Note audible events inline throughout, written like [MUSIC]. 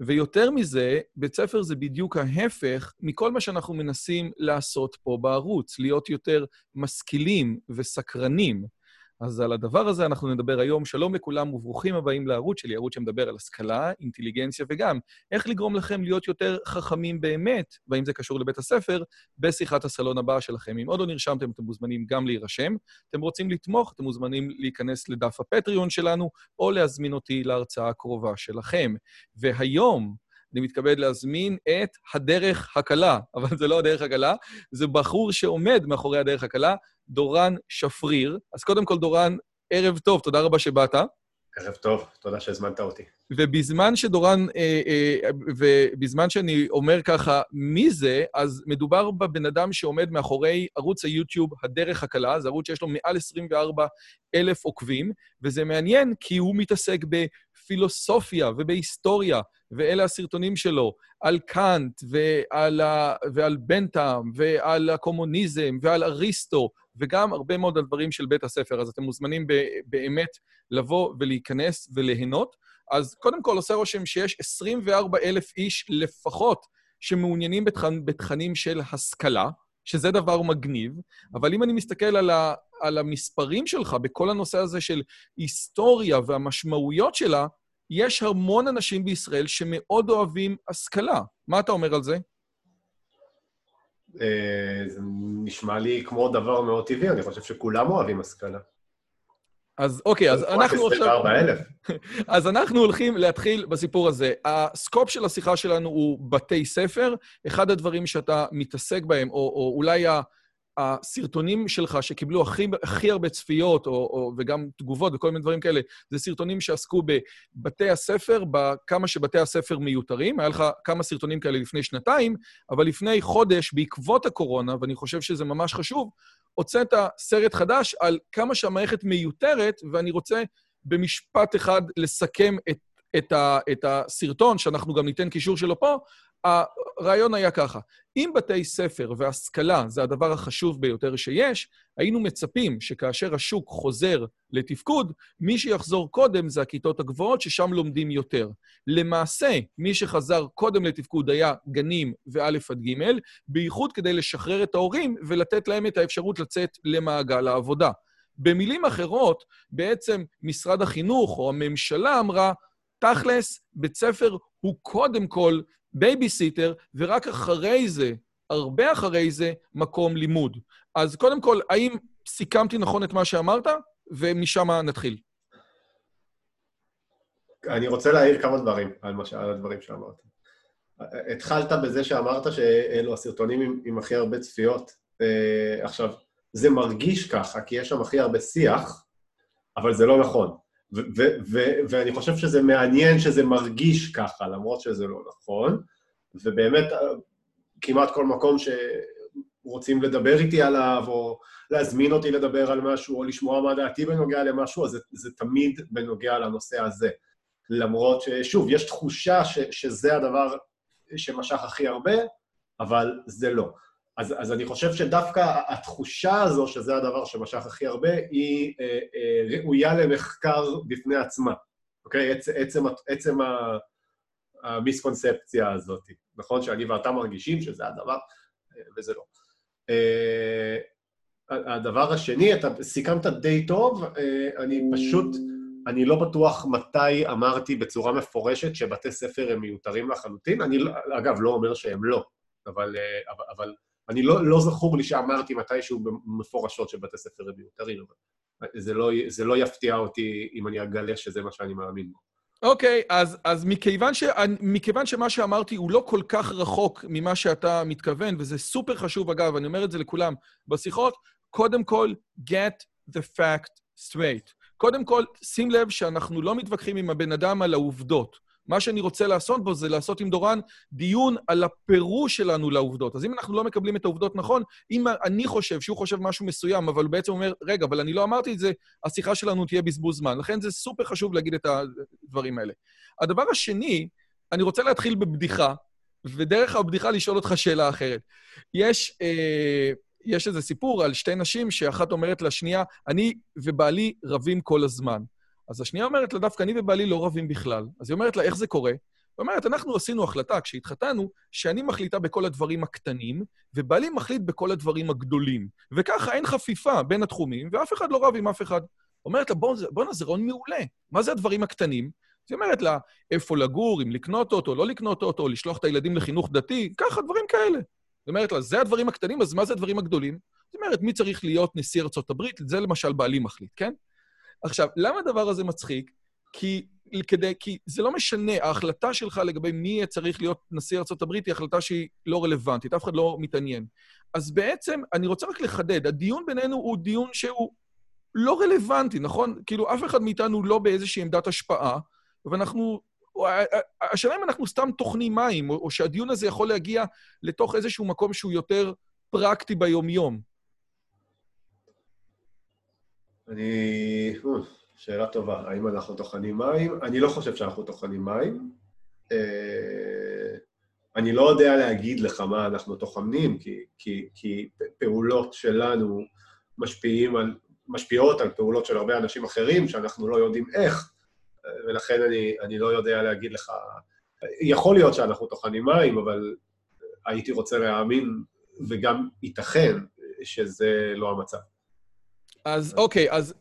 ויותר מזה, בית ספר זה בדיוק ההפך מכל מה שאנחנו מנסים לעשות פה בערוץ, להיות יותר משכילים וסקרנים. אז על הדבר הזה אנחנו נדבר היום. שלום לכולם וברוכים הבאים לערוץ שלי, ערוץ שמדבר על השכלה, אינטליגנציה וגם איך לגרום לכם להיות יותר חכמים באמת, והאם זה קשור לבית הספר, בשיחת הסלון הבאה שלכם. אם עוד לא נרשמתם, אתם מוזמנים גם להירשם. אתם רוצים לתמוך, אתם מוזמנים להיכנס לדף הפטריון שלנו, או להזמין אותי להרצאה הקרובה שלכם. והיום, אני מתכבד להזמין את הדרך הקלה, אבל זה לא הדרך הקלה, זה בחור שעומד מאחורי הדרך הקלה, דורן שפריר. אז קודם כל, דורן, ערב טוב, תודה רבה שבאת. ערב טוב, תודה שהזמנת אותי. ובזמן שדורן, אה, אה, ובזמן שאני אומר ככה, מי זה, אז מדובר בבן אדם שעומד מאחורי ערוץ היוטיוב הדרך הקלה, זה ערוץ שיש לו מעל 24 אלף עוקבים, וזה מעניין כי הוא מתעסק בפילוסופיה ובהיסטוריה, ואלה הסרטונים שלו, על קאנט ועל, ה, ועל בנטאם ועל הקומוניזם ועל אריסטו, וגם הרבה מאוד על דברים של בית הספר. אז אתם מוזמנים באמת לבוא ולהיכנס וליהנות. אז קודם כל, עושה רושם שיש 24 אלף איש לפחות שמעוניינים בתכנ... בתכנים של השכלה, שזה דבר מגניב, אבל אם אני מסתכל על, ה... על המספרים שלך בכל הנושא הזה של היסטוריה והמשמעויות שלה, יש המון אנשים בישראל שמאוד אוהבים השכלה. מה אתה אומר על זה? אה, זה נשמע לי כמו דבר מאוד טבעי, אני חושב שכולם אוהבים השכלה. אז אוקיי, אז אנחנו עכשיו... 24,000. [LAUGHS] אז אנחנו הולכים להתחיל בסיפור הזה. הסקופ של השיחה שלנו הוא בתי ספר. אחד הדברים שאתה מתעסק בהם, או, או אולי הסרטונים שלך שקיבלו הכי, הכי הרבה צפיות, או, או, וגם תגובות וכל מיני דברים כאלה, זה סרטונים שעסקו בבתי הספר, בכמה שבתי הספר מיותרים. היה לך כמה סרטונים כאלה לפני שנתיים, אבל לפני חודש, בעקבות הקורונה, ואני חושב שזה ממש חשוב, הוצאת סרט חדש על כמה שהמערכת מיותרת, ואני רוצה במשפט אחד לסכם את, את, ה, את הסרטון, שאנחנו גם ניתן קישור שלו פה, הרעיון היה ככה, אם בתי ספר והשכלה זה הדבר החשוב ביותר שיש, היינו מצפים שכאשר השוק חוזר לתפקוד, מי שיחזור קודם זה הכיתות הגבוהות, ששם לומדים יותר. למעשה, מי שחזר קודם לתפקוד היה גנים וא' עד ג', בייחוד כדי לשחרר את ההורים ולתת להם את האפשרות לצאת למעגל העבודה. במילים אחרות, בעצם משרד החינוך או הממשלה אמרה, תכלס, בית ספר הוא קודם כל בייביסיטר, ורק אחרי זה, הרבה אחרי זה, מקום לימוד. אז קודם כל, האם סיכמתי נכון את מה שאמרת? ומשם נתחיל. אני רוצה להעיר כמה דברים על, מה, על הדברים שאמרת. התחלת בזה שאמרת שאלו הסרטונים עם, עם הכי הרבה צפיות. Uh, עכשיו, זה מרגיש ככה, כי יש שם הכי הרבה שיח, אבל זה לא נכון. ואני חושב שזה מעניין שזה מרגיש ככה, למרות שזה לא נכון, ובאמת כמעט כל מקום שרוצים לדבר איתי עליו, או להזמין אותי לדבר על משהו, או לשמוע מה דעתי בנוגע למשהו, אז זה, זה תמיד בנוגע לנושא הזה. למרות ששוב, יש תחושה ש, שזה הדבר שמשך הכי הרבה, אבל זה לא. אז, אז אני חושב שדווקא התחושה הזו, שזה הדבר שמשך הכי הרבה, היא אה, אה, ראויה למחקר בפני עצמה, אוקיי? עצ, עצם, עצם המיסקונספציה הזאת, נכון? שאני ואתה מרגישים שזה הדבר, אה, וזה לא. אה, הדבר השני, אתה סיכמת די טוב, אה, אני פשוט, אני לא בטוח מתי אמרתי בצורה מפורשת שבתי ספר הם מיותרים לחלוטין. אני, לא, אגב, לא אומר שהם לא, אבל, אה, אבל, אבל אני לא, לא זכור לי שאמרתי מתישהו מפורשות שבתי ספר הם מיותרים, אבל זה לא, זה לא יפתיע אותי אם אני אגלה שזה מה שאני מאמין בו. אוקיי, אז, אז מכיוון, ש, מכיוון שמה שאמרתי הוא לא כל כך רחוק ממה שאתה מתכוון, וזה סופר חשוב, אגב, אני אומר את זה לכולם בשיחות, קודם כל, get the fact straight. קודם כל, שים לב שאנחנו לא מתווכחים עם הבן אדם על העובדות. מה שאני רוצה לעשות בו זה לעשות עם דורן דיון על הפירוש שלנו לעובדות. אז אם אנחנו לא מקבלים את העובדות נכון, אם אני חושב שהוא חושב משהו מסוים, אבל הוא בעצם אומר, רגע, אבל אני לא אמרתי את זה, השיחה שלנו תהיה בזבוז זמן. לכן זה סופר חשוב להגיד את הדברים האלה. הדבר השני, אני רוצה להתחיל בבדיחה, ודרך הבדיחה לשאול אותך שאלה אחרת. יש... אה, יש איזה סיפור על שתי נשים שאחת אומרת לשנייה, אני ובעלי רבים כל הזמן. אז השנייה אומרת לה, דווקא אני ובעלי לא רבים בכלל. אז היא אומרת לה, איך זה קורה? היא אומרת, אנחנו עשינו החלטה כשהתחתנו, שאני מחליטה בכל הדברים הקטנים, ובעלי מחליט בכל הדברים הגדולים. וככה אין חפיפה בין התחומים, ואף אחד לא רב עם אף אחד. אומרת לה, בואנה, זה רעיון מעולה. מה זה הדברים הקטנים? היא אומרת לה, איפה לגור, אם לקנות אוטו, לא לקנות אוטו, לשלוח את הילדים לחינוך דתי, ככה, דברים כאלה. היא אומרת לה, זה הדברים הקטנים, אז מה זה הדברים הגדולים? זאת אומרת, מי צריך להיות נשיא ארצות הברית? זה למשל בעלי מחליט, כן? עכשיו, למה הדבר הזה מצחיק? כי, כדי, כי זה לא משנה, ההחלטה שלך לגבי מי צריך להיות נשיא ארה"ב היא החלטה שהיא לא רלוונטית, אף אחד לא מתעניין. אז בעצם, אני רוצה רק לחדד, הדיון בינינו הוא דיון שהוא לא רלוונטי, נכון? כאילו, אף אחד מאיתנו לא באיזושהי עמדת השפעה, ואנחנו... השאלה אם אנחנו סתם טוחנים מים, או שהדיון הזה יכול להגיע לתוך איזשהו מקום שהוא יותר פרקטי ביומיום. אני... שאלה טובה, האם אנחנו טוחנים מים? אני לא חושב שאנחנו טוחנים מים. אה, אני לא יודע להגיד לך מה אנחנו טוחנים, כי, כי, כי פעולות שלנו משפיעים על, משפיעות על פעולות של הרבה אנשים אחרים, שאנחנו לא יודעים איך, ולכן אני, אני לא יודע להגיד לך... יכול להיות שאנחנו טוחנים מים, אבל הייתי רוצה להאמין, וגם ייתכן, שזה לא המצב. אז אוקיי, אז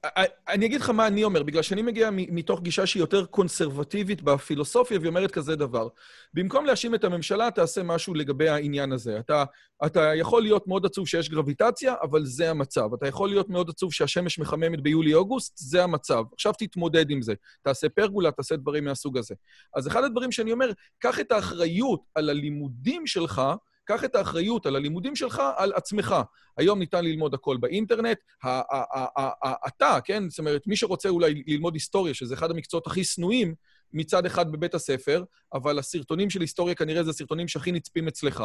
אני אגיד לך מה אני אומר, בגלל שאני מגיע מתוך גישה שהיא יותר קונסרבטיבית בפילוסופיה, והיא אומרת כזה דבר. במקום להאשים את הממשלה, תעשה משהו לגבי העניין הזה. אתה, אתה יכול להיות מאוד עצוב שיש גרביטציה, אבל זה המצב. אתה יכול להיות מאוד עצוב שהשמש מחממת ביולי-אוגוסט, זה המצב. עכשיו תתמודד עם זה. תעשה פרגולה, תעשה דברים מהסוג הזה. אז אחד הדברים שאני אומר, קח את האחריות על הלימודים שלך, קח את האחריות על הלימודים שלך על עצמך. היום ניתן ללמוד הכל באינטרנט. אתה, כן? זאת אומרת, מי שרוצה אולי ללמוד היסטוריה, שזה אחד המקצועות הכי שנואים, מצד אחד בבית הספר, אבל הסרטונים של היסטוריה כנראה זה הסרטונים שהכי נצפים אצלך.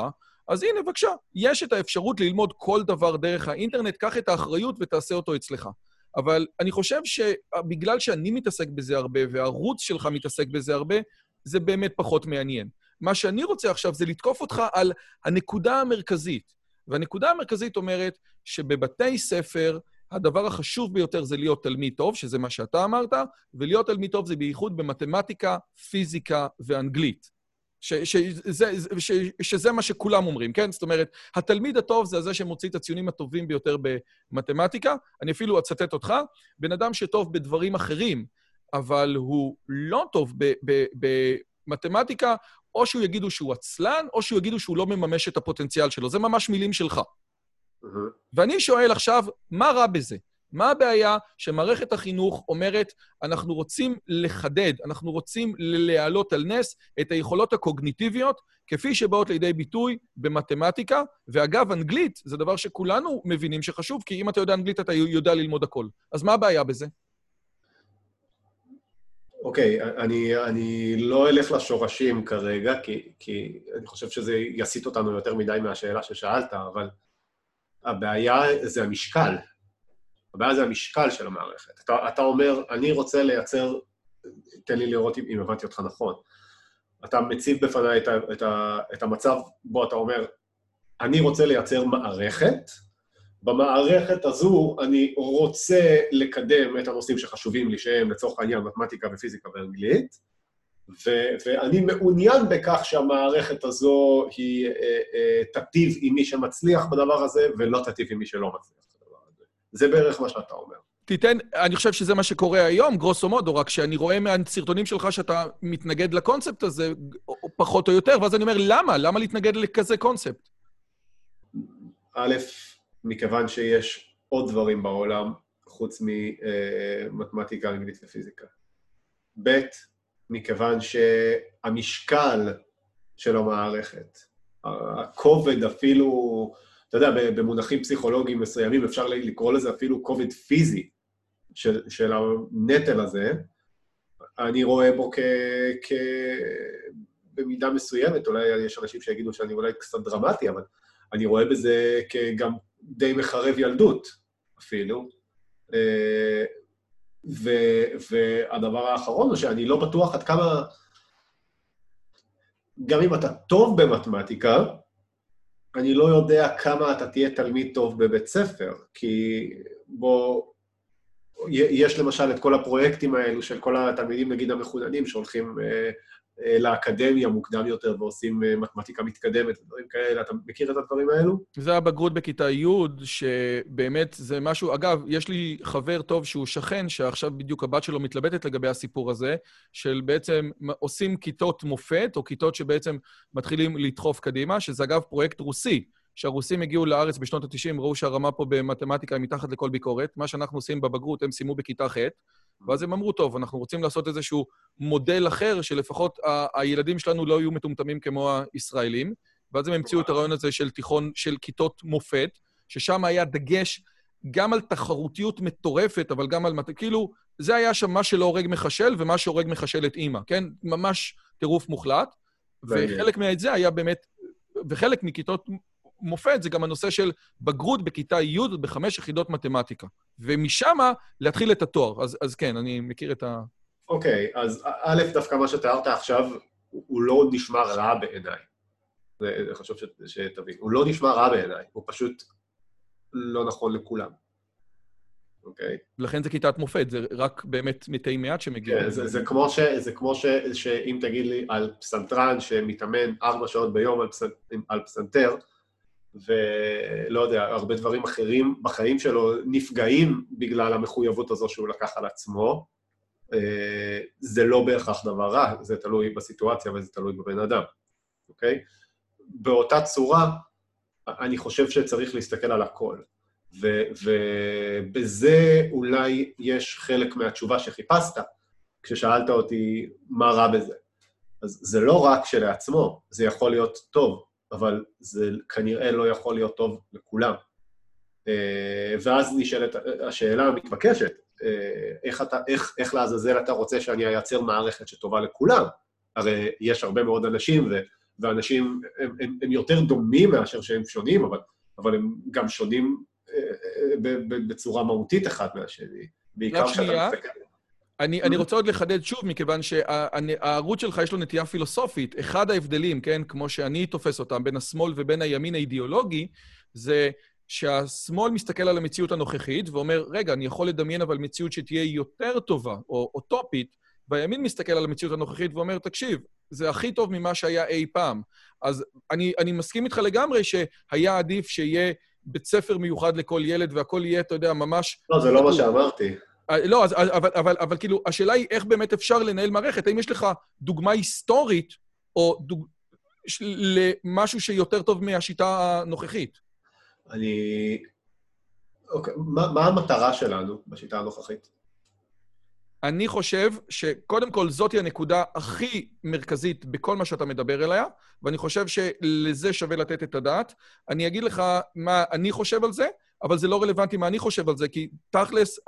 אז הנה, בבקשה, יש את האפשרות ללמוד כל דבר דרך האינטרנט, קח את האחריות ותעשה אותו אצלך. אבל אני חושב שבגלל שאני מתעסק בזה הרבה, והערוץ שלך מתעסק בזה הרבה, זה באמת פחות מעניין. מה שאני רוצה עכשיו זה לתקוף אותך על הנקודה המרכזית. והנקודה המרכזית אומרת שבבתי ספר, הדבר החשוב ביותר זה להיות תלמיד טוב, שזה מה שאתה אמרת, ולהיות תלמיד טוב זה בייחוד במתמטיקה, פיזיקה ואנגלית. ש, ש, ש, ש, שזה מה שכולם אומרים, כן? זאת אומרת, התלמיד הטוב זה זה שמוציא את הציונים הטובים ביותר במתמטיקה. אני אפילו אצטט אותך, בן אדם שטוב בדברים אחרים, אבל הוא לא טוב במתמטיקה, או שהוא יגידו שהוא עצלן, או שהוא יגידו שהוא לא מממש את הפוטנציאל שלו. זה ממש מילים שלך. Mm-hmm. ואני שואל עכשיו, מה רע בזה? מה הבעיה שמערכת החינוך אומרת, אנחנו רוצים לחדד, אנחנו רוצים להעלות על נס את היכולות הקוגניטיביות כפי שבאות לידי ביטוי במתמטיקה, ואגב, אנגלית זה דבר שכולנו מבינים שחשוב, כי אם אתה יודע אנגלית אתה יודע ללמוד הכל. אז מה הבעיה בזה? אוקיי, אני, אני לא אלך לשורשים כרגע, כי, כי אני חושב שזה יסיט אותנו יותר מדי מהשאלה ששאלת, אבל הבעיה זה המשקל. הבעיה זה המשקל של המערכת. אתה, אתה אומר, אני רוצה לייצר, תן לי לראות אם, אם הבנתי אותך נכון. אתה מציב בפניי את, את, את המצב בו אתה אומר, אני רוצה לייצר מערכת, במערכת הזו אני רוצה לקדם את הנושאים שחשובים לי, שהם לצורך העניין מתמטיקה ופיזיקה ואנגלית, ו- ואני מעוניין בכך שהמערכת הזו היא אה, אה, תטיב עם מי שמצליח בדבר הזה, ולא תטיב עם מי שלא מצליח בדבר הזה. זה בערך מה שאתה אומר. תיתן, אני חושב שזה מה שקורה היום, גרוסו מודו, רק שאני רואה מהסרטונים שלך שאתה מתנגד לקונספט הזה, פחות או יותר, ואז אני אומר, למה? למה להתנגד לכזה קונספט? א', מכיוון שיש עוד דברים בעולם חוץ ממתמטיקה, אנגלית ופיזיקה. ב', מכיוון שהמשקל של המערכת, הכובד אפילו, אתה יודע, במונחים פסיכולוגיים מסוימים אפשר לקרוא לזה אפילו כובד פיזי של, של הנטל הזה, אני רואה בו כ... כ... במידה מסוימת, אולי יש אנשים שיגידו שאני אולי קצת דרמטי, אבל אני רואה בזה כגם די מחרב ילדות אפילו. אה, ו, והדבר האחרון הוא שאני לא בטוח עד כמה, גם אם אתה טוב במתמטיקה, אני לא יודע כמה אתה תהיה תלמיד טוב בבית ספר, כי בוא, יש למשל את כל הפרויקטים האלו של כל התלמידים, נגיד המחוננים, שהולכים אה, לאקדמיה מוקדם יותר ועושים אה, מתמטיקה מתקדמת ודברים כאלה. אתה מכיר את הדברים האלו? זה הבגרות בכיתה י', שבאמת זה משהו... אגב, יש לי חבר טוב שהוא שכן, שעכשיו בדיוק הבת שלו מתלבטת לגבי הסיפור הזה, של בעצם עושים כיתות מופת, או כיתות שבעצם מתחילים לדחוף קדימה, שזה אגב פרויקט רוסי. שהרוסים הגיעו לארץ בשנות ה-90, ראו שהרמה פה במתמטיקה היא מתחת לכל ביקורת. מה שאנחנו עושים בבגרות, הם סיימו בכיתה ח', ואז הם אמרו, טוב, אנחנו רוצים לעשות איזשהו מודל אחר, שלפחות ה- הילדים שלנו לא יהיו מטומטמים כמו הישראלים. ואז הם המציאו את הרעיון הזה של תיכון, של כיתות מופת, ששם היה דגש גם על תחרותיות מטורפת, אבל גם על... כאילו, זה היה שם מה שלא הורג מחשל ומה שהורג מחשל את אימא, כן? ממש טירוף מוחלט. וחלק מזה היה באמת... וחלק מכיתות מופת זה גם הנושא של בגרות בכיתה י' בחמש יחידות מתמטיקה. ומשם להתחיל את התואר. אז, אז כן, אני מכיר את ה... אוקיי, okay, אז א', דווקא מה שתיארת עכשיו, הוא לא נשמע רע בעיניי. זה חשוב שתבין. הוא לא נשמע רע בעיניי, הוא פשוט לא נכון לכולם. אוקיי? Okay. לכן זה כיתת מופת, זה רק באמת מתי מעט שמגיעים. כן, זה, זה כמו, ש, זה כמו ש, שאם תגיד לי על פסנתרן שמתאמן ארבע שעות ביום על, פס, על פסנתר, ולא יודע, הרבה דברים אחרים בחיים שלו נפגעים בגלל המחויבות הזו שהוא לקח על עצמו. אה, זה לא בהכרח דבר רע, זה תלוי בסיטואציה וזה תלוי בבן אדם, אוקיי? באותה צורה, אני חושב שצריך להסתכל על הכל. ו- ובזה אולי יש חלק מהתשובה שחיפשת, כששאלת אותי מה רע בזה. אז זה לא רק שלעצמו, זה יכול להיות טוב. אבל זה כנראה לא יכול להיות טוב לכולם. אה, ואז נשאלת השאלה המתבקשת, אה, איך, אתה, איך, איך לעזאזל אתה רוצה שאני אייצר מערכת שטובה לכולם? הרי יש הרבה מאוד אנשים, ו, ואנשים הם, הם, הם יותר דומים מאשר שהם שונים, אבל, אבל הם גם שונים אה, בצורה מהותית אחד מהשני. בעיקר כשאתה מסתכל... אני, אני רוצה עוד לחדד שוב, מכיוון שהערוץ שלך יש לו נטייה פילוסופית. אחד ההבדלים, כן, כמו שאני תופס אותם, בין השמאל ובין הימין האידיאולוגי, זה שהשמאל מסתכל על המציאות הנוכחית ואומר, רגע, אני יכול לדמיין אבל מציאות שתהיה יותר טובה או אוטופית, והימין מסתכל על המציאות הנוכחית ואומר, תקשיב, זה הכי טוב ממה שהיה אי פעם. אז אני, אני מסכים איתך לגמרי שהיה עדיף שיהיה בית ספר מיוחד לכל ילד והכל יהיה, אתה יודע, ממש... לא, זה לא מה שאמרתי. אה, לא, אז, אבל, אבל, אבל כאילו, השאלה היא איך באמת אפשר לנהל מערכת. האם יש לך דוגמה היסטורית או דוג... למשהו שיותר טוב מהשיטה הנוכחית? אני... אוקיי, מה, מה המטרה שלנו בשיטה הנוכחית? אני חושב שקודם כל זאתי הנקודה הכי מרכזית בכל מה שאתה מדבר אליה, ואני חושב שלזה שווה לתת את הדעת. אני אגיד לך מה אני חושב על זה, אבל זה לא רלוונטי מה אני חושב על זה, כי תכלס,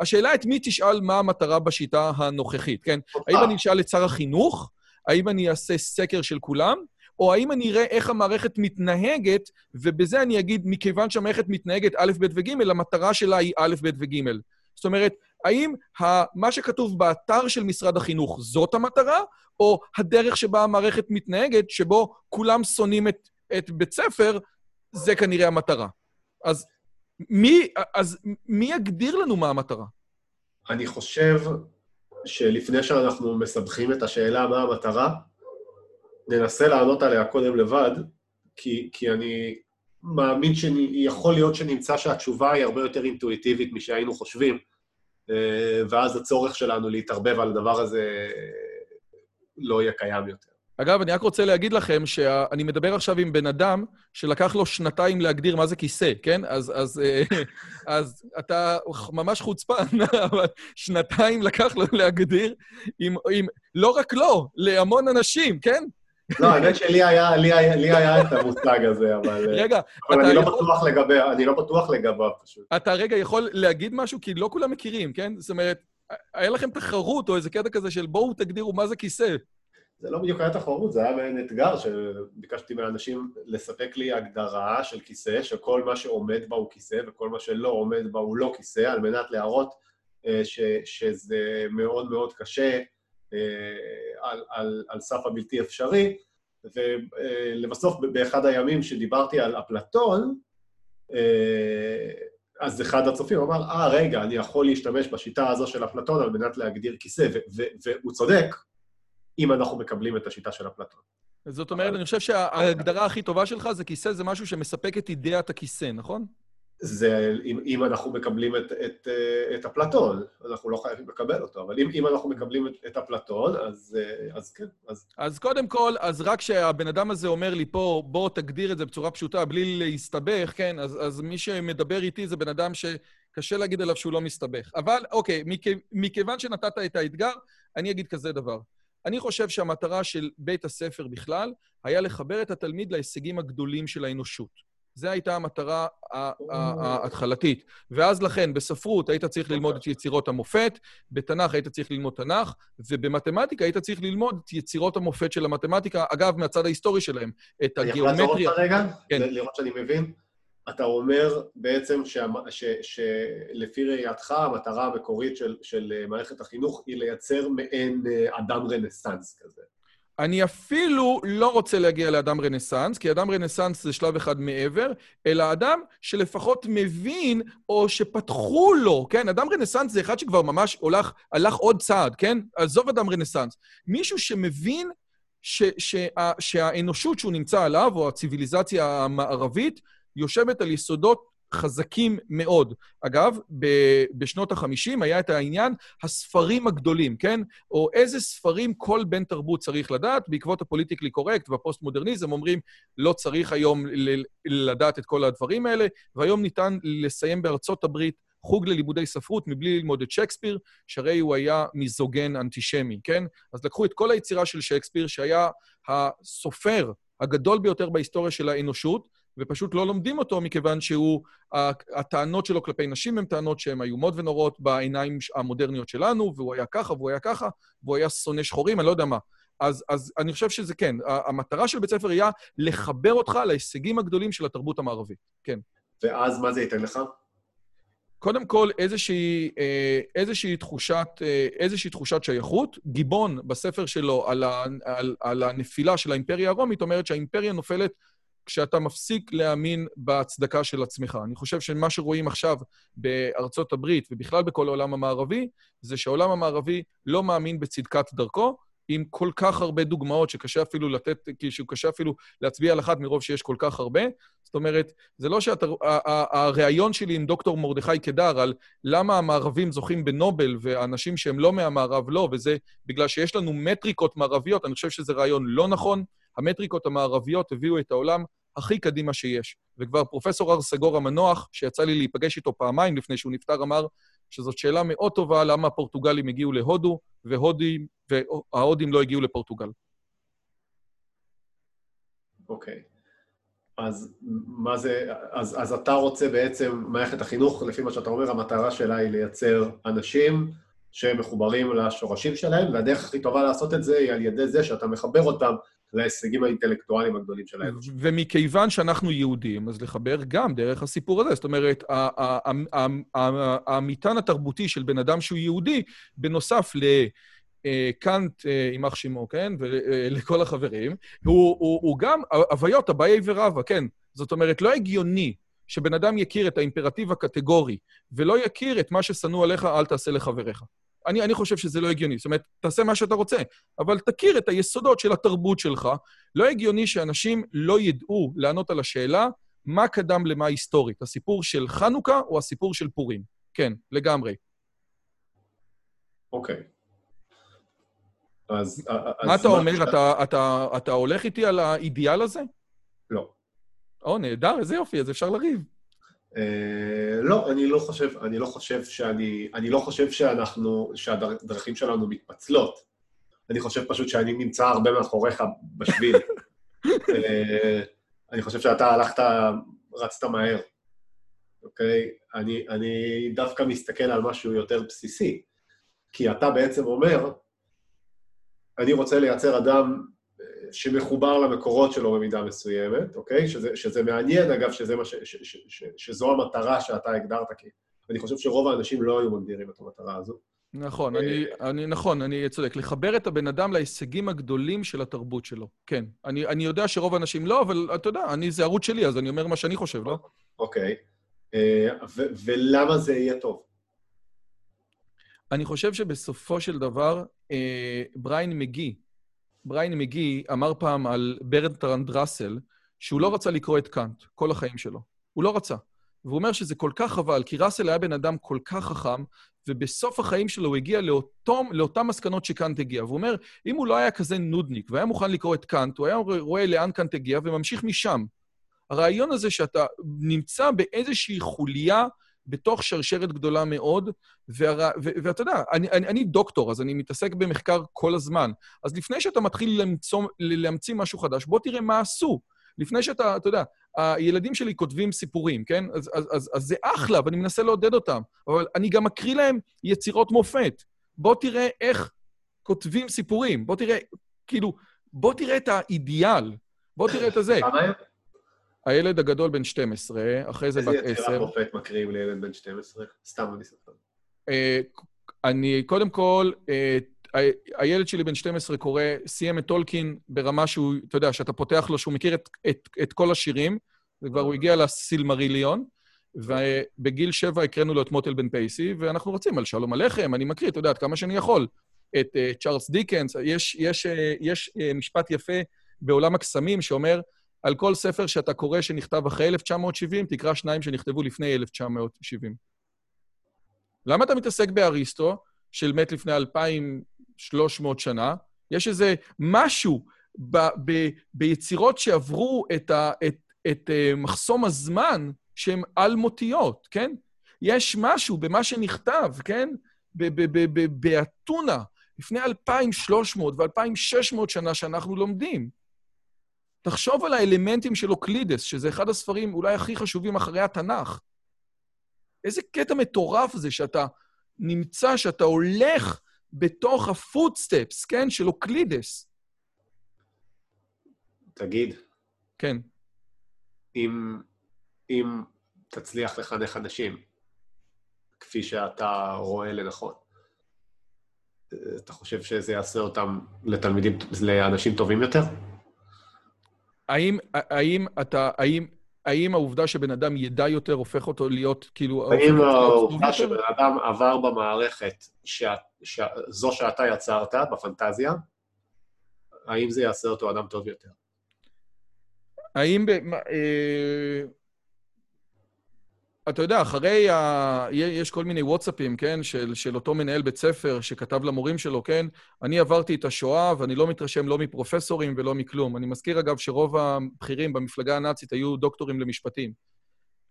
השאלה את מי תשאל מה המטרה בשיטה הנוכחית, כן? האם אני אשאל את שר החינוך? האם אני אעשה סקר של כולם? או האם אני אראה איך המערכת מתנהגת, ובזה אני אגיד, מכיוון שהמערכת מתנהגת א', ב' וג', המטרה שלה היא א', ב' וג'. זאת אומרת, האם מה שכתוב באתר של משרד החינוך זאת המטרה, או הדרך שבה המערכת מתנהגת, שבו כולם שונאים את, את בית ספר, זה כנראה המטרה. אז מי, אז מי יגדיר לנו מה המטרה? אני חושב שלפני שאנחנו מסבכים את השאלה מה המטרה, ננסה לענות עליה קודם לבד, כי, כי אני מאמין שיכול להיות שנמצא שהתשובה היא הרבה יותר אינטואיטיבית משהיינו חושבים, אה, ואז הצורך שלנו להתערבב על הדבר הזה לא יהיה קיים יותר. אגב, אני רק רוצה להגיד לכם שאני מדבר עכשיו עם בן אדם שלקח לו שנתיים להגדיר מה זה כיסא, כן? אז, אז, אה, [LAUGHS] אז אתה ממש חוצפן, [LAUGHS] אבל שנתיים לקח לו להגדיר עם, עם... לא רק לו, להמון אנשים, כן? לא, האמת שלי היה, לי היה, לי היה את המושג הזה, אבל... רגע, אבל אתה אני לא יכול- בטוח לגבי, אני לא בטוח לגביו פשוט. אתה רגע יכול להגיד משהו? כי לא כולם מכירים, כן? זאת אומרת, היה לכם תחרות או איזה קטע כזה של בואו תגדירו מה זה כיסא. זה לא בדיוק היה תחרות, זה היה מעין אתגר שביקשתי מאנשים לספק לי הגדרה של כיסא, שכל מה שעומד בה הוא כיסא וכל מה שלא עומד בה הוא לא כיסא, על מנת להראות אה, ש, שזה מאוד מאוד קשה אה, על, על, על סף הבלתי אפשרי. ולבסוף, באחד הימים שדיברתי על אפלטון, אה, אז אחד הצופים אמר, אה, רגע, אני יכול להשתמש בשיטה הזו של אפלטון על מנת להגדיר כיסא, והוא צודק, אם אנחנו מקבלים את השיטה של אפלטון. זאת אומרת, אני חושב שההגדרה הכי טובה שלך זה כיסא, זה משהו שמספק את אידיאת הכיסא, נכון? זה אם, אם אנחנו מקבלים את, את, אה, את אפלטון, אנחנו לא חייבים לקבל אותו, אבל אם, אם אנחנו מקבלים את, את אפלטון, אז, אה, אז כן, אז אז קודם כל, אז רק כשהבן אדם הזה אומר לי פה, בוא תגדיר את זה בצורה פשוטה, בלי להסתבך, כן? אז, אז מי שמדבר איתי זה בן אדם שקשה להגיד עליו שהוא לא מסתבך. אבל אוקיי, מכ, מכיוון שנתת את האתגר, אני אגיד כזה דבר. אני חושב שהמטרה של בית הספר בכלל היה לחבר את התלמיד להישגים הגדולים של האנושות. זו הייתה המטרה ההתחלתית. ואז לכן, בספרות היית צריך ללמוד את יצירות המופת, בתנ"ך היית צריך ללמוד תנ"ך, ובמתמטיקה היית צריך ללמוד את יצירות המופת של המתמטיקה, אגב, מהצד ההיסטורי שלהם, את אני יכול לעצור הגיאומטריה. אותך רגע? כן. לראות שאני מבין? אתה אומר בעצם שלפי ראייתך, המטרה המקורית של, של אה, מערכת החינוך היא לייצר מעין אה, אדם רנסאנס כזה. אני אפילו לא רוצה להגיע לאדם רנסאנס, כי אדם רנסאנס זה שלב אחד מעבר, אלא אדם שלפחות מבין, או שפתחו לו, כן? אדם רנסאנס זה אחד שכבר ממש הולך, הלך עוד צעד, כן? עזוב אדם רנסאנס. מישהו שמבין ש, שה, שהאנושות שהוא נמצא עליו, או הציוויליזציה המערבית, יושבת על יסודות חזקים מאוד. אגב, ב- בשנות ה-50 היה את העניין הספרים הגדולים, כן? או איזה ספרים כל בן תרבות צריך לדעת. בעקבות הפוליטיקלי קורקט והפוסט-מודרניזם אומרים, לא צריך היום ל- לדעת את כל הדברים האלה, והיום ניתן לסיים בארצות הברית חוג ללימודי ספרות מבלי ללמוד את שייקספיר, שהרי הוא היה מיזוגן אנטישמי, כן? אז לקחו את כל היצירה של שייקספיר, שהיה הסופר הגדול ביותר בהיסטוריה של האנושות, ופשוט לא לומדים אותו מכיוון שהוא, הטענות שלו כלפי נשים הן טענות שהן איומות ונוראות בעיניים המודרניות שלנו, והוא היה ככה והוא היה ככה, והוא היה שונא שחורים, אני לא יודע מה. אז, אז אני חושב שזה כן, המטרה של בית ספר היה לחבר אותך להישגים הגדולים של התרבות המערבית. כן. ואז מה זה ייתן לך? קודם כל, איזושהי, אה, איזושהי, תחושת, אה, איזושהי תחושת שייכות. גיבון, בספר שלו על, ה, על, על הנפילה של האימפריה הרומית, אומרת שהאימפריה נופלת כשאתה מפסיק להאמין בהצדקה של עצמך. אני חושב שמה שרואים עכשיו בארצות הברית ובכלל בכל העולם המערבי, זה שהעולם המערבי לא מאמין בצדקת דרכו, עם כל כך הרבה דוגמאות שקשה אפילו לתת, כי שקשה אפילו להצביע על אחת מרוב שיש כל כך הרבה. זאת אומרת, זה לא שהריאיון שלי עם דוקטור מרדכי קדר על למה המערבים זוכים בנובל ואנשים שהם לא מהמערב לא, וזה בגלל שיש לנו מטריקות מערביות, אני חושב שזה רעיון לא נכון. המטריקות המערביות הביאו את העולם הכי קדימה שיש. וכבר פרופסור הר סגור המנוח, שיצא לי להיפגש איתו פעמיים לפני שהוא נפטר, אמר שזאת שאלה מאוד טובה למה הפורטוגלים הגיעו להודו, והודים, וההודים לא הגיעו לפורטוגל. אוקיי. אז מה זה, אז, אז אתה רוצה בעצם, מערכת החינוך, לפי מה שאתה אומר, המטרה שלה היא לייצר אנשים שמחוברים לשורשים שלהם, והדרך הכי טובה לעשות את זה היא על ידי זה שאתה מחבר אותם להישגים האינטלקטואליים הגדולים של האנושות. ומכיוון שאנחנו יהודים, אז לחבר גם דרך הסיפור הזה. זאת אומרת, המטען התרבותי של בן אדם שהוא יהודי, בנוסף ל... אה, קאנט, אה, יימח שמו, כן? ולכל החברים, הוא, הוא, הוא גם הוויות, אביי ורבא, כן. זאת אומרת, לא הגיוני שבן אדם יכיר את האימפרטיב הקטגורי ולא יכיר את מה ששנוא עליך, אל תעשה לחבריך. אני, אני חושב שזה לא הגיוני. זאת אומרת, תעשה מה שאתה רוצה, אבל תכיר את היסודות של התרבות שלך. לא הגיוני שאנשים לא ידעו לענות על השאלה מה קדם למה היסטורית, הסיפור של חנוכה או הסיפור של פורים. כן, לגמרי. אוקיי. אז... מה אתה אומר? אתה, אתה, אתה הולך איתי על האידיאל הזה? לא. או, נהדר, איזה יופי, אז אפשר לריב. Uh, לא, אני לא חושב, אני לא חושב שאני, אני לא חושב שאנחנו, שהדרכים שלנו מתפצלות. אני חושב פשוט שאני נמצא הרבה מאחוריך בשביל. uh, [LAUGHS] אני חושב שאתה הלכת, רצת מהר, אוקיי? אני, אני דווקא מסתכל על משהו יותר בסיסי, כי אתה בעצם אומר, אני רוצה לייצר אדם אה, שמחובר למקורות שלו במידה מסוימת, אוקיי? שזה, שזה מעניין, אגב, שזה מה ש, ש, ש, ש, שזו המטרה שאתה הגדרת, כי אני חושב שרוב האנשים לא היו מגדירים את המטרה הזו. נכון, אני, אה, אני, נכון, אני צודק. לחבר את הבן אדם להישגים הגדולים של התרבות שלו. כן. אני, אני יודע שרוב האנשים לא, אבל אתה יודע, אני, זה ערוץ שלי, אז אני אומר מה שאני חושב, לא? אוקיי. אה, ו- ולמה זה יהיה טוב? אני חושב שבסופו של דבר, אה, בריאן מגי, בריאן מגי אמר פעם על ברטרנד ראסל, שהוא לא רצה לקרוא את קאנט כל החיים שלו. הוא לא רצה. והוא אומר שזה כל כך חבל, כי ראסל היה בן אדם כל כך חכם, ובסוף החיים שלו הוא הגיע לאותו, לאותן מסקנות שקאנט הגיע. והוא אומר, אם הוא לא היה כזה נודניק והיה מוכן לקרוא את קאנט, הוא היה רואה לאן קאנט הגיע וממשיך משם. הרעיון הזה שאתה נמצא באיזושהי חוליה בתוך שרשרת גדולה מאוד. ואתה יודע, אני, אני, אני דוקטור, אז אני מתעסק במחקר כל הזמן. אז לפני שאתה מתחיל למצוא, להמציא משהו חדש, בוא תראה מה עשו. לפני שאתה, אתה יודע, הילדים שלי כותבים סיפורים, כן? אז, אז, אז, אז זה אחלה, ואני מנסה לעודד אותם. אבל אני גם מקריא להם יצירות מופת. בוא תראה איך כותבים סיפורים. בוא תראה, כאילו, בוא תראה את האידיאל. בוא תראה את הזה. הילד הגדול בן 12, אחרי זה בת 10. איזה יצירת מופת מקריאים לילד בן 12? סתם אני סופר. אה, אני, קודם כל, אה, הילד שלי בן 12 קורא, סיים את טולקין ברמה שהוא, אתה יודע, שאתה פותח לו, שהוא מכיר את, את, את כל השירים, וכבר הוא הגיע לסילמריליון, ובגיל שבע הקראנו לו את מוטל בן פייסי, ואנחנו רוצים על שלום הלחם, אני מקריא, אתה יודע, עד כמה שאני יכול, את uh, צ'ארלס דיקנס. יש, יש, יש משפט יפה בעולם הקסמים שאומר, על כל ספר שאתה קורא שנכתב אחרי 1970, תקרא שניים שנכתבו לפני 1970. למה אתה מתעסק באריסטו, של מת לפני 2,300 שנה? יש איזה משהו ב, ב, ביצירות שעברו את, ה, את, את uh, מחסום הזמן שהן אלמותיות, כן? יש משהו במה שנכתב, כן? באתונה, לפני 2,300 ו-2,600 שנה שאנחנו לומדים. תחשוב על האלמנטים של אוקלידס, שזה אחד הספרים אולי הכי חשובים אחרי התנ"ך. איזה קטע מטורף זה שאתה נמצא, שאתה הולך בתוך הפוטסטפס, כן, של אוקלידס. תגיד. כן. אם, אם תצליח לחנך אנשים, כפי שאתה רואה לנכון, אתה חושב שזה יעשה אותם לתלמידים, לאנשים טובים יותר? האם, האם אתה, האם, האם העובדה שבן אדם ידע יותר הופך אותו להיות, כאילו... האם העובדה שבן אדם עבר במערכת שה, שה, זו שאתה יצרת, בפנטזיה, האם זה יעשה אותו אדם טוב יותר? האם... ב, אה, אתה יודע, אחרי ה... יש כל מיני וואטסאפים, כן, של, של אותו מנהל בית ספר שכתב למורים שלו, כן, אני עברתי את השואה ואני לא מתרשם לא מפרופסורים ולא מכלום. אני מזכיר, אגב, שרוב הבכירים במפלגה הנאצית היו דוקטורים למשפטים.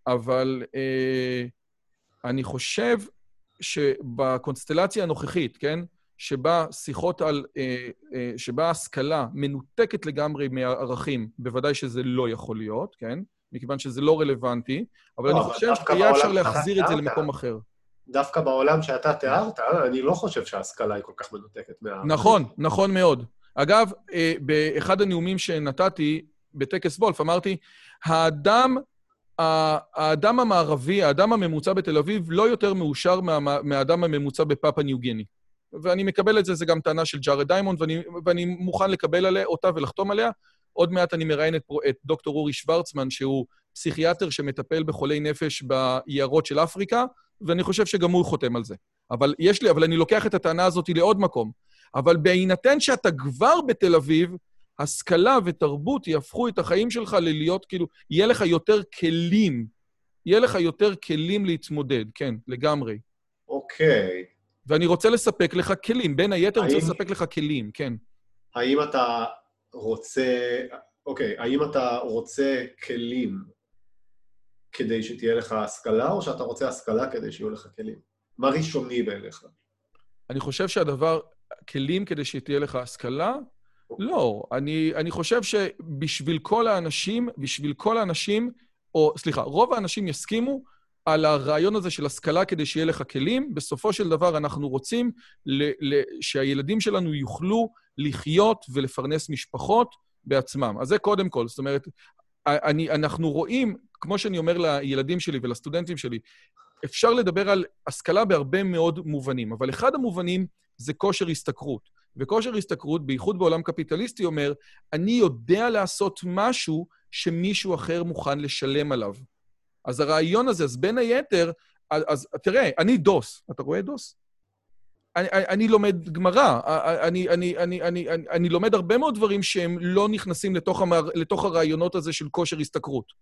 אבל אה, אני חושב שבקונסטלציה הנוכחית, כן, שבה שיחות על... אה, אה, שבה השכלה מנותקת לגמרי מהערכים, בוודאי שזה לא יכול להיות, כן? מכיוון שזה לא רלוונטי, אבל לא, אני חושב שהיה אפשר להחזיר את זה למקום אחר. דווקא בעולם שאתה תיארת, אני לא חושב שההשכלה היא כל כך מנותקת מה... נכון, נכון מאוד. אגב, אה, באחד הנאומים שנתתי בטקס וולף, אמרתי, האדם, האדם המערבי, האדם הממוצע בתל אביב, לא יותר מאושר מה, מהאדם הממוצע בפפואה ניו גיני. ואני מקבל את זה, זה גם טענה של ג'ארד דיימונד, ואני, ואני מוכן לקבל עליה, אותה ולחתום עליה. עוד מעט אני מראיין את, את דוקטור אורי שוורצמן, שהוא פסיכיאטר שמטפל בחולי נפש ביערות של אפריקה, ואני חושב שגם הוא חותם על זה. אבל יש לי, אבל אני לוקח את הטענה הזאת לעוד מקום. אבל בהינתן שאתה כבר בתל אביב, השכלה ותרבות יהפכו את החיים שלך ללהיות, כאילו, יהיה לך יותר כלים. יהיה לך יותר כלים להתמודד, כן, לגמרי. אוקיי. ואני רוצה לספק לך כלים. בין היתר, אני רוצה האם- לספק לך כלים, כן. האם אתה רוצה, אוקיי, האם אתה רוצה כלים כדי שתהיה לך השכלה, או שאתה רוצה השכלה כדי שיהיו לך כלים? מה ראשוני בעיניך? אני חושב שהדבר, כלים כדי שתהיה לך השכלה? לא. אני, אני חושב שבשביל כל האנשים, בשביל כל האנשים, או סליחה, רוב האנשים יסכימו על הרעיון הזה של השכלה כדי שיהיה לך כלים. בסופו של דבר אנחנו רוצים שהילדים שלנו יוכלו לחיות ולפרנס משפחות בעצמם. אז זה קודם כל. זאת אומרת, אני, אנחנו רואים, כמו שאני אומר לילדים שלי ולסטודנטים שלי, אפשר לדבר על השכלה בהרבה מאוד מובנים, אבל אחד המובנים זה כושר השתכרות. וכושר השתכרות, בייחוד בעולם קפיטליסטי, אומר, אני יודע לעשות משהו שמישהו אחר מוכן לשלם עליו. אז הרעיון הזה, אז בין היתר, אז, אז תראה, אני דוס. אתה רואה דוס? אני, אני, אני לומד גמרא, אני, אני, אני, אני, אני, אני לומד הרבה מאוד דברים שהם לא נכנסים לתוך, המר, לתוך הרעיונות הזה של כושר השתכרות.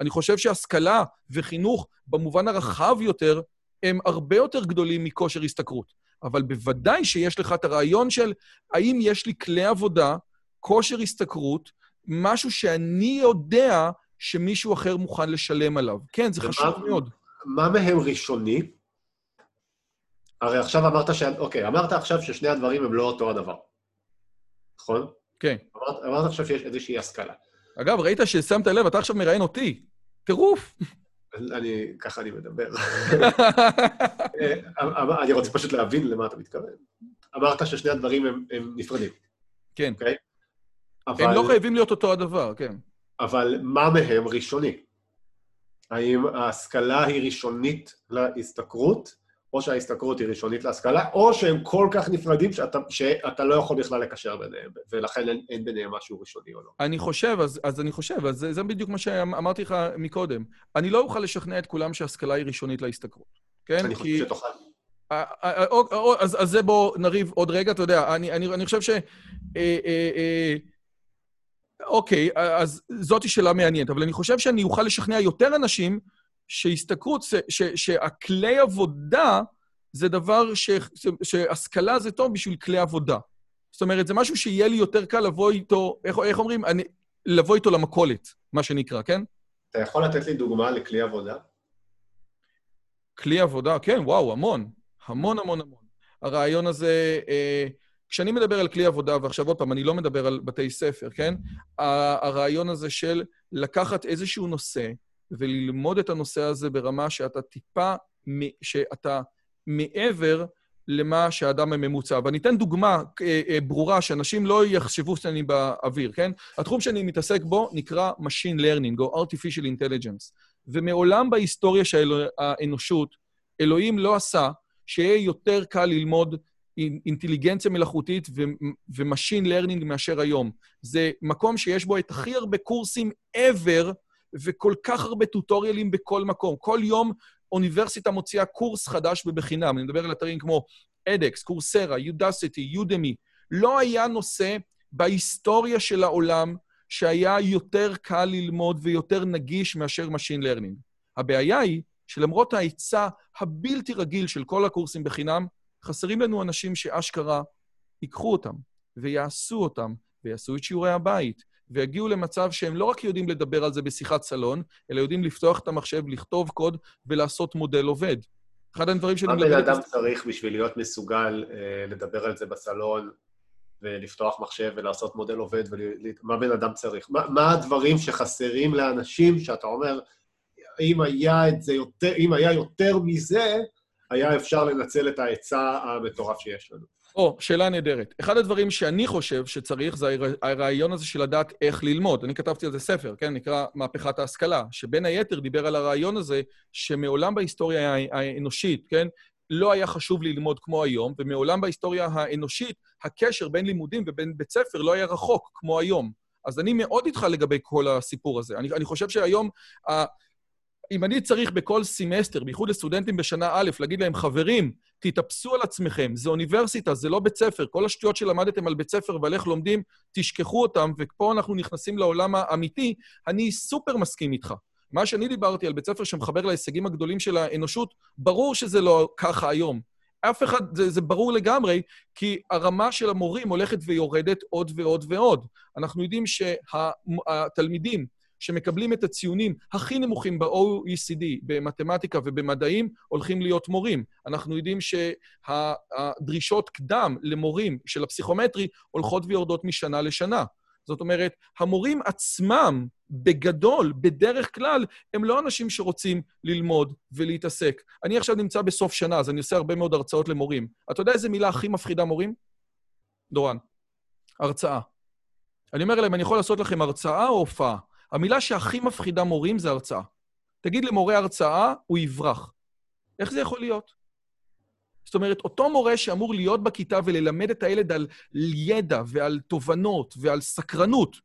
אני חושב שהשכלה וחינוך, במובן הרחב יותר, הם הרבה יותר גדולים מכושר השתכרות. אבל בוודאי שיש לך את הרעיון של האם יש לי כלי עבודה, כושר השתכרות, משהו שאני יודע שמישהו אחר מוכן לשלם עליו. כן, זה ומה- חשוב מאוד. מה מהם ראשוני? הרי עכשיו אמרת ש... אוקיי, אמרת עכשיו ששני הדברים הם לא אותו הדבר, נכון? כן. אמרת, אמרת עכשיו שיש איזושהי השכלה. אגב, ראית ששמת לב, אתה עכשיו מראיין אותי. טירוף. אני, ככה אני מדבר. [LAUGHS] אה, אמ- אני רוצה פשוט להבין למה אתה מתכוון. אמרת ששני הדברים הם, הם נפרדים, כן. אוקיי? אבל, הם לא חייבים להיות אותו הדבר, כן. אבל מה מהם ראשוני? האם ההשכלה היא ראשונית להשתכרות, או שההשתכרות היא ראשונית להשכלה, או שהם כל כך נפרדים שאתה, שאתה לא יכול בכלל לקשר ביניהם, ולכן אין, אין ביניהם משהו ראשוני או לא. אני חושב, אז, אז אני חושב, אז זה, זה בדיוק מה שאמרתי לך מקודם. אני לא אוכל לשכנע את כולם שהשכלה היא ראשונית להשתכרות, כן? אני חושב שתוכל. אה, אה, או- או- אז אז זה בואו נריב עוד רגע, אתה יודע, אני, אני, אני חושב ש... אה, אה, אה, אוקיי, אז זאתי שאלה מעניינת, אבל אני חושב שאני אוכל לשכנע יותר אנשים שהשתכרות, שהכלי עבודה זה דבר ש- ש- שהשכלה זה טוב בשביל כלי עבודה. זאת אומרת, זה משהו שיהיה לי יותר קל לבוא איתו, איך, איך אומרים? אני, לבוא איתו למכולת, מה שנקרא, כן? אתה יכול לתת לי דוגמה לכלי עבודה? כלי עבודה, כן, וואו, המון. המון המון המון. הרעיון הזה, אה, כשאני מדבר על כלי עבודה, ועכשיו עוד פעם, אני לא מדבר על בתי ספר, כן? הרעיון הזה של לקחת איזשהו נושא וללמוד את הנושא הזה ברמה שאתה טיפה, שאתה מעבר למה שהאדם הממוצע. ואני אתן דוגמה אה, אה, ברורה, שאנשים לא יחשבו שאני באוויר, כן? התחום שאני מתעסק בו נקרא Machine Learning, או Artificial Intelligence. ומעולם בהיסטוריה של האנושות, אלוהים לא עשה שיהיה יותר קל ללמוד אינטליגנציה מלאכותית ו machine learning מאשר היום. זה מקום שיש בו את הכי הרבה קורסים ever, וכל כך הרבה טוטוריאלים בכל מקום. כל יום אוניברסיטה מוציאה קורס חדש ובחינם. אני מדבר על אתרים כמו edX, קורסרה, יודסיטי, יודמי. לא היה נושא בהיסטוריה של העולם שהיה יותר קל ללמוד ויותר נגיש מאשר Machine Learning. הבעיה היא שלמרות ההיצע הבלתי רגיל של כל הקורסים בחינם, חסרים לנו אנשים שאשכרה ייקחו אותם ויעשו אותם ויעשו את שיעורי הבית ויגיעו למצב שהם לא רק יודעים לדבר על זה בשיחת סלון, אלא יודעים לפתוח את המחשב, לכתוב קוד ולעשות מודל עובד. אחד הדברים שאני מה. בן את אדם צריך בשביל להיות מסוגל אה, לדבר על זה בסלון ולפתוח מחשב ולעשות מודל עובד? ול... מה בן אדם צריך? מה, מה הדברים שחסרים לאנשים שאתה אומר, אם היה, את זה יותר, אם היה יותר מזה, היה אפשר לנצל את ההיצע המטורף שיש לנו. או, שאלה נהדרת. אחד הדברים שאני חושב שצריך זה הר- הרעיון הזה של לדעת איך ללמוד. אני כתבתי על זה ספר, כן? נקרא מהפכת ההשכלה, שבין היתר דיבר על הרעיון הזה שמעולם בהיסטוריה הא- האנושית, כן? לא היה חשוב ללמוד כמו היום, ומעולם בהיסטוריה האנושית הקשר בין לימודים ובין בית ספר לא היה רחוק כמו היום. אז אני מאוד איתך לגבי כל הסיפור הזה. אני, אני חושב שהיום, ה, אם אני צריך בכל סמסטר, בייחוד לסטודנטים בשנה א', להגיד להם, חברים, תתאפסו על עצמכם, זה אוניברסיטה, זה לא בית ספר. כל השטויות שלמדתם על בית ספר ועל איך לומדים, תשכחו אותם, ופה אנחנו נכנסים לעולם האמיתי. אני סופר מסכים איתך. מה שאני דיברתי על בית ספר שמחבר להישגים הגדולים של האנושות, ברור שזה לא ככה היום. אף אחד, זה, זה ברור לגמרי, כי הרמה של המורים הולכת ויורדת עוד ועוד ועוד. אנחנו יודעים שהתלמידים שמקבלים את הציונים הכי נמוכים ב-OECD, במתמטיקה ובמדעים, הולכים להיות מורים. אנחנו יודעים שהדרישות קדם למורים של הפסיכומטרי הולכות ויורדות משנה לשנה. זאת אומרת, המורים עצמם, בגדול, בדרך כלל, הם לא אנשים שרוצים ללמוד ולהתעסק. אני עכשיו נמצא בסוף שנה, אז אני עושה הרבה מאוד הרצאות למורים. אתה יודע איזה מילה הכי מפחידה מורים? דורן, הרצאה. אני אומר להם, אני יכול לעשות לכם הרצאה או הופעה? המילה שהכי מפחידה מורים זה הרצאה. תגיד למורה הרצאה, הוא יברח. איך זה יכול להיות? זאת אומרת, אותו מורה שאמור להיות בכיתה וללמד את הילד על ידע ועל תובנות ועל סקרנות,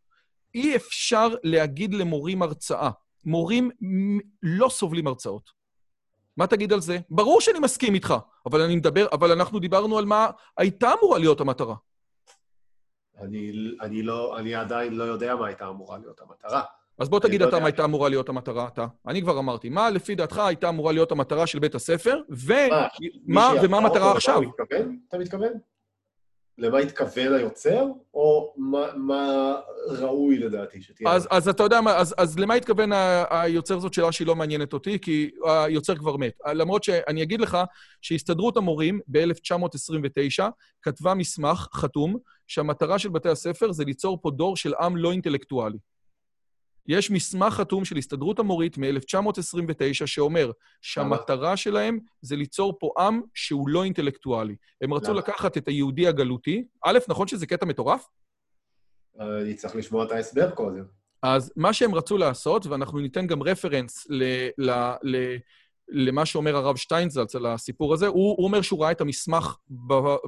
אי אפשר להגיד למורים הרצאה. מורים לא סובלים הרצאות. מה תגיד על זה? ברור שאני מסכים איתך, אבל אני מדבר, אבל אנחנו דיברנו על מה הייתה אמורה להיות המטרה. אני, אני, לא, אני עדיין לא יודע מה הייתה אמורה להיות המטרה. אז בוא תגיד לא אתה מה הייתה אמורה להיות המטרה, אתה. אני כבר אמרתי. מה לפי דעתך הייתה אמורה להיות המטרה של בית הספר, ומה המטרה עכשיו? אתה מתכוון? למה התכוון היוצר, או מה, מה ראוי לדעתי שתהיה? אז, אז אתה יודע מה, אז, אז למה התכוון היוצר זאת שאלה שהיא לא מעניינת אותי, כי היוצר כבר מת. למרות שאני אגיד לך שהסתדרות המורים ב-1929 כתבה מסמך חתום, שהמטרה של בתי הספר זה ליצור פה דור של עם לא אינטלקטואלי. יש מסמך חתום של הסתדרות המורית מ-1929 שאומר שהמטרה שלהם זה ליצור פה עם שהוא לא אינטלקטואלי. הם רצו לקחת את היהודי הגלותי. א', נכון שזה קטע מטורף? אני צריך לשמוע את ההסבר קודם. אז מה שהם רצו לעשות, ואנחנו ניתן גם רפרנס ל, ל, ל, למה שאומר הרב שטיינזלץ על הסיפור הזה, הוא, הוא אומר שהוא ראה את המסמך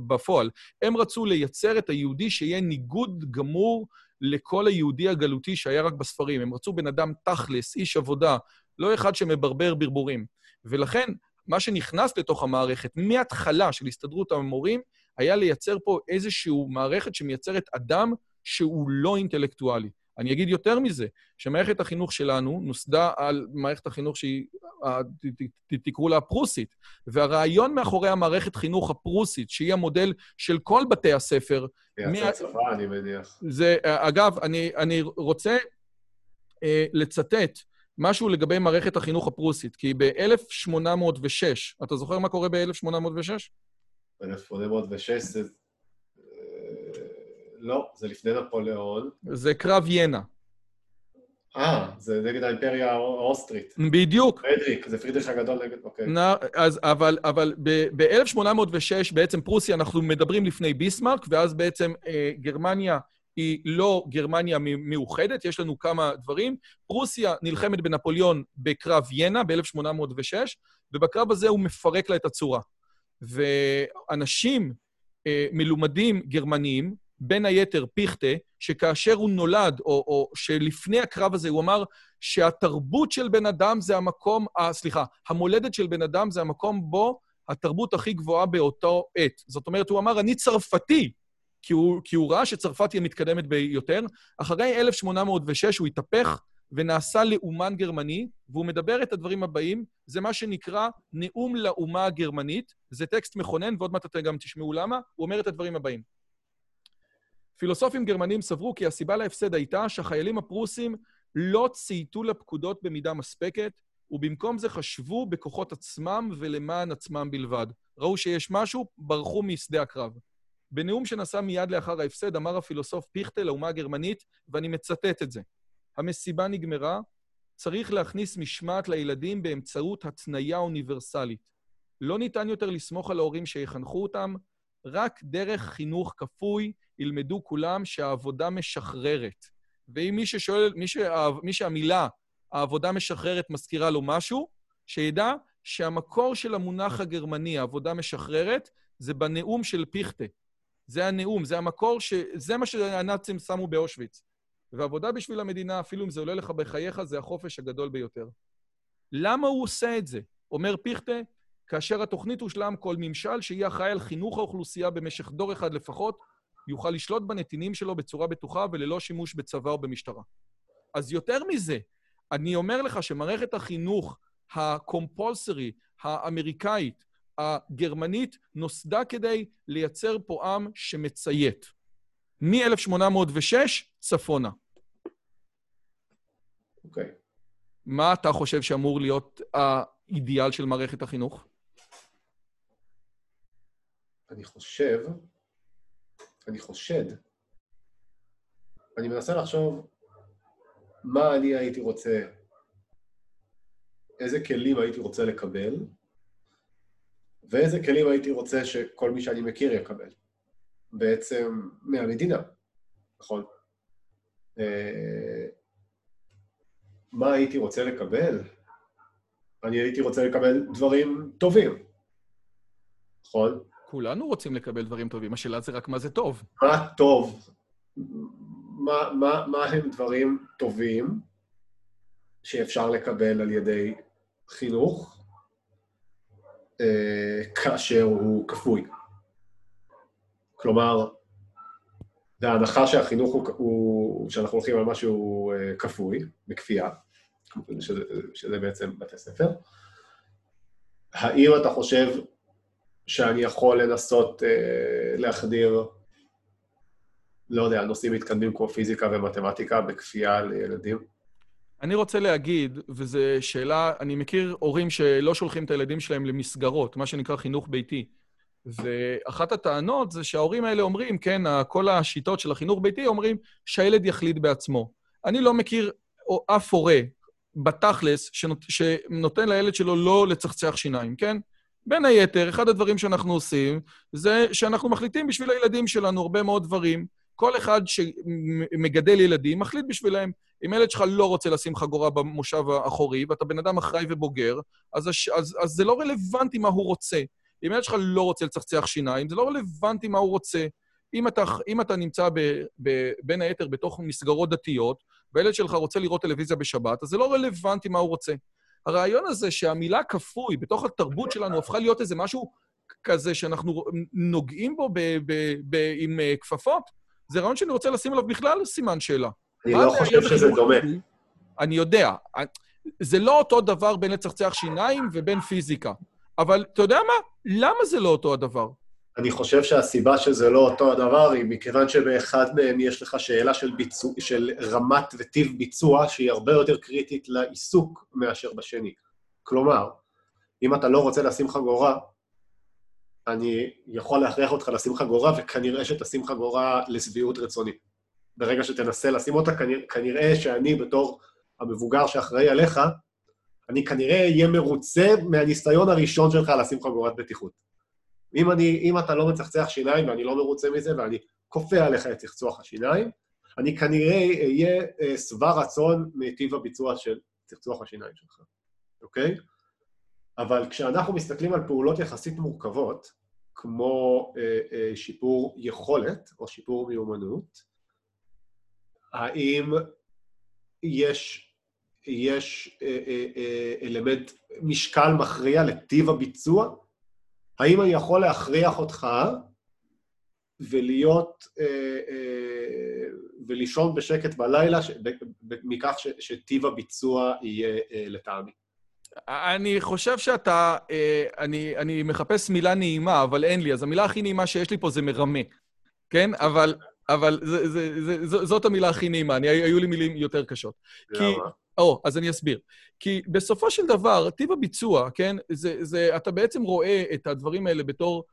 בפועל. הם רצו לייצר את היהודי שיהיה ניגוד גמור לכל היהודי הגלותי שהיה רק בספרים. הם רצו בן אדם תכלס, איש עבודה, לא אחד שמברבר ברבורים. ולכן, מה שנכנס לתוך המערכת מההתחלה של הסתדרות המורים, היה לייצר פה איזושהי מערכת שמייצרת אדם שהוא לא אינטלקטואלי. אני אגיד יותר מזה, שמערכת החינוך שלנו נוסדה על מערכת החינוך שהיא, תקראו לה הפרוסית, והרעיון מאחורי המערכת חינוך הפרוסית, שהיא המודל של כל בתי הספר... היא. צבא, אני מניח. זה, אגב, אני, אני רוצה אה, לצטט משהו לגבי מערכת החינוך הפרוסית, כי ב-1806, אתה זוכר מה קורה ב-1806? 1806 זה לא, זה לפני נפוליאון. זה קרב ינה. אה, זה נגד האימפריה האוסטרית. בדיוק. פרידריק, זה פרידריק הגדול נגד, אוקיי. נ, אז, אבל, אבל ב-1806, בעצם פרוסיה, אנחנו מדברים לפני ביסמרק, ואז בעצם אה, גרמניה היא לא גרמניה מאוחדת, יש לנו כמה דברים. פרוסיה נלחמת בנפוליאון בקרב ינה ב-1806, ובקרב הזה הוא מפרק לה את הצורה. ואנשים אה, מלומדים גרמניים, בין היתר פיכטה, שכאשר הוא נולד, או, או שלפני הקרב הזה, הוא אמר שהתרבות של בן אדם זה המקום, אה, סליחה, המולדת של בן אדם זה המקום בו התרבות הכי גבוהה באותו עת. זאת אומרת, הוא אמר, אני צרפתי, כי הוא, כי הוא ראה שצרפת היא המתקדמת ביותר. אחרי 1806 הוא התהפך ונעשה לאומן גרמני, והוא מדבר את הדברים הבאים, זה מה שנקרא נאום לאומה הגרמנית. זה טקסט מכונן, ועוד מעט אתם גם תשמעו למה. הוא אומר את הדברים הבאים. פילוסופים גרמנים סברו כי הסיבה להפסד הייתה שהחיילים הפרוסים לא צייתו לפקודות במידה מספקת, ובמקום זה חשבו בכוחות עצמם ולמען עצמם בלבד. ראו שיש משהו, ברחו משדה הקרב. בנאום שנשא מיד לאחר ההפסד אמר הפילוסוף פיכטל לאומה הגרמנית, ואני מצטט את זה: המסיבה נגמרה, צריך להכניס משמעת לילדים באמצעות התניה אוניברסלית. לא ניתן יותר לסמוך על ההורים שיחנכו אותם, רק דרך חינוך כפוי ילמדו כולם שהעבודה משחררת. ואם מי ששואל, מי, שה, מי שהמילה העבודה משחררת מזכירה לו משהו, שידע שהמקור של המונח הגרמני, העבודה משחררת, זה בנאום של פיכטה. זה הנאום, זה המקור, ש... זה מה שהנאצים שמו באושוויץ. ועבודה בשביל המדינה, אפילו אם זה עולה לך בחייך, זה החופש הגדול ביותר. למה הוא עושה את זה? אומר פיכטה, כאשר התוכנית הושלם, כל ממשל שיהיה אחראי על חינוך האוכלוסייה במשך דור אחד לפחות, יוכל לשלוט בנתינים שלו בצורה בטוחה וללא שימוש בצבא או במשטרה. אז יותר מזה, אני אומר לך שמערכת החינוך הקומפולסרי, האמריקאית, הגרמנית נוסדה כדי לייצר פה עם שמציית. מ-1806 צפונה. אוקיי. Okay. מה אתה חושב שאמור להיות האידיאל של מערכת החינוך? אני חושב, אני חושד, אני מנסה לחשוב מה אני הייתי רוצה, איזה כלים הייתי רוצה לקבל, ואיזה כלים הייתי רוצה שכל מי שאני מכיר יקבל. בעצם מהמדינה, נכון? אה, מה הייתי רוצה לקבל? אני הייתי רוצה לקבל דברים טובים, נכון? כולנו רוצים לקבל דברים טובים, השאלה זה רק מה זה טוב. מה טוב? מה, מה, מה הם דברים טובים שאפשר לקבל על ידי חינוך אה, כאשר הוא כפוי? כלומר, וההנחה שהחינוך הוא, הוא, שאנחנו הולכים על משהו אה, כפוי, בכפייה, שזה, שזה בעצם בתי ספר, האם אתה חושב שאני יכול לנסות אה, להחדיר, לא יודע, נושאים מתקדמים כמו פיזיקה ומתמטיקה בכפייה לילדים? אני רוצה להגיד, וזו שאלה, אני מכיר הורים שלא שולחים את הילדים שלהם למסגרות, מה שנקרא חינוך ביתי. ואחת הטענות זה שההורים האלה אומרים, כן, כל השיטות של החינוך ביתי אומרים שהילד יחליט בעצמו. אני לא מכיר אף הורה בתכלס שנות, שנותן לילד שלו לא לצחצח שיניים, כן? בין היתר, אחד הדברים שאנחנו עושים זה שאנחנו מחליטים בשביל הילדים שלנו הרבה מאוד דברים. כל אחד שמגדל ילדים מחליט בשבילם. אם ילד שלך לא רוצה לשים חגורה במושב האחורי, ואתה בן אדם אחראי ובוגר, אז, אז, אז זה לא רלוונטי מה הוא רוצה. אם ילד שלך לא רוצה לצחצח שיניים, זה לא רלוונטי מה הוא רוצה. אם אתה, אם אתה נמצא ב, ב, בין היתר בתוך מסגרות דתיות, והילד שלך רוצה לראות טלוויזיה בשבת, אז זה לא רלוונטי מה הוא רוצה. הרעיון הזה שהמילה כפוי בתוך התרבות שלנו הפכה להיות איזה משהו כזה שאנחנו נוגעים בו עם uh, כפפות, זה רעיון שאני רוצה לשים עליו בכלל סימן שאלה. אני לא חושב שזה דומה. אני יודע. זה לא אותו דבר בין לצחצח שיניים ובין פיזיקה. אבל אתה יודע מה? למה זה לא אותו הדבר? אני חושב שהסיבה שזה לא אותו הדבר היא מכיוון שבאחד מהם יש לך שאלה של, ביצוע, של רמת וטיב ביצוע שהיא הרבה יותר קריטית לעיסוק מאשר בשני. כלומר, אם אתה לא רוצה לשים חגורה, אני יכול להכריח אותך לשים חגורה, וכנראה שתשים חגורה לשביעות רצוני. ברגע שתנסה לשים אותה, כנראה שאני בתור המבוגר שאחראי עליך, אני כנראה אהיה מרוצה מהניסיון הראשון שלך לשים חגורת בטיחות. אם, אני, אם אתה לא מצחצח שיניים ואני לא מרוצה מזה ואני כופה עליך את צחצוח השיניים, אני כנראה אהיה אה, שבע רצון מטיב הביצוע של צחצוח השיניים שלך, אוקיי? אבל כשאנחנו מסתכלים על פעולות יחסית מורכבות, כמו אה, אה, שיפור יכולת או שיפור מיומנות, האם יש יש אה, אה, אה, אלמנט משקל מכריע לטיב הביצוע? האם אני יכול להכריח אותך ולהיות, ולישון בשקט בלילה מכך שטיב הביצוע יהיה לטעמי? אני חושב שאתה, אני, אני מחפש מילה נעימה, אבל אין לי, אז המילה הכי נעימה שיש לי פה זה מרמה, כן? אבל, אבל זה, זה, זה, זה, זאת המילה הכי נעימה, אני, היו לי מילים יותר קשות. למה? כי, או, אז אני אסביר. כי בסופו של דבר, טיב הביצוע, כן, זה, זה, אתה בעצם רואה את הדברים האלה בתור...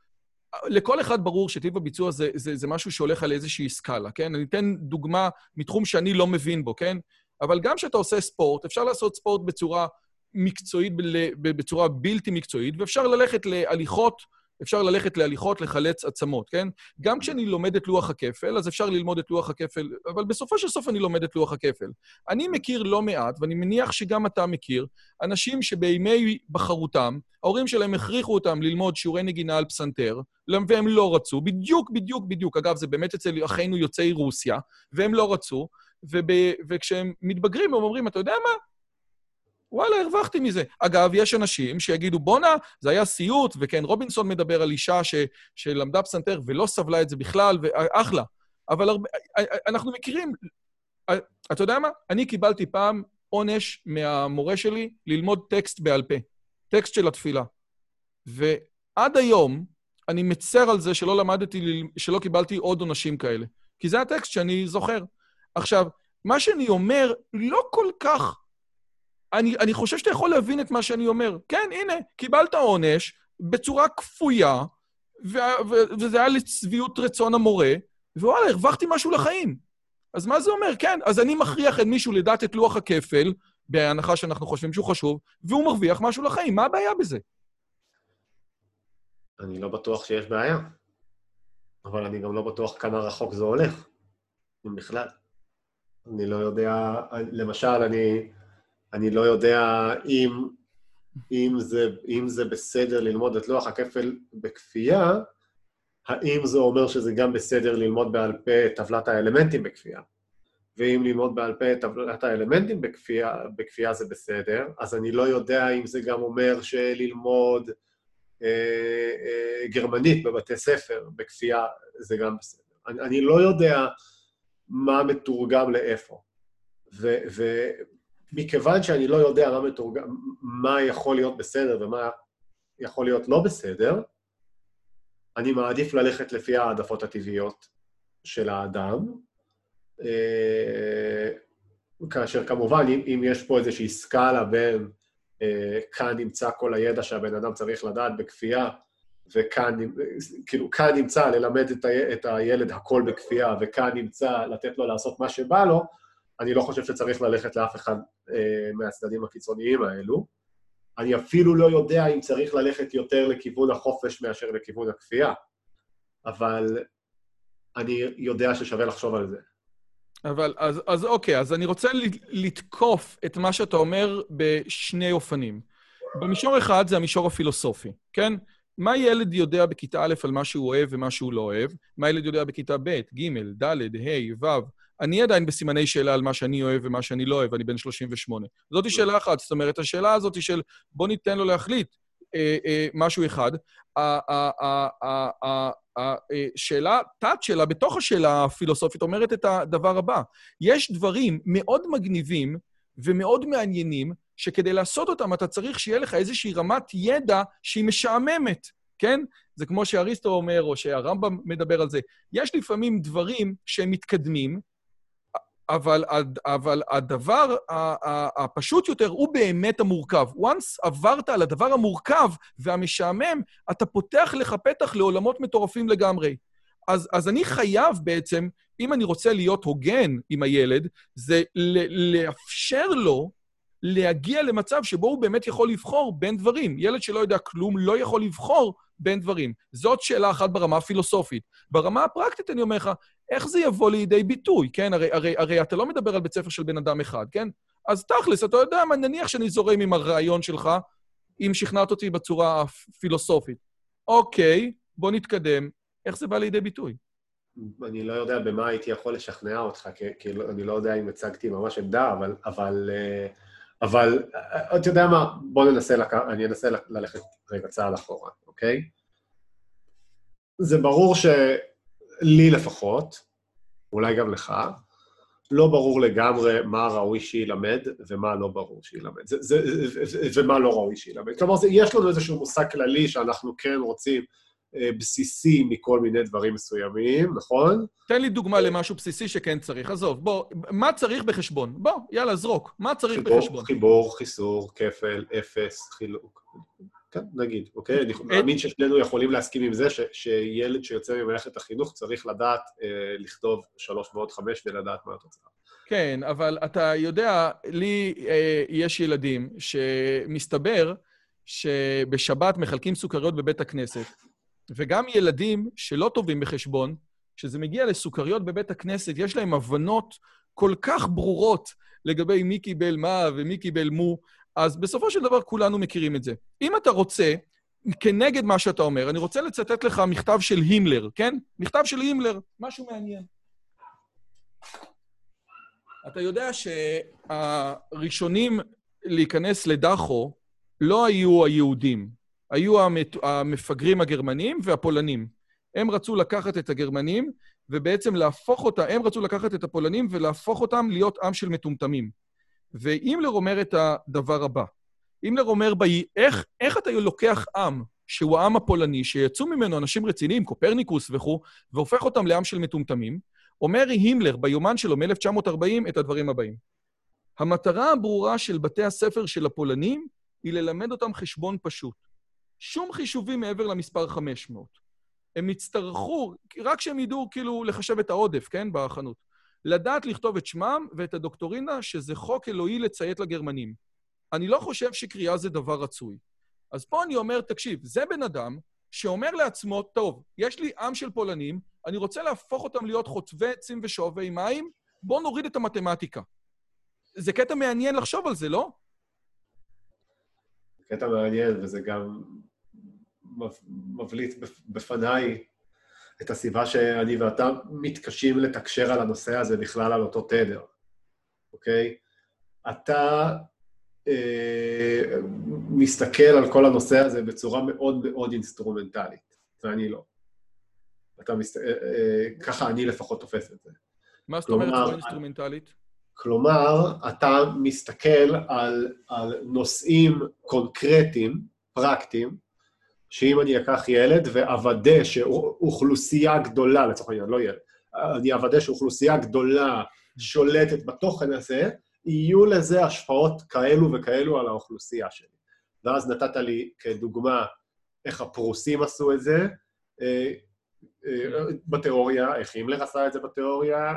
לכל אחד ברור שטיב הביצוע זה, זה, זה משהו שהולך על איזושהי סקאלה, כן? אני אתן דוגמה מתחום שאני לא מבין בו, כן? אבל גם כשאתה עושה ספורט, אפשר לעשות ספורט בצורה מקצועית, בצורה בלתי מקצועית, ואפשר ללכת להליכות אפשר ללכת להליכות, לחלץ עצמות, כן? גם כשאני לומד את לוח הכפל, אז אפשר ללמוד את לוח הכפל, אבל בסופו של סוף אני לומד את לוח הכפל. אני מכיר לא מעט, ואני מניח שגם אתה מכיר, אנשים שבימי בחרותם, ההורים שלהם הכריחו אותם ללמוד שיעורי נגינה על פסנתר, והם לא רצו, בדיוק, בדיוק, בדיוק. אגב, זה באמת אצל אחינו יוצאי רוסיה, והם לא רצו, וב, וכשהם מתבגרים, הם אומרים, אתה יודע מה? וואלה, הרווחתי מזה. אגב, יש אנשים שיגידו, בואנה, זה היה סיוט, וכן, רובינסון מדבר על אישה ש, שלמדה פסנתר ולא סבלה את זה בכלל, ואחלה. אבל הרבה, אנחנו מכירים... אתה יודע מה? אני קיבלתי פעם עונש מהמורה שלי ללמוד טקסט בעל פה. טקסט של התפילה. עד היום, אני מצר על זה שלא למדתי, שלא קיבלתי עוד עונשים כאלה. כי זה הטקסט שאני זוכר. עכשיו, מה שאני אומר לא כל כך... אני, אני חושב שאתה יכול להבין את מה שאני אומר. כן, הנה, קיבלת עונש בצורה כפויה, ו- ו- וזה היה לצביעות רצון המורה, ווואלה, הרווחתי משהו לחיים. אז מה זה אומר? כן, אז אני מכריח את מישהו לדעת את לוח הכפל, בהנחה שאנחנו חושבים שהוא חשוב, והוא מרוויח משהו לחיים. מה הבעיה בזה? אני לא בטוח שיש בעיה, אבל אני גם לא בטוח כמה רחוק זה הולך, אם בכלל. אני לא יודע, למשל, אני, אני לא יודע אם, אם, זה, אם זה בסדר ללמוד את לוח הכפל בכפייה, האם זה אומר שזה גם בסדר ללמוד בעל פה את טבלת האלמנטים בכפייה? ואם ללמוד בעל פה את טבלת האלמנטים בכפייה, בכפייה זה בסדר, אז אני לא יודע אם זה גם אומר שללמוד אה, אה, גרמנית בבתי ספר בכפייה זה גם בסדר. אני, אני לא יודע מה מתורגם לאיפה. ומכיוון שאני לא יודע מה מתורגם, מה יכול להיות בסדר ומה יכול להיות לא בסדר, אני מעדיף ללכת לפי העדפות הטבעיות של האדם, אה, כאשר כמובן, אם, אם יש פה איזושהי סקאלה בין אה, כאן נמצא כל הידע שהבן אדם צריך לדעת בכפייה, וכאן, כאילו, כאן נמצא ללמד את, ה, את הילד הכל בכפייה, וכאן נמצא לתת לו לעשות מה שבא לו, אני לא חושב שצריך ללכת לאף אחד אה, מהצדדים הקיצוניים האלו. אני אפילו לא יודע אם צריך ללכת יותר לכיוון החופש מאשר לכיוון הכפייה, אבל אני יודע ששווה לחשוב על זה. אבל, אז, אז אוקיי, אז אני רוצה לתקוף את מה שאתה אומר בשני אופנים. במישור אחד זה המישור הפילוסופי, כן? מה ילד יודע בכיתה א' על מה שהוא אוהב ומה שהוא לא אוהב? מה ילד יודע בכיתה ב', ג', ד', ה', ו'? אני עדיין בסימני שאלה על מה שאני אוהב ומה שאני לא אוהב, אני בן 38. זאת שאלה אחת. זאת אומרת, השאלה הזאת היא של בוא ניתן לו להחליט אה, אה, משהו אחד. השאלה, תת-שאלה, בתוך השאלה הפילוסופית, אומרת את הדבר הבא. יש דברים מאוד מגניבים ומאוד מעניינים, שכדי לעשות אותם אתה צריך שיהיה לך איזושהי רמת ידע שהיא משעממת, כן? זה כמו שאריסטו אומר, או שהרמב"ם מדבר על זה. יש לפעמים דברים שהם מתקדמים, אבל, אבל הדבר הפשוט יותר הוא באמת המורכב. once עברת על הדבר המורכב והמשעמם, אתה פותח לך פתח לעולמות מטורפים לגמרי. אז, אז אני חייב בעצם, אם אני רוצה להיות הוגן עם הילד, זה לאפשר לו להגיע למצב שבו הוא באמת יכול לבחור בין דברים. ילד שלא יודע כלום לא יכול לבחור בין דברים. זאת שאלה אחת ברמה הפילוסופית. ברמה הפרקטית אני אומר לך, איך זה יבוא לידי ביטוי, כן? הרי, הרי, הרי אתה לא מדבר על בית ספר של בן אדם אחד, כן? אז תכלס, אתה יודע מה, נניח שאני זורם עם הרעיון שלך, אם שכנעת אותי בצורה הפילוסופית. אוקיי, בוא נתקדם. איך זה בא לידי ביטוי? אני לא יודע במה הייתי יכול לשכנע אותך, כי, כי לא, אני לא יודע אם הצגתי ממש עמדה, אבל, אבל, אה, אבל אה, אתה יודע מה, בוא ננסה, לק... אני אנסה ללכת רגע צעד אחורה, אוקיי? זה ברור ש... לי לפחות, אולי גם לך, לא ברור לגמרי מה ראוי שילמד ומה לא ברור שילמד, זה, זה, ומה לא ראוי שילמד. כלומר, זה, יש לנו איזשהו מושג כללי שאנחנו כן רוצים אה, בסיסי מכל מיני דברים מסוימים, נכון? תן לי דוגמה למשהו בסיסי שכן צריך. עזוב, בוא, מה צריך בחשבון? בוא, יאללה, זרוק. מה צריך חיבור, בחשבון? חיבור, חיסור, כפל, אפס, חילוק. כן, נגיד, אוקיי? אני מאמין ששנינו יכולים להסכים עם זה ש, שילד שיוצא ממערכת החינוך צריך לדעת אה, לכתוב שלוש ועוד חמש ולדעת מה התוצאה. כן, אבל אתה יודע, לי אה, יש ילדים שמסתבר שבשבת מחלקים סוכריות בבית הכנסת, וגם ילדים שלא טובים בחשבון, כשזה מגיע לסוכריות בבית הכנסת, יש להם הבנות כל כך ברורות לגבי מי קיבל מה ומי קיבל מו, אז בסופו של דבר כולנו מכירים את זה. אם אתה רוצה, כנגד מה שאתה אומר, אני רוצה לצטט לך מכתב של הימלר, כן? מכתב של הימלר, משהו מעניין. אתה יודע שהראשונים להיכנס לדחו לא היו היהודים, היו המפגרים הגרמנים והפולנים. הם רצו לקחת את הגרמנים ובעצם להפוך אותם, הם רצו לקחת את הפולנים ולהפוך אותם להיות עם של מטומטמים. ואימלר אומר את הדבר הבא. אימלר אומר, בי, איך, איך אתה לוקח עם שהוא העם הפולני, שיצאו ממנו אנשים רציניים, קופרניקוס וכו', והופך אותם לעם של מטומטמים, אומר הימלר ביומן שלו מ-1940 את הדברים הבאים. המטרה הברורה של בתי הספר של הפולנים היא ללמד אותם חשבון פשוט. שום חישובים מעבר למספר 500. הם יצטרכו, רק שהם ידעו כאילו לחשב את העודף, כן, בחנות. לדעת לכתוב את שמם ואת הדוקטורינה, שזה חוק אלוהי לציית לגרמנים. אני לא חושב שקריאה זה דבר רצוי. אז פה אני אומר, תקשיב, זה בן אדם שאומר לעצמו, טוב, יש לי עם של פולנים, אני רוצה להפוך אותם להיות חוטבי עצים ושואבי מים, בואו נוריד את המתמטיקה. זה קטע מעניין לחשוב על זה, לא? קטע מעניין, וזה גם מבליט בפניי את הסיבה שאני ואתה מתקשים לתקשר על הנושא הזה בכלל על אותו תדר, אוקיי? אתה אה, מסתכל על כל הנושא הזה בצורה מאוד מאוד אינסטרומנטלית, ואני לא. אתה מסת... אה, אה, ככה אני לפחות תופס את זה. מה זאת אומרת צורה אינסטרומנטלית? כלומר, אתה מסתכל על, על נושאים קונקרטיים, פרקטיים, שאם אני אקח ילד ואוודא שאוכלוסייה גדולה, לצורך העניין, לא ילד, אני אוודא שאוכלוסייה גדולה שולטת בתוכן הזה, יהיו לזה השפעות כאלו וכאלו על האוכלוסייה שלי. ואז נתת לי כדוגמה איך הפרוסים עשו את זה, אה, אה, בתיאוריה, איך הימלר עשה את זה בתיאוריה,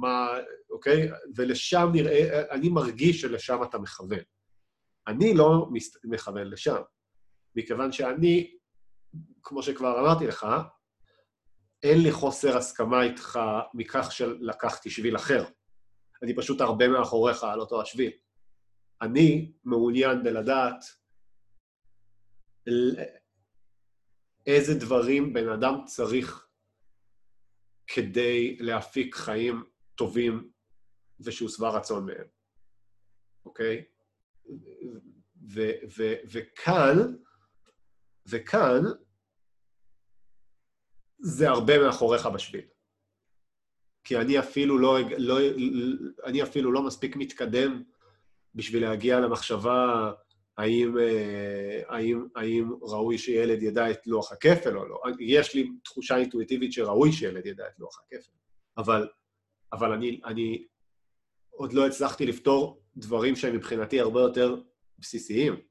מה, אוקיי? ולשם נראה, אני מרגיש שלשם אתה מכוון. אני לא מכוון לשם, מכיוון שאני, כמו שכבר אמרתי לך, אין לי חוסר הסכמה איתך מכך שלקחתי שביל אחר. אני פשוט הרבה מאחוריך על אותו השביל. אני מעוניין בלדעת איזה דברים בן אדם צריך כדי להפיק חיים טובים ושהוא שבע רצון מהם, אוקיי? וכאן, וכאן, זה הרבה מאחוריך בשביל. כי אני אפילו לא, לא, אני אפילו לא מספיק מתקדם בשביל להגיע למחשבה האם, אה, האם, האם ראוי שילד ידע את לוח הכפל או לא. יש לי תחושה אינטואיטיבית שראוי שילד ידע את לוח הכפל, אבל, אבל אני, אני עוד לא הצלחתי לפתור דברים שהם מבחינתי הרבה יותר בסיסיים.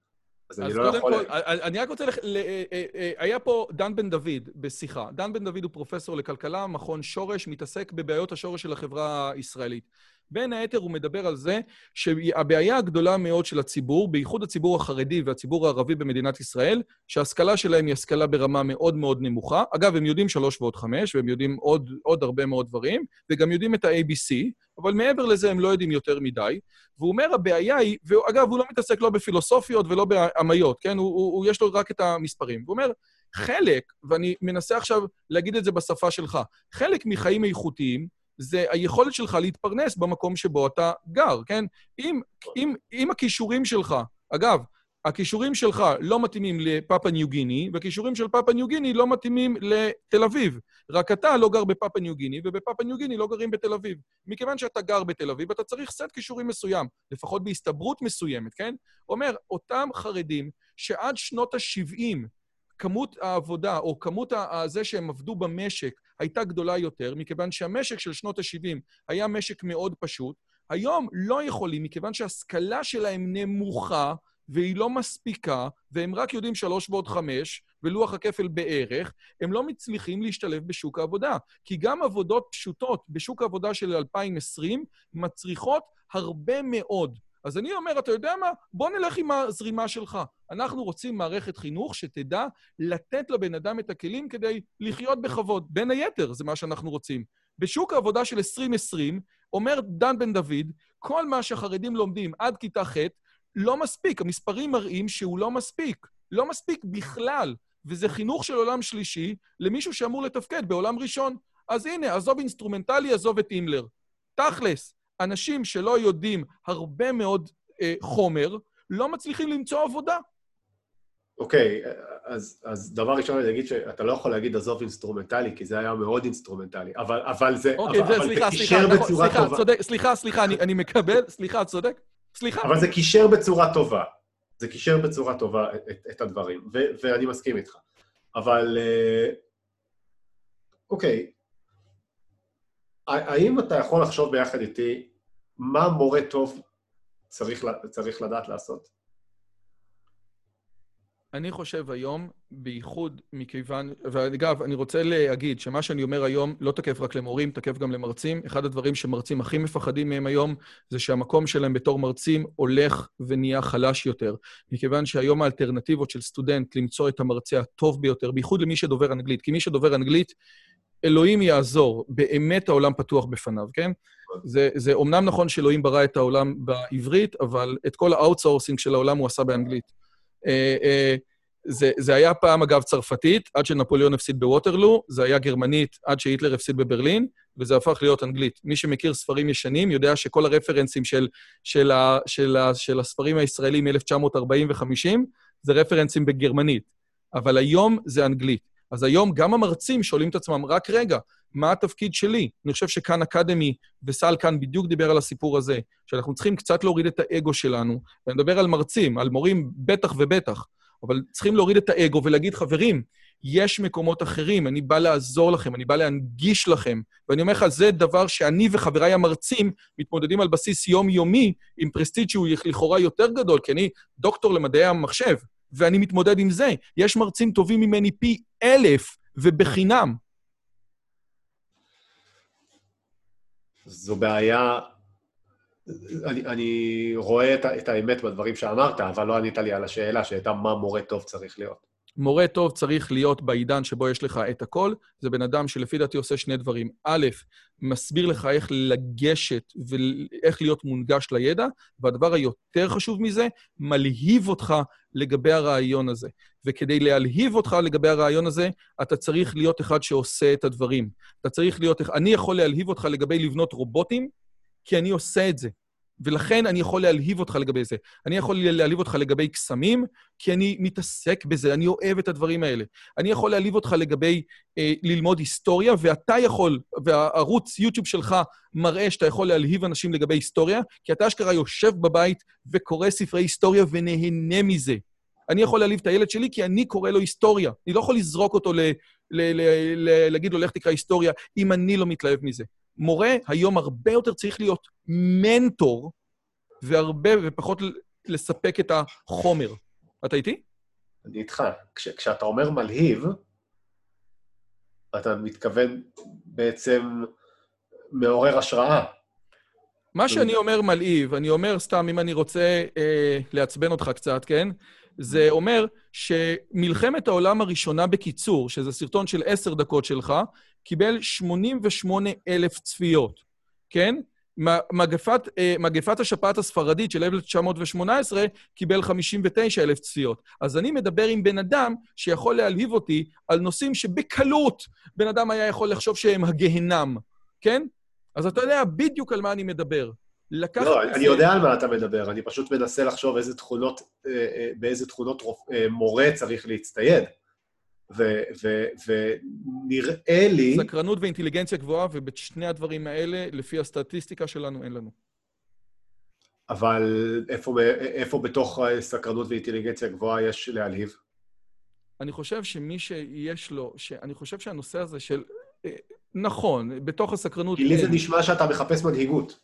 אז אני לא יכול... כל, אני רק רוצה... לח... אה, אה, היה פה דן בן דוד בשיחה. דן בן דוד הוא פרופסור לכלכלה, מכון שורש, מתעסק בבעיות השורש של החברה הישראלית. בין היתר הוא מדבר על זה שהבעיה הגדולה מאוד של הציבור, בייחוד הציבור החרדי והציבור הערבי במדינת ישראל, שההשכלה שלהם היא השכלה ברמה מאוד מאוד נמוכה. אגב, הם יודעים שלוש ועוד חמש, והם יודעים עוד, עוד הרבה מאוד דברים, וגם יודעים את ה-ABC, אבל מעבר לזה הם לא יודעים יותר מדי. והוא אומר, הבעיה היא, ואגב, הוא לא מתעסק לא בפילוסופיות ולא באמיות, כן? הוא, הוא, הוא, יש לו רק את המספרים. הוא אומר, חלק, ואני מנסה עכשיו להגיד את זה בשפה שלך, חלק מחיים איכותיים, זה היכולת שלך להתפרנס במקום שבו אתה גר, כן? אם, אם, אם הכישורים שלך, אגב, הכישורים שלך לא מתאימים לפאפה ניו גיני, והכישורים של פאפה ניו גיני לא מתאימים לתל אביב. רק אתה לא גר בפאפה ניו גיני, ובפאפה ניו גיני לא גרים בתל אביב. מכיוון שאתה גר בתל אביב, אתה צריך סט כישורים מסוים, לפחות בהסתברות מסוימת, כן? אומר, אותם חרדים שעד שנות ה-70 כמות העבודה, או כמות הזה שהם עבדו במשק, הייתה גדולה יותר, מכיוון שהמשק של שנות ה-70 היה משק מאוד פשוט. היום לא יכולים, מכיוון שההשכלה שלהם נמוכה, והיא לא מספיקה, והם רק יודעים שלוש ועוד חמש, ולוח הכפל בערך, הם לא מצליחים להשתלב בשוק העבודה. כי גם עבודות פשוטות בשוק העבודה של 2020 מצריכות הרבה מאוד אז אני אומר, אתה יודע מה? בוא נלך עם הזרימה שלך. אנחנו רוצים מערכת חינוך שתדע לתת לבן אדם את הכלים כדי לחיות בכבוד. בין היתר, זה מה שאנחנו רוצים. בשוק העבודה של 2020, אומר דן בן דוד, כל מה שהחרדים לומדים עד כיתה ח' לא מספיק. המספרים מראים שהוא לא מספיק. לא מספיק בכלל. וזה חינוך של עולם שלישי למישהו שאמור לתפקד בעולם ראשון. אז הנה, עזוב אינסטרומנטלי, עזוב את הימלר. תכלס, אנשים שלא יודעים הרבה מאוד אה, חומר, לא מצליחים למצוא עבודה. אוקיי, אוקיי, אז, אז דבר ראשון אני אגיד שאתה לא יכול להגיד עזוב אינסטרומנטלי, כי זה היה מאוד אינסטרומנטלי, אבל, אבל זה... אוקיי, אוקיי, אבל, זה, אבל סליחה, סליחה, נכון, סליחה, טובה. צודק, סליחה, סליחה, אני, אני מקבל, סליחה, צודק, סליחה. אבל זה קישר בצורה טובה. זה קישר בצורה טובה את, את הדברים, ו, ואני מסכים איתך. אבל אה, אוקיי, האם אתה יכול לחשוב ביחד איתי מה מורה טוב צריך, צריך לדעת לעשות? אני חושב היום, בייחוד מכיוון, ואגב, אני רוצה להגיד שמה שאני אומר היום לא תקף רק למורים, תקף גם למרצים. אחד הדברים שמרצים הכי מפחדים מהם היום, זה שהמקום שלהם בתור מרצים הולך ונהיה חלש יותר. מכיוון שהיום האלטרנטיבות של סטודנט למצוא את המרצה הטוב ביותר, בייחוד למי שדובר אנגלית, כי מי שדובר אנגלית, אלוהים יעזור, באמת העולם פתוח בפניו, כן? זה, זה אומנם נכון שאלוהים ברא את העולם בעברית, אבל את כל האאוטסורסינג של העולם הוא עשה באנגלית. אה, אה, זה, זה היה פעם, אגב, צרפתית, עד שנפוליאון הפסיד בווטרלו, זה היה גרמנית עד שהיטלר הפסיד בברלין, וזה הפך להיות אנגלית. מי שמכיר ספרים ישנים יודע שכל הרפרנסים של, של, ה, של, ה, של הספרים הישראלים מ-1940 ו-50 זה רפרנסים בגרמנית, אבל היום זה אנגלית. אז היום גם המרצים שואלים את עצמם, רק רגע, מה התפקיד שלי? אני חושב שכאן אקדמי, וסל כאן בדיוק דיבר על הסיפור הזה, שאנחנו צריכים קצת להוריד את האגו שלנו, ואני מדבר על מרצים, על מורים בטח ובטח, אבל צריכים להוריד את האגו ולהגיד, חברים, יש מקומות אחרים, אני בא לעזור לכם, אני בא להנגיש לכם. ואני אומר לך, זה דבר שאני וחבריי המרצים מתמודדים על בסיס יומיומי עם פרסטיג' שהוא לכאורה יותר גדול, כי אני דוקטור למדעי המחשב, ואני מתמודד עם זה. יש מרצים טובים ממני פי אלף ובחינם. זו בעיה, אני, אני רואה את, את האמת בדברים שאמרת, אבל לא ענית לי על השאלה שהייתה מה מורה טוב צריך להיות. מורה טוב צריך להיות בעידן שבו יש לך את הכל. זה בן אדם שלפי דעתי עושה שני דברים. א', מסביר לך איך לגשת ואיך להיות מונגש לידע, והדבר היותר חשוב מזה, מלהיב אותך לגבי הרעיון הזה. וכדי להלהיב אותך לגבי הרעיון הזה, אתה צריך להיות אחד שעושה את הדברים. אתה צריך להיות... אני יכול להלהיב אותך לגבי לבנות רובוטים, כי אני עושה את זה. ולכן אני יכול להלהיב אותך לגבי זה. אני יכול להלהיב אותך לגבי קסמים, כי אני מתעסק בזה, אני אוהב את הדברים האלה. אני יכול להלהיב אותך לגבי אה, ללמוד היסטוריה, ואתה יכול, והערוץ יוטיוב שלך מראה שאתה יכול להלהיב אנשים לגבי היסטוריה, כי אתה אשכרה יושב בבית וקורא ספרי היסטוריה ונהנה מזה. אני יכול להעליב את הילד שלי כי אני קורא לו היסטוריה. אני לא יכול לזרוק אותו, ל, ל, ל, ל, להגיד לו, לך תקרא היסטוריה, אם אני לא מתלהב מזה. מורה היום הרבה יותר צריך להיות מנטור, והרבה, ופחות לספק את החומר. אתה איתי? אני איתך. כש, כשאתה אומר מלהיב, אתה מתכוון בעצם מעורר השראה. מה שאני אומר מלהיב, אני אומר סתם, אם אני רוצה אה, לעצבן אותך קצת, כן? זה אומר שמלחמת העולם הראשונה בקיצור, שזה סרטון של עשר דקות שלך, קיבל 88 אלף צפיות, כן? מגפת, אה, מגפת השפעת הספרדית של 1918 קיבל 59 אלף צפיות. אז אני מדבר עם בן אדם שיכול להלהיב אותי על נושאים שבקלות בן אדם היה יכול לחשוב שהם הגהנם, כן? אז אתה יודע בדיוק על מה אני מדבר. לקחת לא, אני זה... יודע על מה אתה מדבר, אני פשוט מנסה לחשוב איזה תכונות, אה, אה, באיזה תכונות מורה צריך להצטייד. ונראה לי... סקרנות ואינטליגנציה גבוהה, ובשני הדברים האלה, לפי הסטטיסטיקה שלנו, אין לנו. אבל איפה, איפה בתוך סקרנות ואינטליגנציה גבוהה יש להלהיב? אני חושב שמי שיש לו, אני חושב שהנושא הזה של... אה, נכון, בתוך הסקרנות... כי לי זה נשמע שאתה מחפש מנהיגות.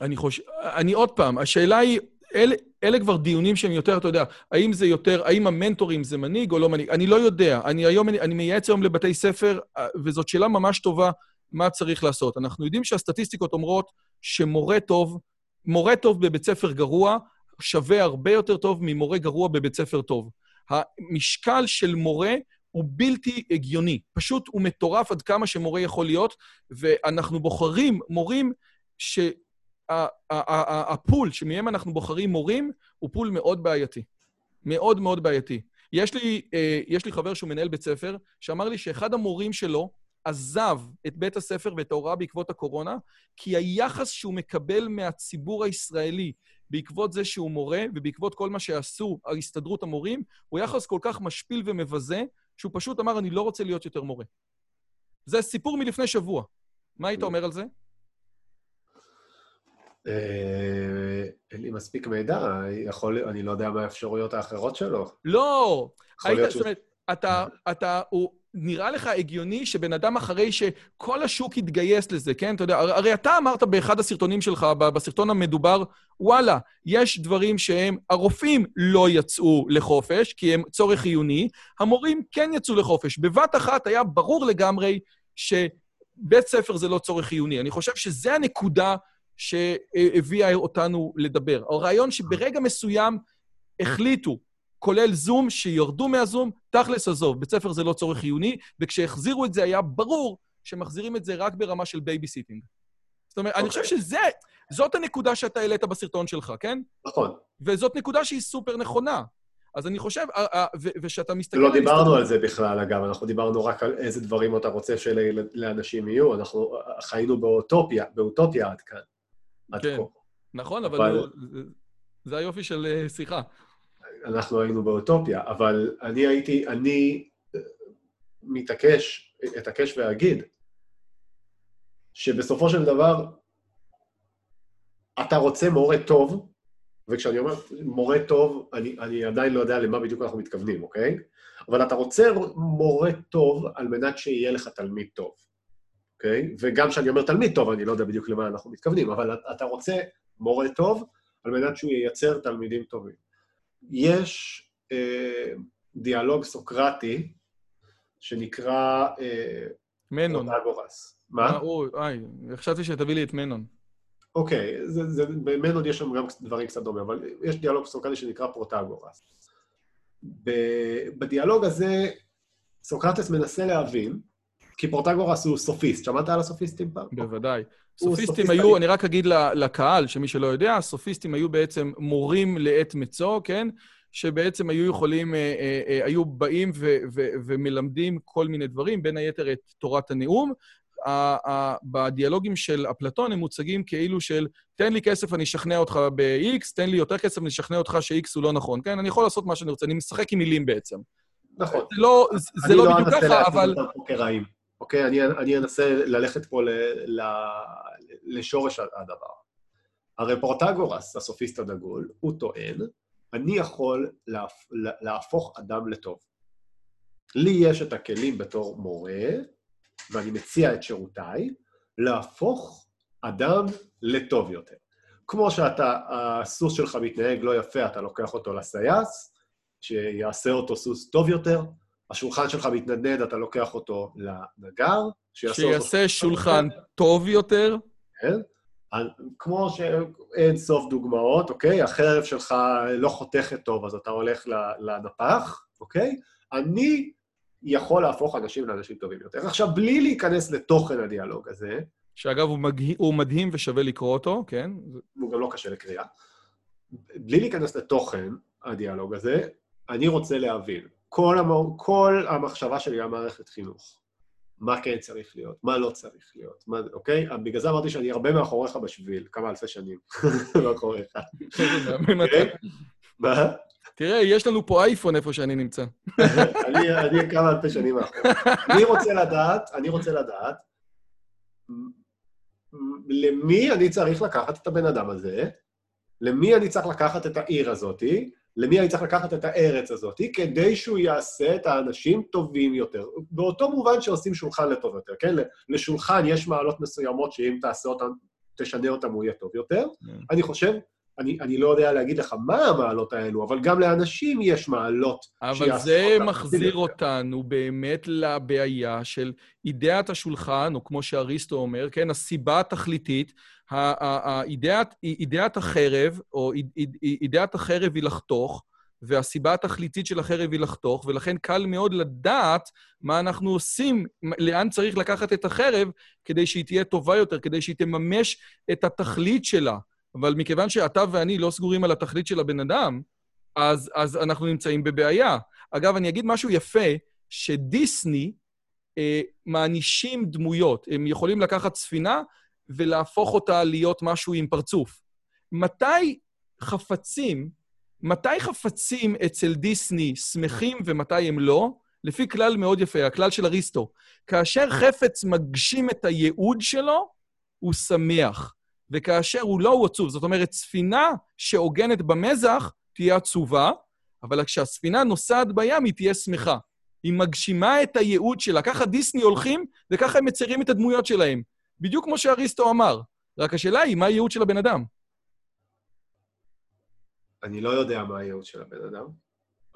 אני חושב... אני עוד פעם, השאלה היא, אלה, אלה כבר דיונים שהם יותר, אתה יודע, האם זה יותר, האם המנטורים זה מנהיג או לא מנהיג? אני לא יודע. אני היום, אני מייעץ היום לבתי ספר, אה, וזאת שאלה ממש טובה, מה צריך לעשות. אנחנו יודעים שהסטטיסטיקות אומרות שמורה טוב, מורה טוב בבית ספר גרוע, שווה הרבה יותר טוב ממורה גרוע בבית ספר טוב. המשקל של מורה הוא בלתי הגיוני. פשוט הוא מטורף עד כמה שמורה יכול להיות, ואנחנו בוחרים מורים ש... הפול שמהם אנחנו בוחרים מורים הוא פול מאוד בעייתי. מאוד מאוד בעייתי. יש לי, אה, יש לי חבר שהוא מנהל בית ספר, שאמר לי שאחד המורים שלו עזב את בית הספר ואת ההוראה בעקבות הקורונה, כי היחס שהוא מקבל מהציבור הישראלי בעקבות זה שהוא מורה ובעקבות כל מה שעשו הסתדרות המורים, הוא יחס כל כך משפיל ומבזה, שהוא פשוט אמר, אני לא רוצה להיות יותר מורה. זה סיפור מלפני שבוע. מה היית אומר על זה? אה, אין לי מספיק מידע, יכול, אני לא יודע מה האפשרויות האחרות שלו. לא! היית, זאת. אומרת, אתה, אתה, הוא, נראה לך הגיוני שבן אדם אחרי שכל השוק יתגייס לזה, כן? אתה יודע, הרי, אתה אמרת באחד הסרטונים שלך, בסרטון המדובר, וואלה, יש דברים שהם, הרופאים לא יצאו לחופש, כי הם צורך חיוני, המורים כן יצאו לחופש. בבת אחת היה ברור לגמרי שבית ספר זה לא צורך חיוני. אני חושב שזו הנקודה שהביאה אותנו לדבר. הרעיון שברגע מסוים החליטו, כולל זום, שירדו מהזום, תכלס עזוב, בית ספר זה לא צורך חיוני, וכשהחזירו את זה היה ברור שמחזירים את זה רק ברמה של בייביסיטינג. זאת אומרת, אני אוקיי. חושב שזה, זאת הנקודה שאתה העלית בסרטון שלך, כן? נכון. וזאת נקודה שהיא סופר נכונה. אז אני חושב, אה, אה, ושאתה מסתכל... לא דיברנו על זה בכלל, אגב, אנחנו דיברנו רק על איזה דברים אתה רוצה שלאנשים יהיו, אנחנו חיינו באוטופיה, באוטופיה עד כאן. עד כן. כה. נכון, אבל אבל- זה- זה היופי של אה, שיחה. אנחנו היינו באוטופיה, אבל אני הייתי, אני אה, מתעקש, אתעקש ואגיד, שבסופו של דבר, אתה רוצה מורה טוב, וכשאני אומר מורה טוב, אני, אני עדיין לא יודע למה בדיוק אנחנו מתכוונים, אוקיי? אבל אתה רוצה מורה טוב על מנת שיהיה לך תלמיד טוב, אוקיי? וגם כשאני אומר תלמיד טוב, אני לא יודע בדיוק למה אנחנו מתכוונים, אבל אתה רוצה מורה טוב על מנת שהוא ייצר תלמידים טובים. יש אה, דיאלוג סוקרטי שנקרא אה, מנון. פרוטגורס. אה, מה? אוי, איי, חשבתי שתביא לי את מנון. אוקיי, זה, זה, במנון יש שם גם דברים קצת דומים, אבל יש דיאלוג סוקרטי שנקרא פרוטגורס. בדיאלוג הזה סוקרטס מנסה להבין, כי פרוטגורס הוא סופיסט. שמעת על הסופיסטים פעם? בוודאי. סופיסטים סופיסט היו. אני רק אגיד לקהל, שמי שלא יודע, סופיסטים היו בעצם מורים לעת מצוא, כן? שבעצם היו יכולים, אה, אה, אה, היו באים ו- ו- ומלמדים כל מיני דברים, בין היתר את תורת הנאום. ה- ה- בדיאלוגים של אפלטון הם מוצגים כאילו של תן לי כסף, אני אשכנע אותך ב-X, תן לי יותר כסף, אני אשכנע אותך ש-X הוא לא נכון, כן? אני יכול לעשות מה שאני רוצה, אני משחק עם מילים בעצם. נכון. זה לא, זה אני לא בדיוק אנסה ככה, להציג אבל... אותם פה כרעים, אוקיי? אני, אני אנסה ללכת פה ל, ל, לשורש הדבר. הרי פרוטגורס, הסופיסט הדגול, הוא טוען, אני יכול להפ, להפוך אדם לטוב. לי יש את הכלים בתור מורה, ואני מציע את שירותיי, להפוך אדם לטוב יותר. כמו שאתה, הסוס שלך מתנהג לא יפה, אתה לוקח אותו לסייס, שיעשה אותו סוס טוב יותר, השולחן שלך מתנדנד, אתה לוקח אותו לנגר, שיעשה אותו... שיעשה שולחן טוב יותר. כן? כמו שאין סוף דוגמאות, אוקיי? החרב שלך לא חותכת טוב, אז אתה הולך לנפח, אוקיי? אני יכול להפוך אנשים לאנשים טובים יותר. עכשיו, בלי להיכנס לתוכן הדיאלוג הזה, שאגב, הוא, מגה... הוא מדהים ושווה לקרוא אותו, כן? הוא גם לא קשה לקריאה, בלי להיכנס לתוכן הדיאלוג הזה, אני רוצה להבין, כל, המ... כל המחשבה שלי על מערכת חינוך, מה כן צריך להיות, מה לא צריך להיות, מה... אוקיי? בגלל זה אמרתי שאני הרבה מאחוריך בשביל, כמה אלפי שנים [LAUGHS] מאחוריך. מהמם אתה. אוקיי? מה? תראה, יש לנו פה אייפון איפה שאני נמצא. [LAUGHS] אני, אני כמה אלפי שנים מאחוריך. אני רוצה לדעת, אני רוצה לדעת, למי אני צריך לקחת את הבן אדם הזה, למי אני צריך לקחת את העיר הזאתי, למי אני צריך לקחת את הארץ הזאתי, כדי שהוא יעשה את האנשים טובים יותר. באותו מובן שעושים שולחן לטוב יותר, כן? לשולחן יש מעלות מסוימות שאם תעשה אותן, תשנה אותן, הוא יהיה טוב יותר. אני חושב, אני, אני לא יודע להגיד לך מה המעלות האלו, אבל גם לאנשים יש מעלות אבל זה מחזיר. אותנו באמת לבעיה של אידאת השולחן, או כמו שאריסטו אומר, כן, הסיבה התכליתית, ה- ה- ה- אידאת- החרב, או איד- איד- אידאת החרב היא לחתוך, והסיבה התכליתית של החרב היא לחתוך, ולכן קל מאוד לדעת מה אנחנו עושים, לאן צריך לקחת את החרב, כדי שהיא תהיה טובה יותר, כדי שהיא תממש את התכלית שלה. אבל מכיוון שאתה ואני לא סגורים על התכלית של הבן אדם, אז, אז אנחנו נמצאים בבעיה. אגב, אני אגיד משהו יפה, שדיסני אה, מענישים דמויות. הם יכולים לקחת ספינה ולהפוך אותה להיות משהו עם פרצוף. מתי חפצים, מתי חפצים אצל דיסני שמחים ומתי הם לא? לפי כלל מאוד יפה, הכלל של אריסטו. כאשר חפץ מגשים את הייעוד שלו, הוא שמח. וכאשר הוא לא, הוא עצוב. זאת אומרת, ספינה שעוגנת במזח תהיה עצובה, אבל כשהספינה נוסעת בים, היא תהיה שמחה. היא מגשימה את הייעוד שלה. ככה דיסני הולכים, וככה הם מציירים את הדמויות שלהם. בדיוק כמו שאריסטו אמר. רק השאלה היא, מה הייעוד של הבן אדם? אני לא יודע מה הייעוד של הבן אדם.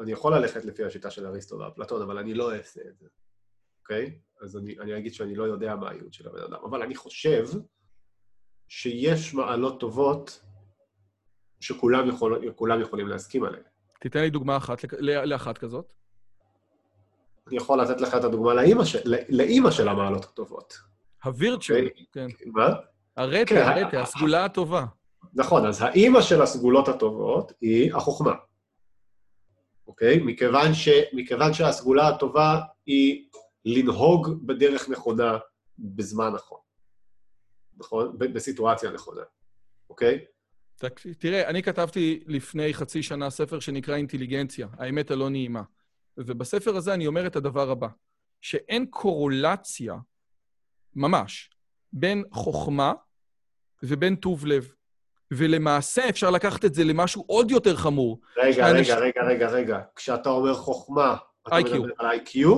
אני יכול ללכת לפי השיטה של אריסטו ואפלטון, אבל אני לא אעשה את זה, אוקיי? אז אני, אני אגיד שאני לא יודע מה הייעוד של הבן אדם. אבל אני חושב שיש מעלות טובות שכולם יכול, יכולים להסכים עליהן. תיתן לי דוגמה אחת לאחת כזאת. אני יכול לתת לך את הדוגמה לאימא, של, לאימא של המעלות הטובות. הווירטואל, אוקיי? כן. מה? הרטה, כן, הרטה, הסגולה הטובה. נכון, אז האימא של הסגולות הטובות היא החוכמה. אוקיי? מכיוון, ש, מכיוון שהסגולה הטובה היא לנהוג בדרך נכונה בזמן נכון. נכון? בסיטואציה נכונה, אוקיי? תראה, אני כתבתי לפני חצי שנה ספר שנקרא אינטליגנציה, האמת הלא נעימה. ובספר הזה אני אומר את הדבר הבא, שאין קורולציה, ממש, בין חוכמה ובין טוב לב. ולמעשה אפשר לקחת את זה למשהו עוד יותר חמור. רגע, רגע, רגע, רגע, רגע. כשאתה אומר חוכמה, אתה מדבר על IQ?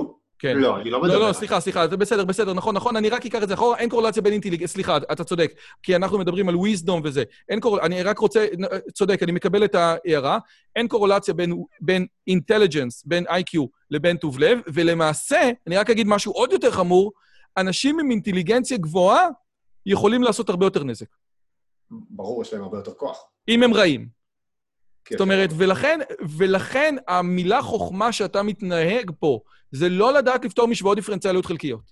כן. לא, אני לא מדבר. לא, לא, סליחה, סליחה, זה בסדר, בסדר, נכון, נכון, אני רק אקח את זה אחורה, אין קורלציה בין אינטליגנציה, סליחה, אתה צודק, כי אנחנו מדברים על wisdom וזה. אין קורלציה, אני רק רוצה, צודק, אני מקבל את ההערה, אין קורלציה בין, בין intelligence, בין IQ לבין טוב לב, ולמעשה, אני רק אגיד משהו עוד יותר חמור, אנשים עם אינטליגנציה גבוהה יכולים לעשות הרבה יותר נזק. ברור, יש להם הרבה יותר כוח. אם הם רעים. זאת אומרת, ולכן, ולכן המילה חוכמה שאתה מתנהג פה, זה לא לדעת לפתור משוואות דיפרנציאליות חלקיות.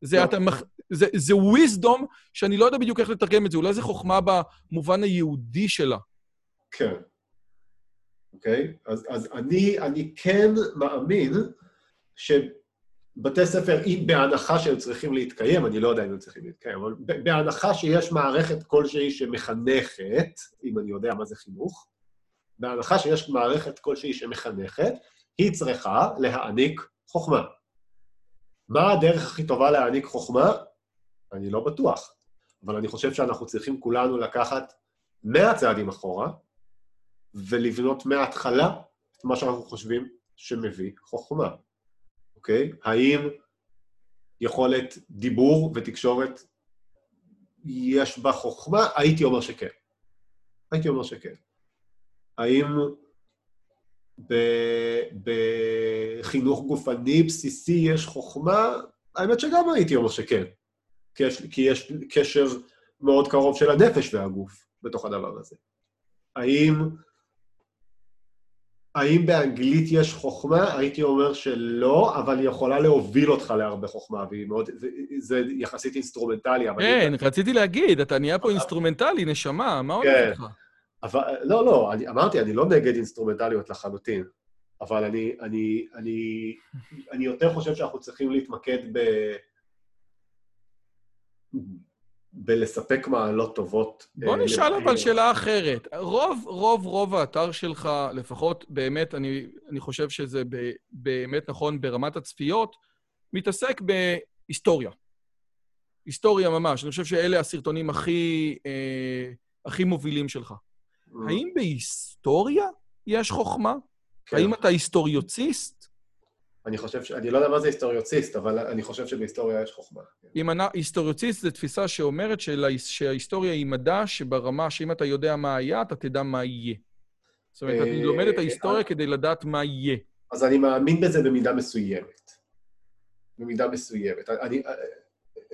זה, לא. אתה מח... זה, זה wisdom שאני לא יודע בדיוק איך לתרגם את זה, אולי זה חוכמה במובן היהודי שלה. כן. אוקיי? Okay. אז, אז אני, אני כן מאמין שבתי ספר, אם בהנחה שהם צריכים להתקיים, אני לא יודע אם הם צריכים להתקיים, אבל בהנחה שיש מערכת כלשהי שמחנכת, אם אני יודע מה זה חינוך, בהנחה שיש מערכת כלשהי שמחנכת, היא צריכה להעניק חוכמה. מה הדרך הכי טובה להעניק חוכמה? אני לא בטוח, אבל אני חושב שאנחנו צריכים כולנו לקחת 100 צעדים אחורה ולבנות מההתחלה את מה שאנחנו חושבים שמביא חוכמה, אוקיי? האם יכולת דיבור ותקשורת יש בה חוכמה? הייתי אומר שכן. הייתי אומר שכן. האם בחינוך גופני בסיסי יש חוכמה? האמת שגם הייתי אומר שכן. כי יש, כי יש קשר מאוד קרוב של הנפש והגוף בתוך הדבר הזה. האם, האם באנגלית יש חוכמה? הייתי אומר שלא, אבל היא יכולה להוביל אותך להרבה חוכמה, והיא מאוד, זה יחסית אינסטרומנטלי, אבל... כן, רציתי להגיד, אתה נהיה פה אינסטרומנטלי, נשמה, מה הולך כן. לך? אבל, לא, לא, אני, אמרתי, אני לא נגד אינסטרומנטליות לחלוטין, אבל אני, אני, אני, אני יותר חושב שאנחנו צריכים להתמקד ב... בלספק מעלות טובות. בוא אה, נשאל אבל שאלה אחרת. רוב, רוב, רוב האתר שלך, לפחות באמת, אני, אני חושב שזה ב, באמת נכון ברמת הצפיות, מתעסק בהיסטוריה. היסטוריה ממש. אני חושב שאלה הסרטונים הכי, אה, הכי מובילים שלך. האם בהיסטוריה יש חוכמה? כן. האם אתה היסטוריוציסט? אני חושב ש... אני לא יודע מה זה היסטוריוציסט, אבל אני חושב שבהיסטוריה יש חוכמה. אם אני... היסטוריוציסט זו תפיסה שאומרת שלה... שההיסטוריה היא מדע שברמה שאם אתה יודע מה היה, אתה תדע מה יהיה. זאת אומרת, אני אה, לומד את ההיסטוריה אה, כדי לדעת מה יהיה. אז אני מאמין בזה במידה מסוימת. במידה מסוימת. אני,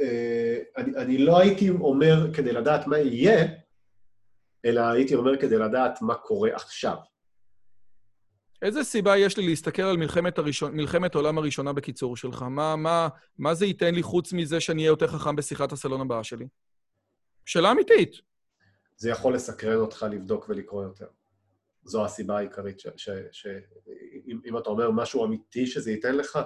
אה, אני, אני לא הייתי אומר כדי לדעת מה יהיה, אלא הייתי אומר כדי לדעת מה קורה עכשיו. איזה סיבה יש לי להסתכל על מלחמת, הראשון, מלחמת העולם הראשונה בקיצור שלך? מה, מה, מה זה ייתן לי חוץ מזה שאני אהיה יותר חכם בשיחת הסלון הבאה שלי? שאלה אמיתית. זה יכול לסקרן אותך לבדוק ולקרוא יותר. זו הסיבה העיקרית, שאם אתה אומר משהו אמיתי שזה ייתן לך,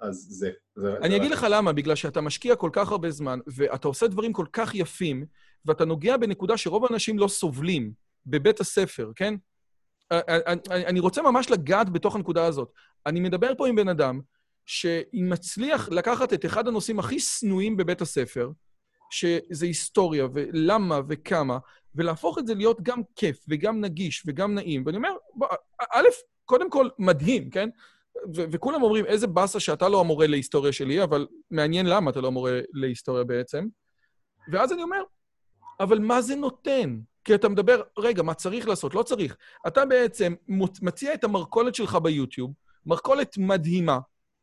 אז זה. זה אני זה אגיד לך למה, בגלל שאתה משקיע כל כך הרבה זמן, ואתה עושה דברים כל כך יפים, ואתה נוגע בנקודה שרוב האנשים לא סובלים, בבית הספר, כן? אני רוצה ממש לגעת בתוך הנקודה הזאת. אני מדבר פה עם בן אדם שאם מצליח לקחת את אחד הנושאים הכי שנואים בבית הספר, שזה היסטוריה, ולמה וכמה, ולהפוך את זה להיות גם כיף וגם נגיש וגם נעים. ואני אומר, בוא, א', קודם כל, מדהים, כן? וכולם אומרים, איזה באסה שאתה לא המורה להיסטוריה שלי, אבל מעניין למה אתה לא המורה להיסטוריה בעצם. ואז אני אומר, אבל מה זה נותן? כי אתה מדבר, רגע, מה צריך לעשות? לא צריך. אתה בעצם מציע את המרכולת שלך ביוטיוב, מרכולת מדהימה.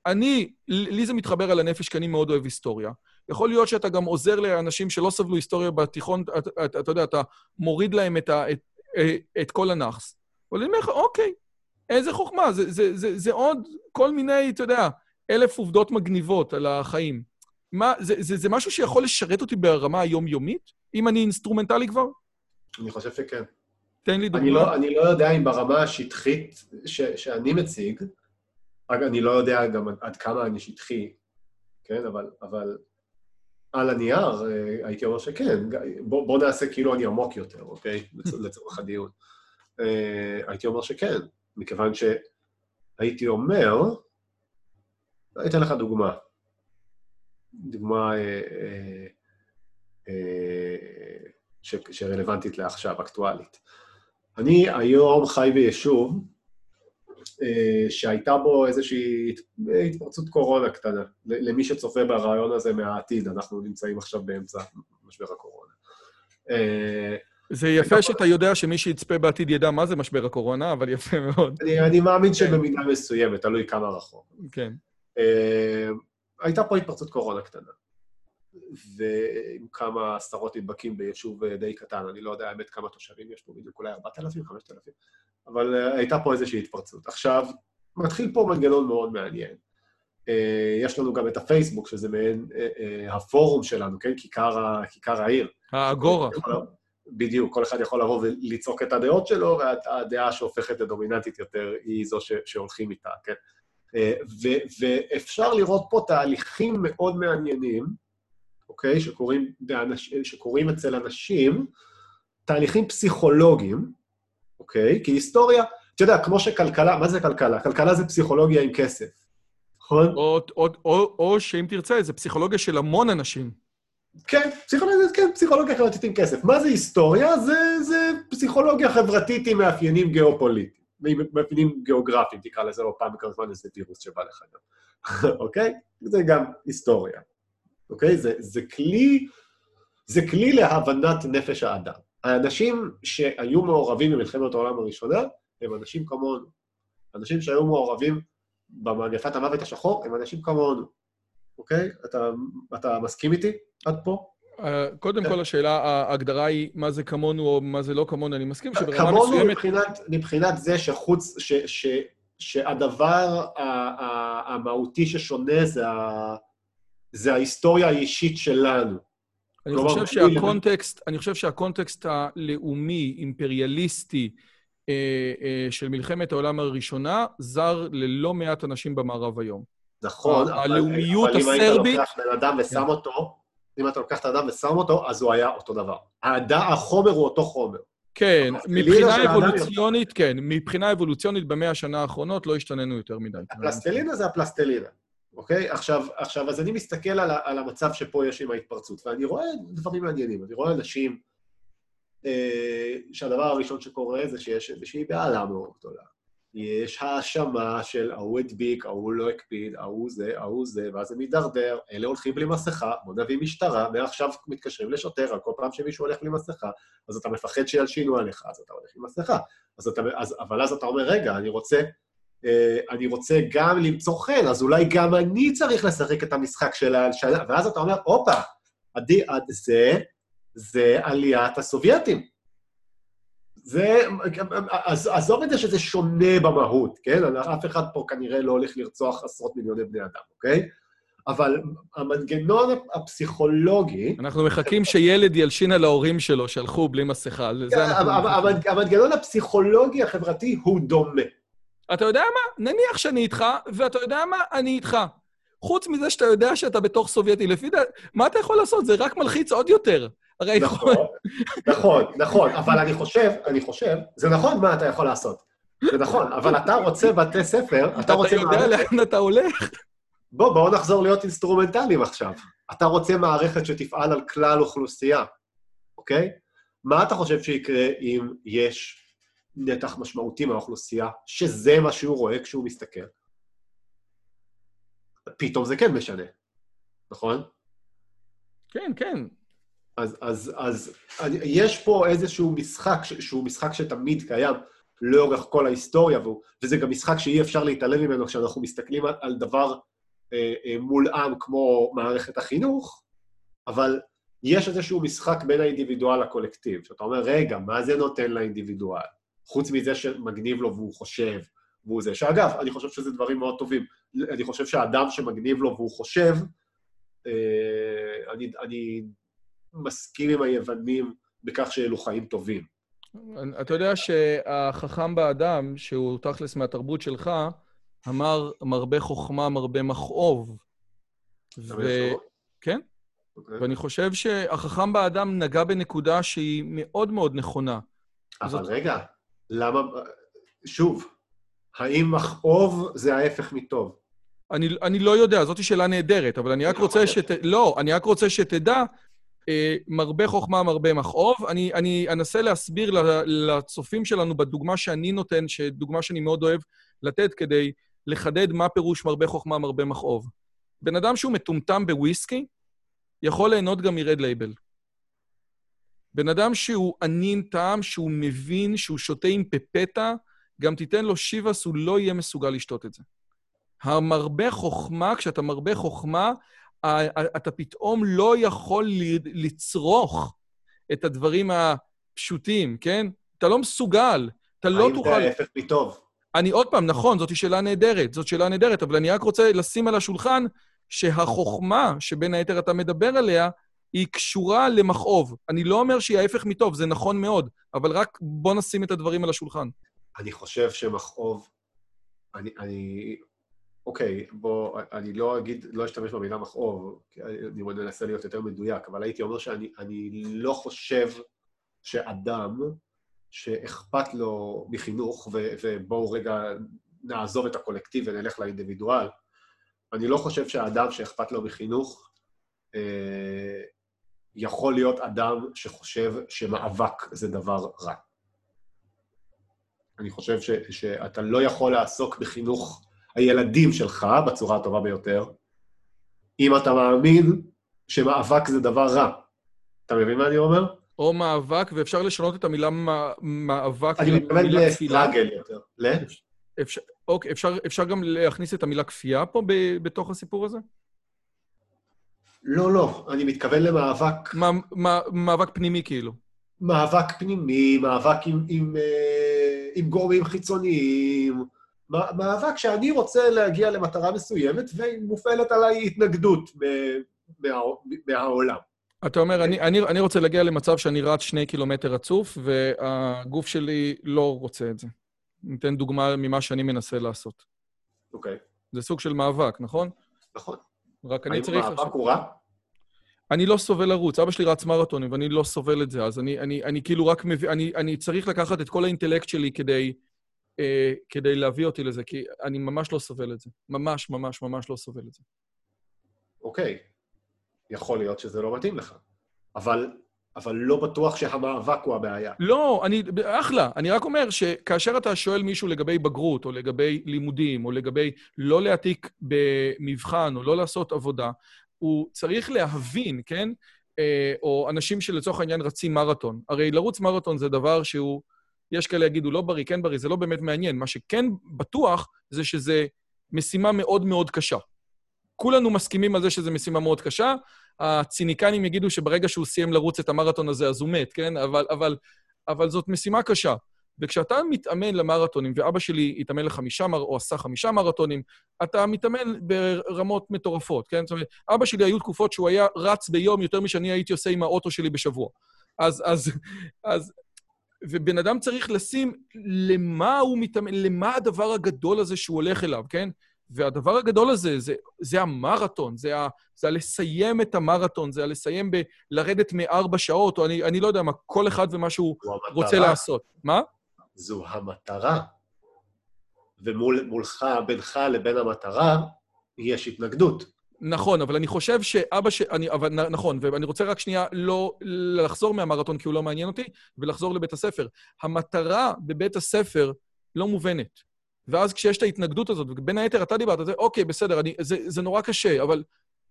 אני, לי זה מתחבר על הנפש, כי אני מאוד אוהב היסטוריה. יכול להיות שאתה גם עוזר לאנשים שלא סבלו היסטוריה בתיכון, אתה, אתה, אתה יודע, אתה מוריד להם את, ה, את, את כל הנאחס. אבל אני אומר לך, אוקיי, איזה חוכמה, זה, זה, זה, זה עוד כל מיני, אתה יודע, אלף עובדות מגניבות על החיים. מה, זה, זה, זה משהו שיכול לשרת אותי ברמה היומיומית, אם אני אינסטרומנטלי כבר? אני חושב שכן. תן לי דוגמא. אני לא, אני לא יודע אם ברמה השטחית ש, שאני מציג, אני לא יודע גם עד, עד כמה אני שטחי, כן? אבל, אבל על הנייר אה, הייתי אומר שכן. בוא, בוא נעשה כאילו אני עמוק יותר, אוקיי? לצורך הדיון. אה, הייתי אומר שכן, מכיוון שהייתי אומר, אני אתן לך דוגמה. דוגמה אה, אה, אה, ש, שרלוונטית לעכשיו, אקטואלית. אני היום חי ביישוב אה, שהייתה בו איזושהי התפרצות קורונה קטנה. למי שצופה ברעיון הזה מהעתיד, אנחנו נמצאים עכשיו באמצע משבר הקורונה. אה, זה יפה שאתה יודע שמי שיצפה בעתיד ידע מה זה משבר הקורונה, אבל יפה מאוד. אני, אני מאמין. שבמידה מסוימת, תלוי כמה רחוק. כן. Uh, הייתה פה התפרצות קורונה קטנה, ועם כמה עשרות נדבקים ביישוב די קטן, אני לא יודע האמת כמה תושבים יש פה בדיוק, אולי 4,000, 5,000, אבל uh, הייתה פה איזושהי התפרצות. עכשיו, מתחיל פה מנגנון מאוד מעניין. יש לנו גם את הפייסבוק, שזה מעין הפורום שלנו, כן? כיכר, כיכר העיר. האגורה. בדיוק, כל אחד יכול לבוא ולצעוק את הדעות שלו, והדעה שהופכת לדומיננטית יותר היא זו ש, שהולכים איתה, כן? אה, ו, ואפשר לראות פה תהליכים מאוד מעניינים, אוקיי? שקורים, באנש, שקורים אצל אנשים, תהליכים פסיכולוגיים, אוקיי? כי היסטוריה, אתה יודע, כמו שכלכלה, מה זה כלכלה? כלכלה זה פסיכולוגיה עם כסף, נכון? או, או, או, או שאם תרצה, זה פסיכולוגיה של המון אנשים. כן, פסיכולוגיה, כן, פסיכולוגיה חברתית עם כסף. מה זה היסטוריה? זה, זה פסיכולוגיה חברתית עם מאפיינים גיאופוליטיים, עם מאפיינים גיאוגרפיים, תקרא לזה, או פעם בכמה זמן איזה וירוס שבא לך גם, [LAUGHS] אוקיי? זה גם היסטוריה, אוקיי? זה, זה כלי, זה כלי להבנת נפש האדם. האנשים שהיו מעורבים במלחמת העולם הראשונה הם אנשים כמונו. אנשים שהיו מעורבים במגפת המוות השחור הם אנשים כמונו, אוקיי? אתה, אתה מסכים איתי? עד פה? אה, קודם כן. כל, השאלה, ההגדרה היא מה זה כמונו או מה זה לא כמונו. אני מסכים שברמה מסוימת... כמונו מבחינת, מבחינת זה שחוץ, ש, ש, שהדבר המהותי ששונה זה, ה, זה ההיסטוריה האישית שלנו. אני חושב שהקונטקסט, אני חושב שהקונטקסט הלאומי, אימפריאליסטי, אה, אה, של מלחמת העולם הראשונה, זר ללא מעט אנשים במערב היום. נכון, אבל. אם היית לוקח בן אדם ושם. אותו, אם אתה לוקח את האדם ושם אותו, אז הוא היה אותו דבר. החומר הוא אותו חומר. כן, מבחינה אבולוציונית, כן. מבחינה אבולוציונית, במאה השנה האחרונות לא השתננו יותר מדי. הפלסטלינה זה הפלסטלינה, אוקיי? עכשיו, עכשיו, אז אני מסתכל על, על המצב שפה יש עם ההתפרצות, ואני רואה דברים מעניינים. אני רואה אנשים אה, שהדבר הראשון שקורה זה שיש איזושהי בעלה מאוד גדולה. יש האשמה של ההוא הדביק, ההוא לא הקפיד, ההוא זה, ההוא זה, ואז זה מידרדר, אלה הולכים בלי מסכה, בוא נביא משטרה, מעכשיו מתקשרים לשוטר על כל פעם שמישהו הולך בלי מסכה, אז אתה מפחד שילשינו עליך, אז אתה הולך עם מסכה. אז אתה, אז, אבל אז אתה אומר, רגע, אני רוצה, אה, אני רוצה גם למצוא חן, אז אולי גם אני צריך לשחק את המשחק של ההלשנה, ואז אתה אומר, הופה, זה, זה עליית הסובייטים. זה, אז עזוב את זה שזה שונה במהות, כן? אף אחד פה כנראה לא הולך לרצוח עשרות מיליוני בני אדם, אוקיי? אבל המנגנון הפסיכולוגי... אנחנו מחכים שילד ילשין על ההורים שלו שהלכו בלי מסכה, לזה כן, אנחנו... המנגנון הפסיכולוגי החברתי הוא דומה. אתה יודע מה? נניח שאני איתך, ואתה יודע מה? אני איתך. חוץ מזה שאתה יודע שאתה בתוך סובייטי, לפי דעת, מה אתה יכול לעשות? זה רק מלחיץ עוד יותר. הרי... נכון, נכון, נכון, אבל אני חושב, אני חושב, זה נכון מה אתה יכול לעשות. זה נכון, אבל אתה רוצה בתי ספר, אתה רוצה... אתה יודע לאן אתה הולך. בוא, בואו נחזור להיות אינסטרומנטליים עכשיו. אתה רוצה מערכת שתפעל על כלל אוכלוסייה, אוקיי? מה אתה חושב שיקרה אם יש נתח משמעותי מהאוכלוסייה, שזה מה שהוא רואה כשהוא מסתכל? פתאום זה כן משנה, נכון? כן, כן. אז, אז, אז יש פה איזשהו משחק, שהוא משחק שתמיד קיים לאורך כל ההיסטוריה, וזה גם משחק שאי אפשר להתעלם ממנו כשאנחנו מסתכלים על, על דבר אה, אה, מול עם כמו מערכת החינוך, אבל יש איזשהו משחק בין האינדיבידואל לקולקטיב, שאתה אומר, רגע, מה זה נותן לאינדיבידואל? חוץ מזה שמגניב לו והוא חושב, והוא זה. שאגב, אני חושב שזה דברים מאוד טובים. אני חושב שהאדם שמגניב לו והוא חושב, אה, אני, אני מסכים עם היוונים בכך שאלו חיים טובים. אתה יודע שהחכם באדם, שהוא תכלס מהתרבות שלך, אמר, מרבה חוכמה, מרבה מכאוב. ו... כן? Okay. אוקיי. ואני חושב שהחכם באדם נגע בנקודה שהיא מאוד מאוד נכונה. אבל זאת... רגע, למה... שוב, האם מכאוב זה ההפך מטוב? אני, אני לא יודע, זאת שאלה נהדרת, אבל אני רק רוצה שת... לא, אני רק רוצה שתדע, מרבה חוכמה, מרבה מכאוב. אני, אני אנסה להסביר לצופים שלנו בדוגמה שאני נותן, דוגמה שאני מאוד אוהב לתת כדי לחדד מה פירוש מרבה חוכמה, מרבה מכאוב. בן אדם שהוא מטומטם בוויסקי, יכול ליהנות גם מרד לייבל. בן אדם שהוא ענין טעם, שהוא מבין, שהוא שותה עם פפטה, גם תיתן לו שיבס, הוא לא יהיה מסוגל לשתות את זה. המרבה חוכמה, כשאתה מרבה חוכמה, אתה פתאום לא יכול לצרוך את הדברים הפשוטים, כן? אתה לא מסוגל, אתה לא תוכל... האם זה ההפך מטוב? אני עוד פעם, נכון, זאת שאלה נהדרת, זאת שאלה נהדרת, אבל אני רק רוצה לשים על השולחן שהחוכמה שבין היתר אתה מדבר עליה, היא קשורה למכאוב. אני לא אומר שהיא ההפך מטוב, זה נכון מאוד, אבל רק בוא נשים את הדברים על השולחן. אני חושב שמכאוב... אני, אני... אוקיי, בוא, אני לא אגיד, לא אשתמש במילה מכאוב, אני מנסה להיות יותר מדויק, אבל הייתי אומר שאני לא חושב שאדם שאכפת לו מחינוך, ו, ובואו רגע נעזוב את הקולקטיב ונלך לאינדיבידואל, אני לא חושב שהאדם שאכפת לו מחינוך אה, יכול להיות אדם שחושב שמאבק זה דבר רע. אני חושב ש, שאתה לא יכול לעסוק בחינוך הילדים שלך בצורה הטובה ביותר, אם אתה מאמין שמאבק זה דבר רע. אתה מבין מה אני אומר? או מאבק, ואפשר לשנות את המילה מאבק אני מתכוון לסטראגל יותר. ל? אפשר, אוקיי, אפשר, אפשר גם להכניס את המילה כפייה פה ב, בתוך הסיפור הזה? לא, לא, אני מתכוון למאבק... מה, מה, מאבק פנימי כאילו. מאבק פנימי, מאבק עם, עם, אה, עם גורמים חיצוניים, מאבק שאני רוצה להגיע למטרה מסוימת ומופעלת עליי התנגדות מה, מהעולם. אתה אומר, אני, אני, אני רוצה להגיע למצב שאני רץ שני קילומטר רצוף, והגוף שלי לא רוצה את זה. ניתן דוגמה ממה שאני מנסה לעשות. אוקיי. Okay. זה סוג של מאבק, נכון? נכון. רק אני צריך... האם מאבק הוא רע? אני לא סובל לרוץ. אבא שלי רץ מרתונים, ואני לא סובל את זה. אז אני, אני, אני כאילו רק מבין... אני, אני צריך לקחת את כל האינטלקט שלי כדי, כדי להביא אותי לזה, כי אני ממש לא סובל את זה. ממש, ממש, ממש לא סובל את זה. אוקיי. יכול להיות שזה לא מתאים לך. אבל, אבל לא בטוח שהמאבק הוא הבעיה. לא, אני... אחלה. אני רק אומר שכאשר אתה שואל מישהו לגבי בגרות, או לגבי לימודים, או לגבי לא להעתיק במבחן, או לא לעשות עבודה, הוא צריך להבין, כן? אה, או אנשים שלצורך העניין רצים מרתון. הרי לרוץ מרתון זה דבר שהוא... יש כאלה יגידו, לא בריא, כן בריא, זה לא באמת מעניין. מה שכן בטוח זה שזה משימה מאוד מאוד קשה. כולנו מסכימים על זה שזו משימה מאוד קשה. הציניקנים יגידו שברגע שהוא סיים לרוץ את המרתון הזה, אז הוא מת, כן? אבל, אבל, אבל זאת משימה קשה. וכשאתה מתאמן למרתונים, ואבא שלי התאמן לחמישה, מר... או עשה חמישה מרתונים, אתה מתאמן ברמות מטורפות, כן? זאת אומרת, אבא שלי היו תקופות שהוא היה רץ ביום יותר משאני הייתי עושה עם האוטו שלי בשבוע. אז, אז, אז, ובן אדם צריך לשים למה הוא מתאמן, למה הדבר הגדול הזה שהוא הולך אליו, כן? והדבר הגדול הזה, זה, זה המרתון, זה, ה, זה הלסיים את המרתון, זה הלסיים בלרדת מארבע שעות, או אני, אני לא יודע מה, כל אחד ומה שהוא רוצה לעשות. מה? זו המטרה. ומולך, בינך לבין המטרה, יש התנגדות. נכון, אבל אני חושב שאבא ש... אני, אבל נכון, ואני רוצה רק שנייה לא לחזור מהמרתון, כי הוא לא מעניין אותי, ולחזור לבית הספר. המטרה בבית הספר לא מובנת. ואז כשיש את ההתנגדות הזאת, ובין היתר אתה דיברת זה, אוקיי, בסדר, אני, זה, זה נורא קשה, אבל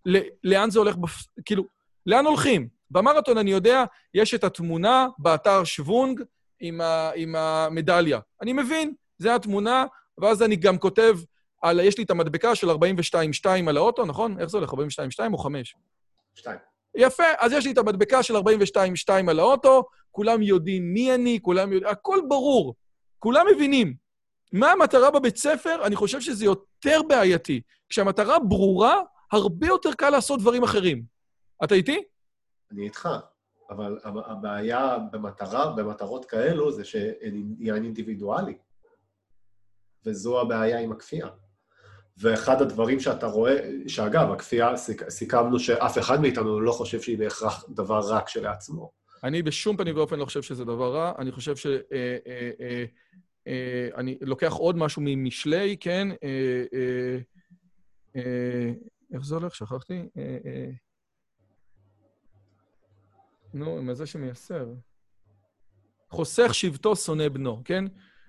ל, לאן זה הולך, בפ... כאילו, לאן הולכים? במרתון אני יודע, יש את התמונה באתר שוונג עם, ה, עם המדליה. אני מבין, זו התמונה, ואז אני גם כותב, יש לי את המדבקה של 42-2 על האוטו, נכון? איך זה הולך, 42-2 או 5? שתיים. יפה, אז יש לי את המדבקה של 42-2 על האוטו, כולם יודעים מי אני, כולם יודעים, הכל ברור. כולם מבינים. מה המטרה בבית ספר? אני חושב שזה יותר בעייתי. כשהמטרה ברורה, הרבה יותר קל לעשות דברים אחרים. אתה איתי? אני איתך, אבל הב- הבעיה במטרה, במטרות כאלו זה שעניין אינדיבידואלי. וזו הבעיה עם הכפייה. ואחד הדברים שאתה רואה, שאגב, הכפייה, סיכ- סיכמנו שאף אחד מאיתנו לא חושב שהיא בהכרח דבר רע כשלעצמו. אני בשום פנים ואופן לא חושב שזה דבר רע. אני חושב ש... אה, אה, אה, אני לוקח עוד משהו ממשלי, כן? איך זה הולך? שכחתי. נו, מה זה שמייסר? חוסך שבטו, שונא בנו, כן?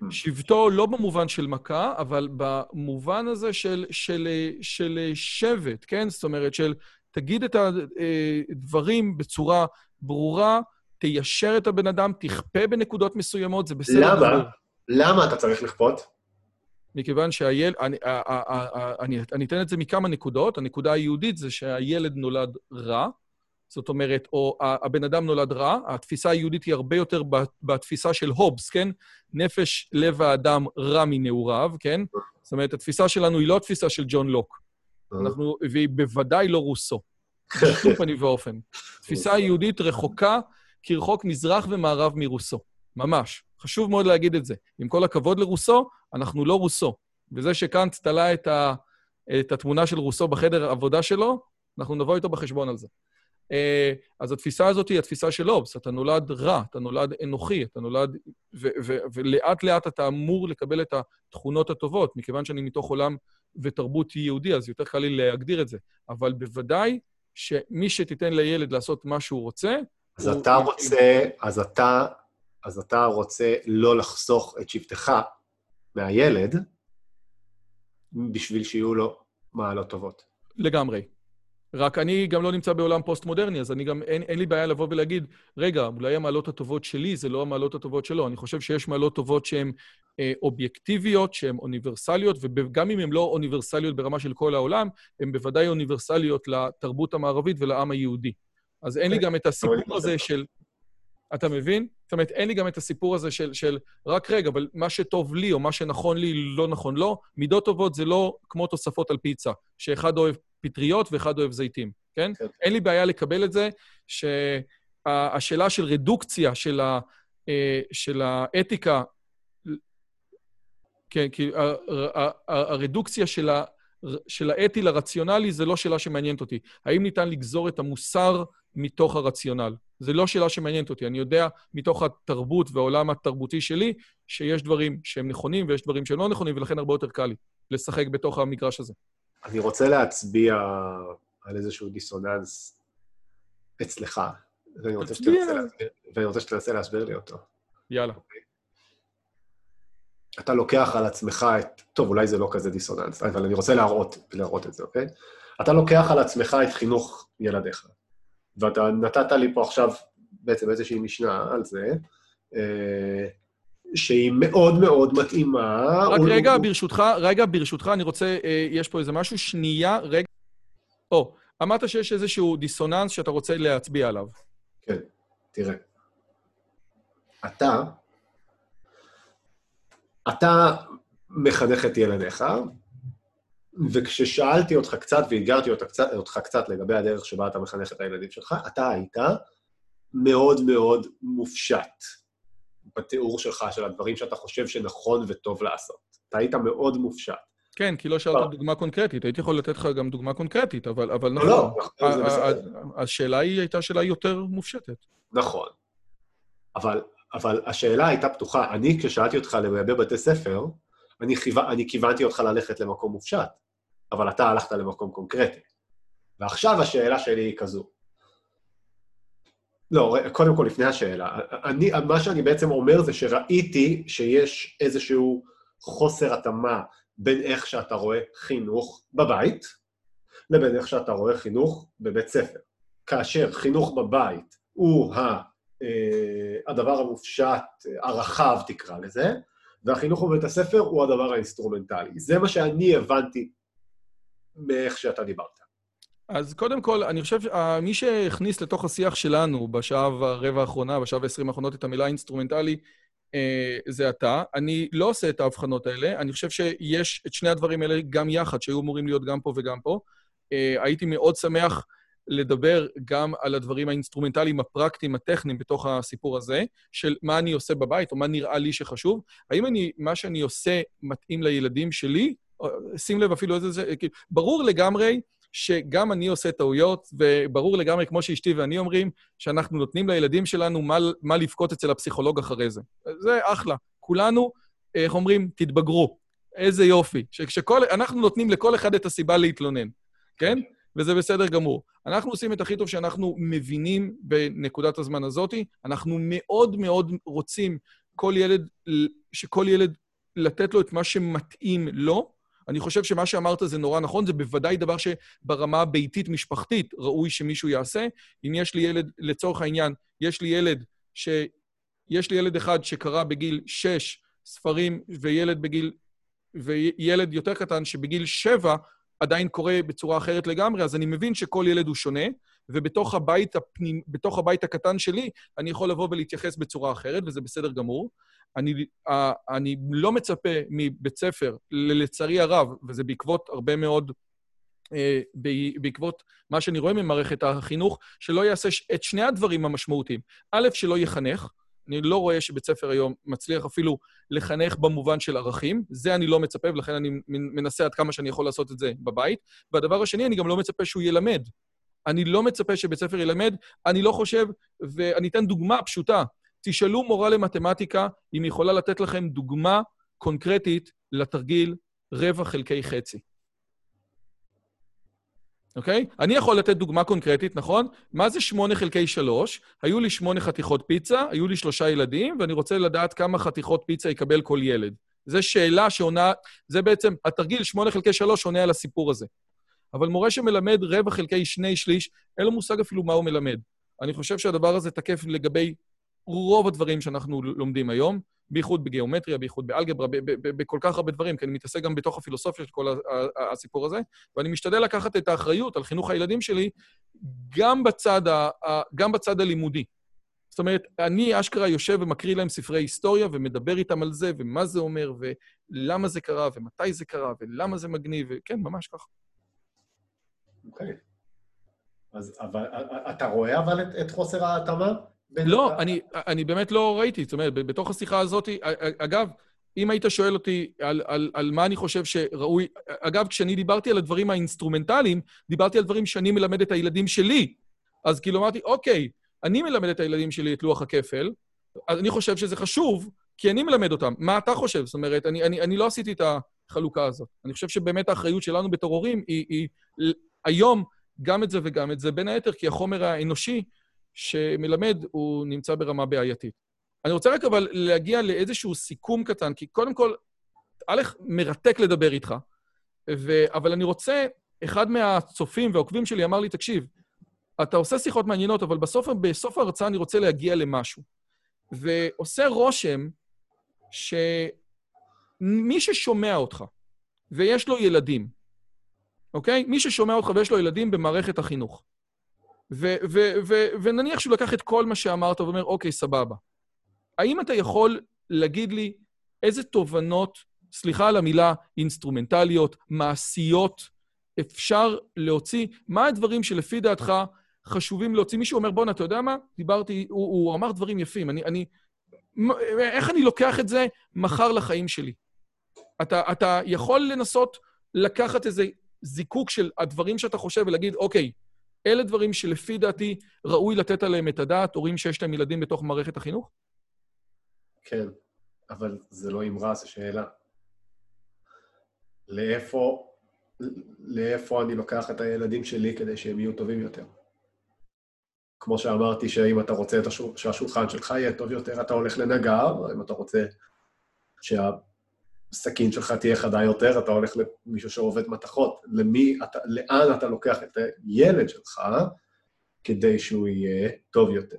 שבטו לא במובן של מכה, אבל במובן הזה של, של, של שבט, כן? זאת אומרת, של תגיד את הדברים בצורה ברורה, תיישר את הבן אדם, תכפה בנקודות מסוימות, זה בסדר. למה? למה אתה צריך לכפות? מכיוון שהילד, אני, ה- ה- ה- ה- אני, אני אתן את זה מכמה נקודות. הנקודה היהודית זה שהילד נולד רע, זאת אומרת, או הבן אדם נולד רע, התפיסה היהודית היא הרבה יותר בתפיסה של הובס, כן? נפש לב האדם רע מנעוריו, כן? זאת אומרת, התפיסה שלנו היא לא התפיסה של ג'ון לוק, אנחנו, והיא בוודאי לא רוסו, בשום פנים ואופן. התפיסה היהודית רחוקה כרחוק מזרח ומערב מרוסו, ממש. חשוב מאוד להגיד את זה. עם כל הכבוד לרוסו, אנחנו לא רוסו. וזה שקאנט תלה את, ה, את התמונה של רוסו בחדר העבודה שלו, אנחנו נבוא איתו בחשבון על זה. אה, אז התפיסה הזאת היא התפיסה של אובס, אתה נולד רע, אתה נולד אנוכי, אתה נולד... ו- ו- ולאט לאט אתה אמור לקבל את התכונות הטובות, מכיוון שאני מתוך עולם ותרבות יהודי, אז יותר קל לי להגדיר את זה. אבל בוודאי שמי שתיתן לילד לעשות מה שהוא רוצה, אז הוא- אתה רוצה, אז אתה, אז אתה רוצה לא לחסוך את שבטך מהילד, בשביל שיהיו לו מעלות טובות. לגמרי. רק אני גם לא נמצא בעולם פוסט-מודרני, אז אני גם, אין, אין לי בעיה לבוא ולהגיד, רגע, אולי המעלות הטובות שלי זה לא המעלות הטובות שלו. אני חושב שיש מעלות טובות שהן אה, אובייקטיביות, שהן אוניברסליות, וגם אם הן לא אוניברסליות ברמה של כל העולם, הן בוודאי אוניברסליות לתרבות המערבית ולעם היהודי. אז אין לי כן, גם את הסיפור הזה. של... אתה מבין? זאת אומרת, אין לי גם את הסיפור הזה של, של רק רגע, אבל מה שטוב לי או מה שנכון לי לא נכון לו. מידות טובות זה לא כמו תוספות על פיצה, שאחד אוהב פטריות ואחד אוהב זיתים, כן? כן. אין לי בעיה לקבל את זה, שהשאלה של רדוקציה של, ה, אה, של האתיקה, כן, כי הרדוקציה של, ה, של האתי לרציונלי זה לא שאלה שמעניינת אותי. האם ניתן לגזור את המוסר מתוך הרציונל? זו לא שאלה שמעניינת אותי. אני יודע מתוך התרבות והעולם התרבותי שלי, שיש דברים שהם נכונים ויש דברים שהם לא נכונים, ולכן הרבה יותר קל לי לשחק בתוך המגרש הזה. אני רוצה להצביע על איזשהו דיסוננס אצלך, ואני רוצה. שתנסה להסביר- ואני רוצה שתנסה להסביר לי אותו. יאללה. אתה לוקח על עצמך את... טוב, אולי זה לא כזה דיסוננס, אבל אני רוצה להראות, להראות את זה, אוקיי? אתה לוקח על עצמך את חינוך ילדיך, ואתה נתת לי פה עכשיו בעצם איזושהי משנה על זה, אה, שהיא מאוד מאוד מתאימה. רק הוא- רגע, הוא- ברשותך, רגע, ברשותך, אני רוצה, אה, יש פה איזה משהו, שנייה, רגע. או, אמרת שיש איזשהו דיסוננס שאתה רוצה להצביע עליו. כן, תראה. אתה, אתה מחנך את ילדיך, וכששאלתי אותך קצת ואתגרתי אותך קצת, אותך קצת לגבי הדרך שבה אתה מחנך את הילדים שלך, אתה היית מאוד מאוד מופשט בתיאור שלך של הדברים שאתה חושב שנכון וטוב לעשות. אתה היית מאוד מופשט. כן, כי לא שאלת. דוגמה קונקרטית. הייתי יכול לתת לך גם דוגמה קונקרטית, אבל, אבל לא, נכון. לא, השאלה היא הייתה שאלה יותר מופשטת. נכון. אבל, אבל השאלה הייתה פתוחה. אני, כששאלתי אותך לגבי בתי ספר, אני, כיו... אני כיוונתי אותך ללכת למקום מופשט, אבל אתה הלכת למקום קונקרטי. ועכשיו השאלה שלי היא כזו. לא, קודם כל, לפני השאלה. אני, מה שאני בעצם אומר זה שראיתי שיש איזשהו חוסר התאמה בין איך שאתה רואה חינוך בבית, לבין איך שאתה רואה חינוך בבית ספר. כאשר חינוך בבית הוא ה, אה, הדבר המופשט, הרחב תקרא לזה, והחינוך בבית הספר הוא הדבר האינסטרומנטלי. זה מה שאני הבנתי מאיך שאתה דיברת. אז קודם כל, אני חושב שמי שהכניס לתוך השיח שלנו בשעה ורבע האחרונה, בשעה ועשרים האחרונות, את המילה אינסטרומנטלי, אה, זה אתה. אני לא עושה את ההבחנות האלה. אני חושב שיש את שני הדברים האלה גם יחד, שהיו אמורים להיות גם פה וגם פה. אה, הייתי מאוד שמח לדבר גם על הדברים האינסטרומנטליים, הפרקטיים, הטכניים בתוך הסיפור הזה, של מה אני עושה בבית, או מה נראה לי שחשוב. האם אני, מה שאני עושה מתאים לילדים שלי? שים לב אפילו איזה זה, ברור לגמרי שגם אני עושה טעויות, וברור לגמרי, כמו שאשתי ואני אומרים, שאנחנו נותנים לילדים שלנו מה, מה לבכות אצל הפסיכולוג אחרי זה. זה אחלה. כולנו, איך אומרים, תתבגרו. איזה יופי. שכשכל, אנחנו נותנים לכל אחד את הסיבה להתלונן, כן? וזה בסדר גמור. אנחנו עושים את הכי טוב שאנחנו מבינים בנקודת הזמן הזאת. אנחנו מאוד מאוד רוצים כל ילד, שכל ילד, לתת לו את מה שמתאים לו, אני חושב שמה שאמרת זה נורא נכון, זה בוודאי דבר שברמה הביתית-משפחתית ראוי שמישהו יעשה. אם יש לי ילד, לצורך העניין, יש לי ילד ש... יש לי ילד אחד שקרא בגיל 6 ספרים, וילד בגיל... וילד יותר קטן שבגיל 7 עדיין קורא בצורה אחרת לגמרי, אז אני מבין שכל ילד הוא שונה, ובתוך הבית, הפנים, הבית הקטן שלי אני יכול לבוא ולהתייחס בצורה אחרת, וזה בסדר גמור. אני, אני לא מצפה מבית ספר, לצערי הרב, וזה בעקבות הרבה מאוד, אה, בעקבות מה שאני רואה ממערכת החינוך, שלא יעשה את שני הדברים המשמעותיים. א', שלא יחנך, אני לא רואה שבית ספר היום מצליח אפילו לחנך במובן של ערכים. זה אני לא מצפה, ולכן אני מנסה עד כמה שאני יכול לעשות את זה בבית. והדבר השני, אני גם לא מצפה שהוא ילמד. אני לא מצפה שבית ספר ילמד. אני לא חושב, ואני אתן דוגמה פשוטה. תשאלו מורה למתמטיקה אם היא יכולה לתת לכם דוגמה קונקרטית לתרגיל רבע חלקי חצי. אוקיי? Okay? אני יכול לתת דוגמה קונקרטית, נכון? מה זה שמונה חלקי שלוש? היו לי שמונה חתיכות פיצה, היו לי שלושה ילדים, ואני רוצה לדעת כמה חתיכות פיצה יקבל כל ילד. זו שאלה שעונה, זה בעצם, התרגיל שמונה חלקי שלוש עונה על הסיפור הזה. אבל מורה שמלמד רבע חלקי שני שליש, אין לו מושג אפילו מה הוא מלמד. אני חושב שהדבר הזה תקף לגבי רוב הדברים שאנחנו לומדים היום, בייחוד בגיאומטריה, בייחוד באלגברה, בכל כך הרבה דברים, כי אני מתעסק גם בתוך הפילוסופיה של כל הסיפור הזה, ואני משתדל לקחת את האחריות על חינוך הילדים שלי גם בצד, ה, גם בצד הלימודי. זאת אומרת, אני אשכרה יושב ומקריא להם ספרי היסטוריה ומדבר איתם על זה, ומה זה אומר, ולמה זה קרה, ומתי זה קרה, ולמה זה מגניב, וכן, ממש ככה. אוקיי. אז אבל, אתה רואה אבל את, את חוסר ההתאמה? לא, אני, אני באמת לא ראיתי. זאת אומרת, בתוך השיחה הזאת, אגב, אם היית שואל אותי על, על, על מה אני חושב שראוי... אגב, כשאני דיברתי על הדברים האינסטרומנטליים, דיברתי על דברים שאני מלמד את הילדים שלי. אז כאילו אמרתי, אוקיי, אני מלמד את הילדים שלי את לוח הכפל, אז אני חושב שזה חשוב, כי אני מלמד אותם. מה אתה חושב? זאת אומרת, אני, אני, אני לא עשיתי את החלוקה הזאת. אני חושב שבאמת האחריות שלנו בתור הורים היא, היא היום גם את זה וגם את זה, בין היתר כי החומר האנושי שמלמד הוא נמצא ברמה בעייתית. אני רוצה רק אבל להגיע לאיזשהו סיכום קטן, כי קודם כל, א', מרתק לדבר איתך, ו... אבל אני רוצה, אחד מהצופים והעוקבים שלי אמר לי, תקשיב, אתה עושה שיחות מעניינות, אבל בסוף, בסוף ההרצאה אני רוצה להגיע למשהו. ועושה רושם שמי ששומע אותך ויש לו ילדים, אוקיי? מי ששומע אותך ויש לו ילדים במערכת החינוך, ונניח שהוא לקח את כל מה שאמרת ואומר, אוקיי, סבבה. האם אתה יכול להגיד לי איזה תובנות, סליחה על המילה, אינסטרומנטליות, מעשיות, אפשר להוציא? מה הדברים שלפי דעתך חשובים להוציא? מישהו אומר, בואנה, אתה יודע מה? דיברתי, הוא, הוא אמר דברים יפים. אני, אני... איך אני לוקח את זה מחר לחיים שלי? אתה, אתה יכול לנסות לקחת איזה זיקוק של הדברים שאתה חושב ולהגיד, אוקיי, אלה דברים שלפי דעתי ראוי לתת עליהם את הדעת, הורים שיש להם ילדים בתוך מערכת החינוך? כן, אבל זה לא אמרה, זו שאלה. לאיפה לאיפה אני לוקח את הילדים שלי כדי שהם יהיו טובים יותר. כמו שאמרתי, שאם אתה רוצה השול... שהשולחן שלך יהיה טוב יותר, אתה הולך לנגר, אם אתה רוצה שהסכין שלך תהיה חדה יותר, אתה הולך למישהו שעובד מתכות. למי אתה, לאן אתה לוקח את הילד שלך כדי שהוא יהיה טוב יותר?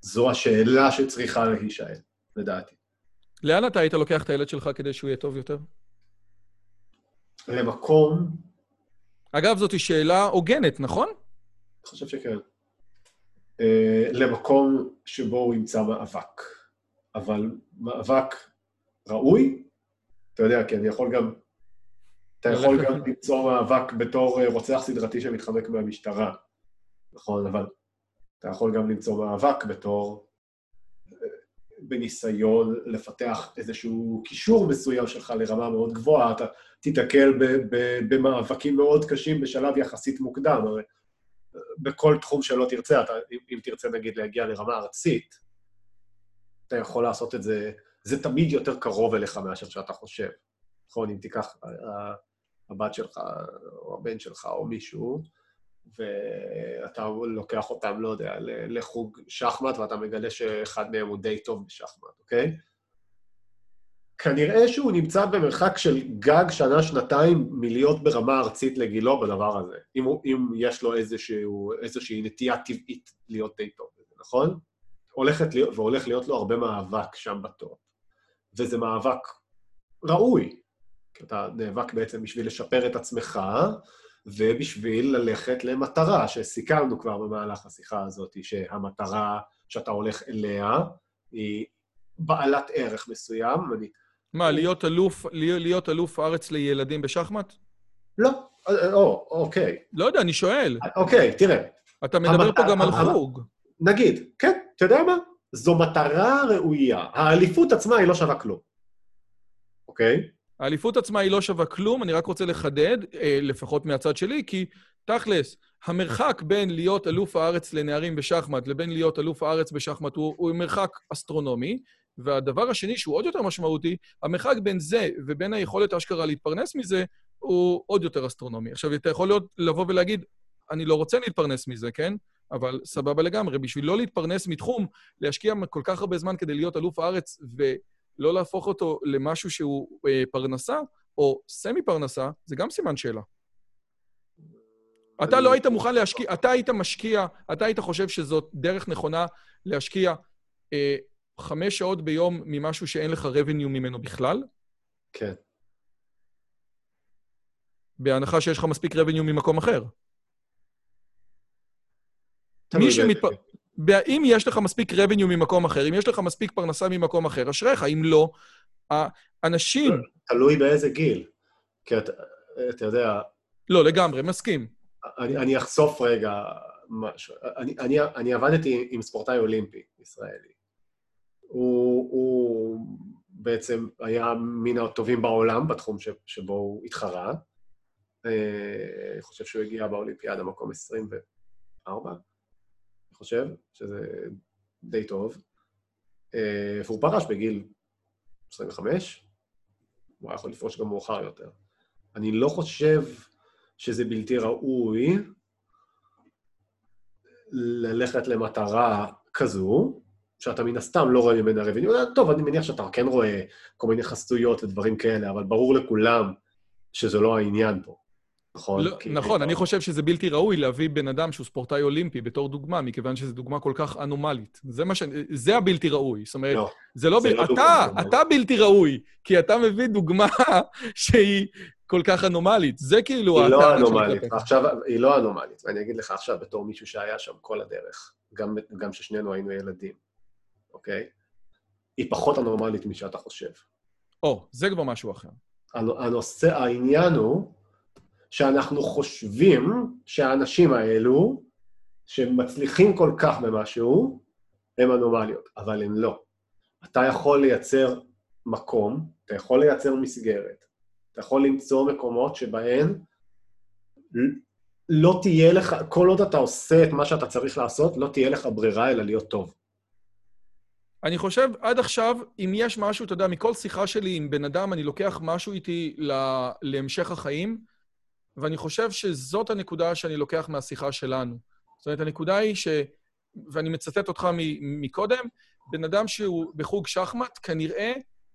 זו השאלה שצריכה להישאל, לדעתי. לאן אתה היית לוקח את הילד שלך כדי שהוא יהיה טוב יותר? למקום... אגב, זאת שאלה הוגנת, נכון? אני חושב שכן. Uh, למקום שבו הוא ימצא מאבק. אבל מאבק ראוי, אתה יודע, כי אני יכול גם... אתה יכול גם למצוא מאבק בתור אה, רוצח סדרתי שמתחמק מהמשטרה, נכון? אבל אתה יכול גם למצוא מאבק בתור בניסיון לפתח איזשהו קישור מסוים שלך לרמה מאוד גבוהה, אתה תיתקל במאבקים מאוד קשים בשלב יחסית מוקדם. הרי בכל תחום שלא תרצה, אתה, אם, אם תרצה נגיד להגיע לרמה ארצית, אתה יכול לעשות את זה, זה תמיד יותר קרוב אליך מאשר שאתה חושב. נכון, אם תיקח הבת שלך, או הבן שלך, או מישהו, ואתה לוקח אותם, לא יודע, לחוג שחמט, ואתה מגלה שאחד מהם הוא די טוב בשחמט, אוקיי? כנראה שהוא נמצא במרחק של גג שנה-שנתיים מלהיות ברמה ארצית לגילו בדבר הזה, אם, הוא, אם יש לו איזשהו, איזושהי נטייה טבעית להיות די טוב נכון? הולכת להיות, והולך להיות לו הרבה מאבק שם בתור. וזה מאבק ראוי, כי אתה נאבק בעצם בשביל לשפר את עצמך, ובשביל ללכת למטרה, שסיכמנו כבר במהלך השיחה הזאת, שהמטרה שאתה הולך אליה היא בעלת ערך מסוים. אני... מה, להיות אלוף, להיות אלוף הארץ לילדים בשחמט? לא, או, אוקיי. לא יודע, אני שואל. אוקיי, תראה. אתה מדבר המת... פה גם על חוג. נגיד, כן, אתה יודע מה? זו מטרה ראויה. האליפות עצמה היא לא שווה כלום, אוקיי? האליפות עצמה היא לא שווה כלום, אני רק רוצה לחדד, אה, לפחות מהצד שלי, כי תכלס, המרחק בין להיות אלוף הארץ לנערים בשחמט לבין להיות אלוף הארץ בשחמט הוא, הוא מרחק אסטרונומי, והדבר השני, שהוא עוד יותר משמעותי, המרחק בין זה ובין היכולת אשכרה להתפרנס מזה, הוא עוד יותר אסטרונומי. עכשיו, אתה יכול להיות, לבוא ולהגיד, אני לא רוצה להתפרנס מזה, כן? אבל סבבה לגמרי. בשביל לא להתפרנס מתחום, להשקיע כל כך הרבה זמן כדי להיות אלוף הארץ ו... לא להפוך אותו למשהו שהוא אה, פרנסה, או סמי-פרנסה, זה גם סימן שאלה. אתה לא היית מוכן להשקיע, אתה היית משקיע, אתה היית חושב שזאת דרך נכונה להשקיע אה, חמש שעות ביום ממשהו שאין לך revenue ממנו בכלל? כן. בהנחה שיש לך מספיק revenue ממקום אחר. מי שמתפ... אם יש לך מספיק revenue ממקום אחר, אם יש לך מספיק פרנסה ממקום אחר, אשריך, אם לא, האנשים... תלוי באיזה גיל. כי אתה, אתה יודע... לא, לגמרי, מסכים. אני, אני אחשוף רגע משהו. אני, אני, אני עבדתי עם ספורטאי אולימפי ישראלי. הוא, הוא בעצם היה מן הטובים בעולם בתחום ש, שבו הוא התחרה. אה, אני חושב שהוא הגיע באולימפיאדה מקום 24. אני חושב, שזה די טוב. אה, והוא פרש בגיל 25, הוא היה יכול לפרוש גם מאוחר יותר. אני לא חושב שזה בלתי ראוי ללכת למטרה כזו, שאתה מן הסתם לא רואה ממנה רבניו. טוב, אני מניח שאתה כן רואה כל מיני חסויות ודברים כאלה, אבל ברור לכולם שזה לא העניין פה. נכון. לא, נכון, אני חושב שזה בלתי ראוי להביא בן אדם שהוא ספורטאי אולימפי בתור דוגמה, מכיוון שזו דוגמה כל כך אנומלית. זה מה ש... זה הבלתי ראוי. זאת אומרת, לא, זה לא... זה ב... לא אתה, דוגמה. אתה בלתי ראוי, כי אתה מביא דוגמה [LAUGHS] שהיא כל כך אנומלית. זה כאילו... היא לא אנומלית. עכשיו, היא לא אנומלית. ואני אגיד לך עכשיו, בתור מישהו שהיה שם כל הדרך, גם, גם ששנינו היינו ילדים, אוקיי? היא פחות אנומלית משאתה חושב. או, זה כבר משהו אחר. הנושא, העניין הוא... שאנחנו חושבים שהאנשים האלו, שמצליחים כל כך במשהו, הם אנומליות, אבל הם לא. אתה יכול לייצר מקום, אתה יכול לייצר מסגרת, אתה יכול למצוא מקומות שבהן לא תהיה לך, כל עוד אתה עושה את מה שאתה צריך לעשות, לא תהיה לך ברירה אלא להיות טוב. אני חושב, עד עכשיו, אם יש משהו, אתה יודע, מכל שיחה שלי עם בן אדם, אני לוקח משהו איתי לה, להמשך החיים, ואני חושב שזאת הנקודה שאני לוקח מהשיחה שלנו. זאת אומרת, הנקודה היא ש... ואני מצטט אותך מקודם, בן אדם שהוא בחוג שחמט, כנראה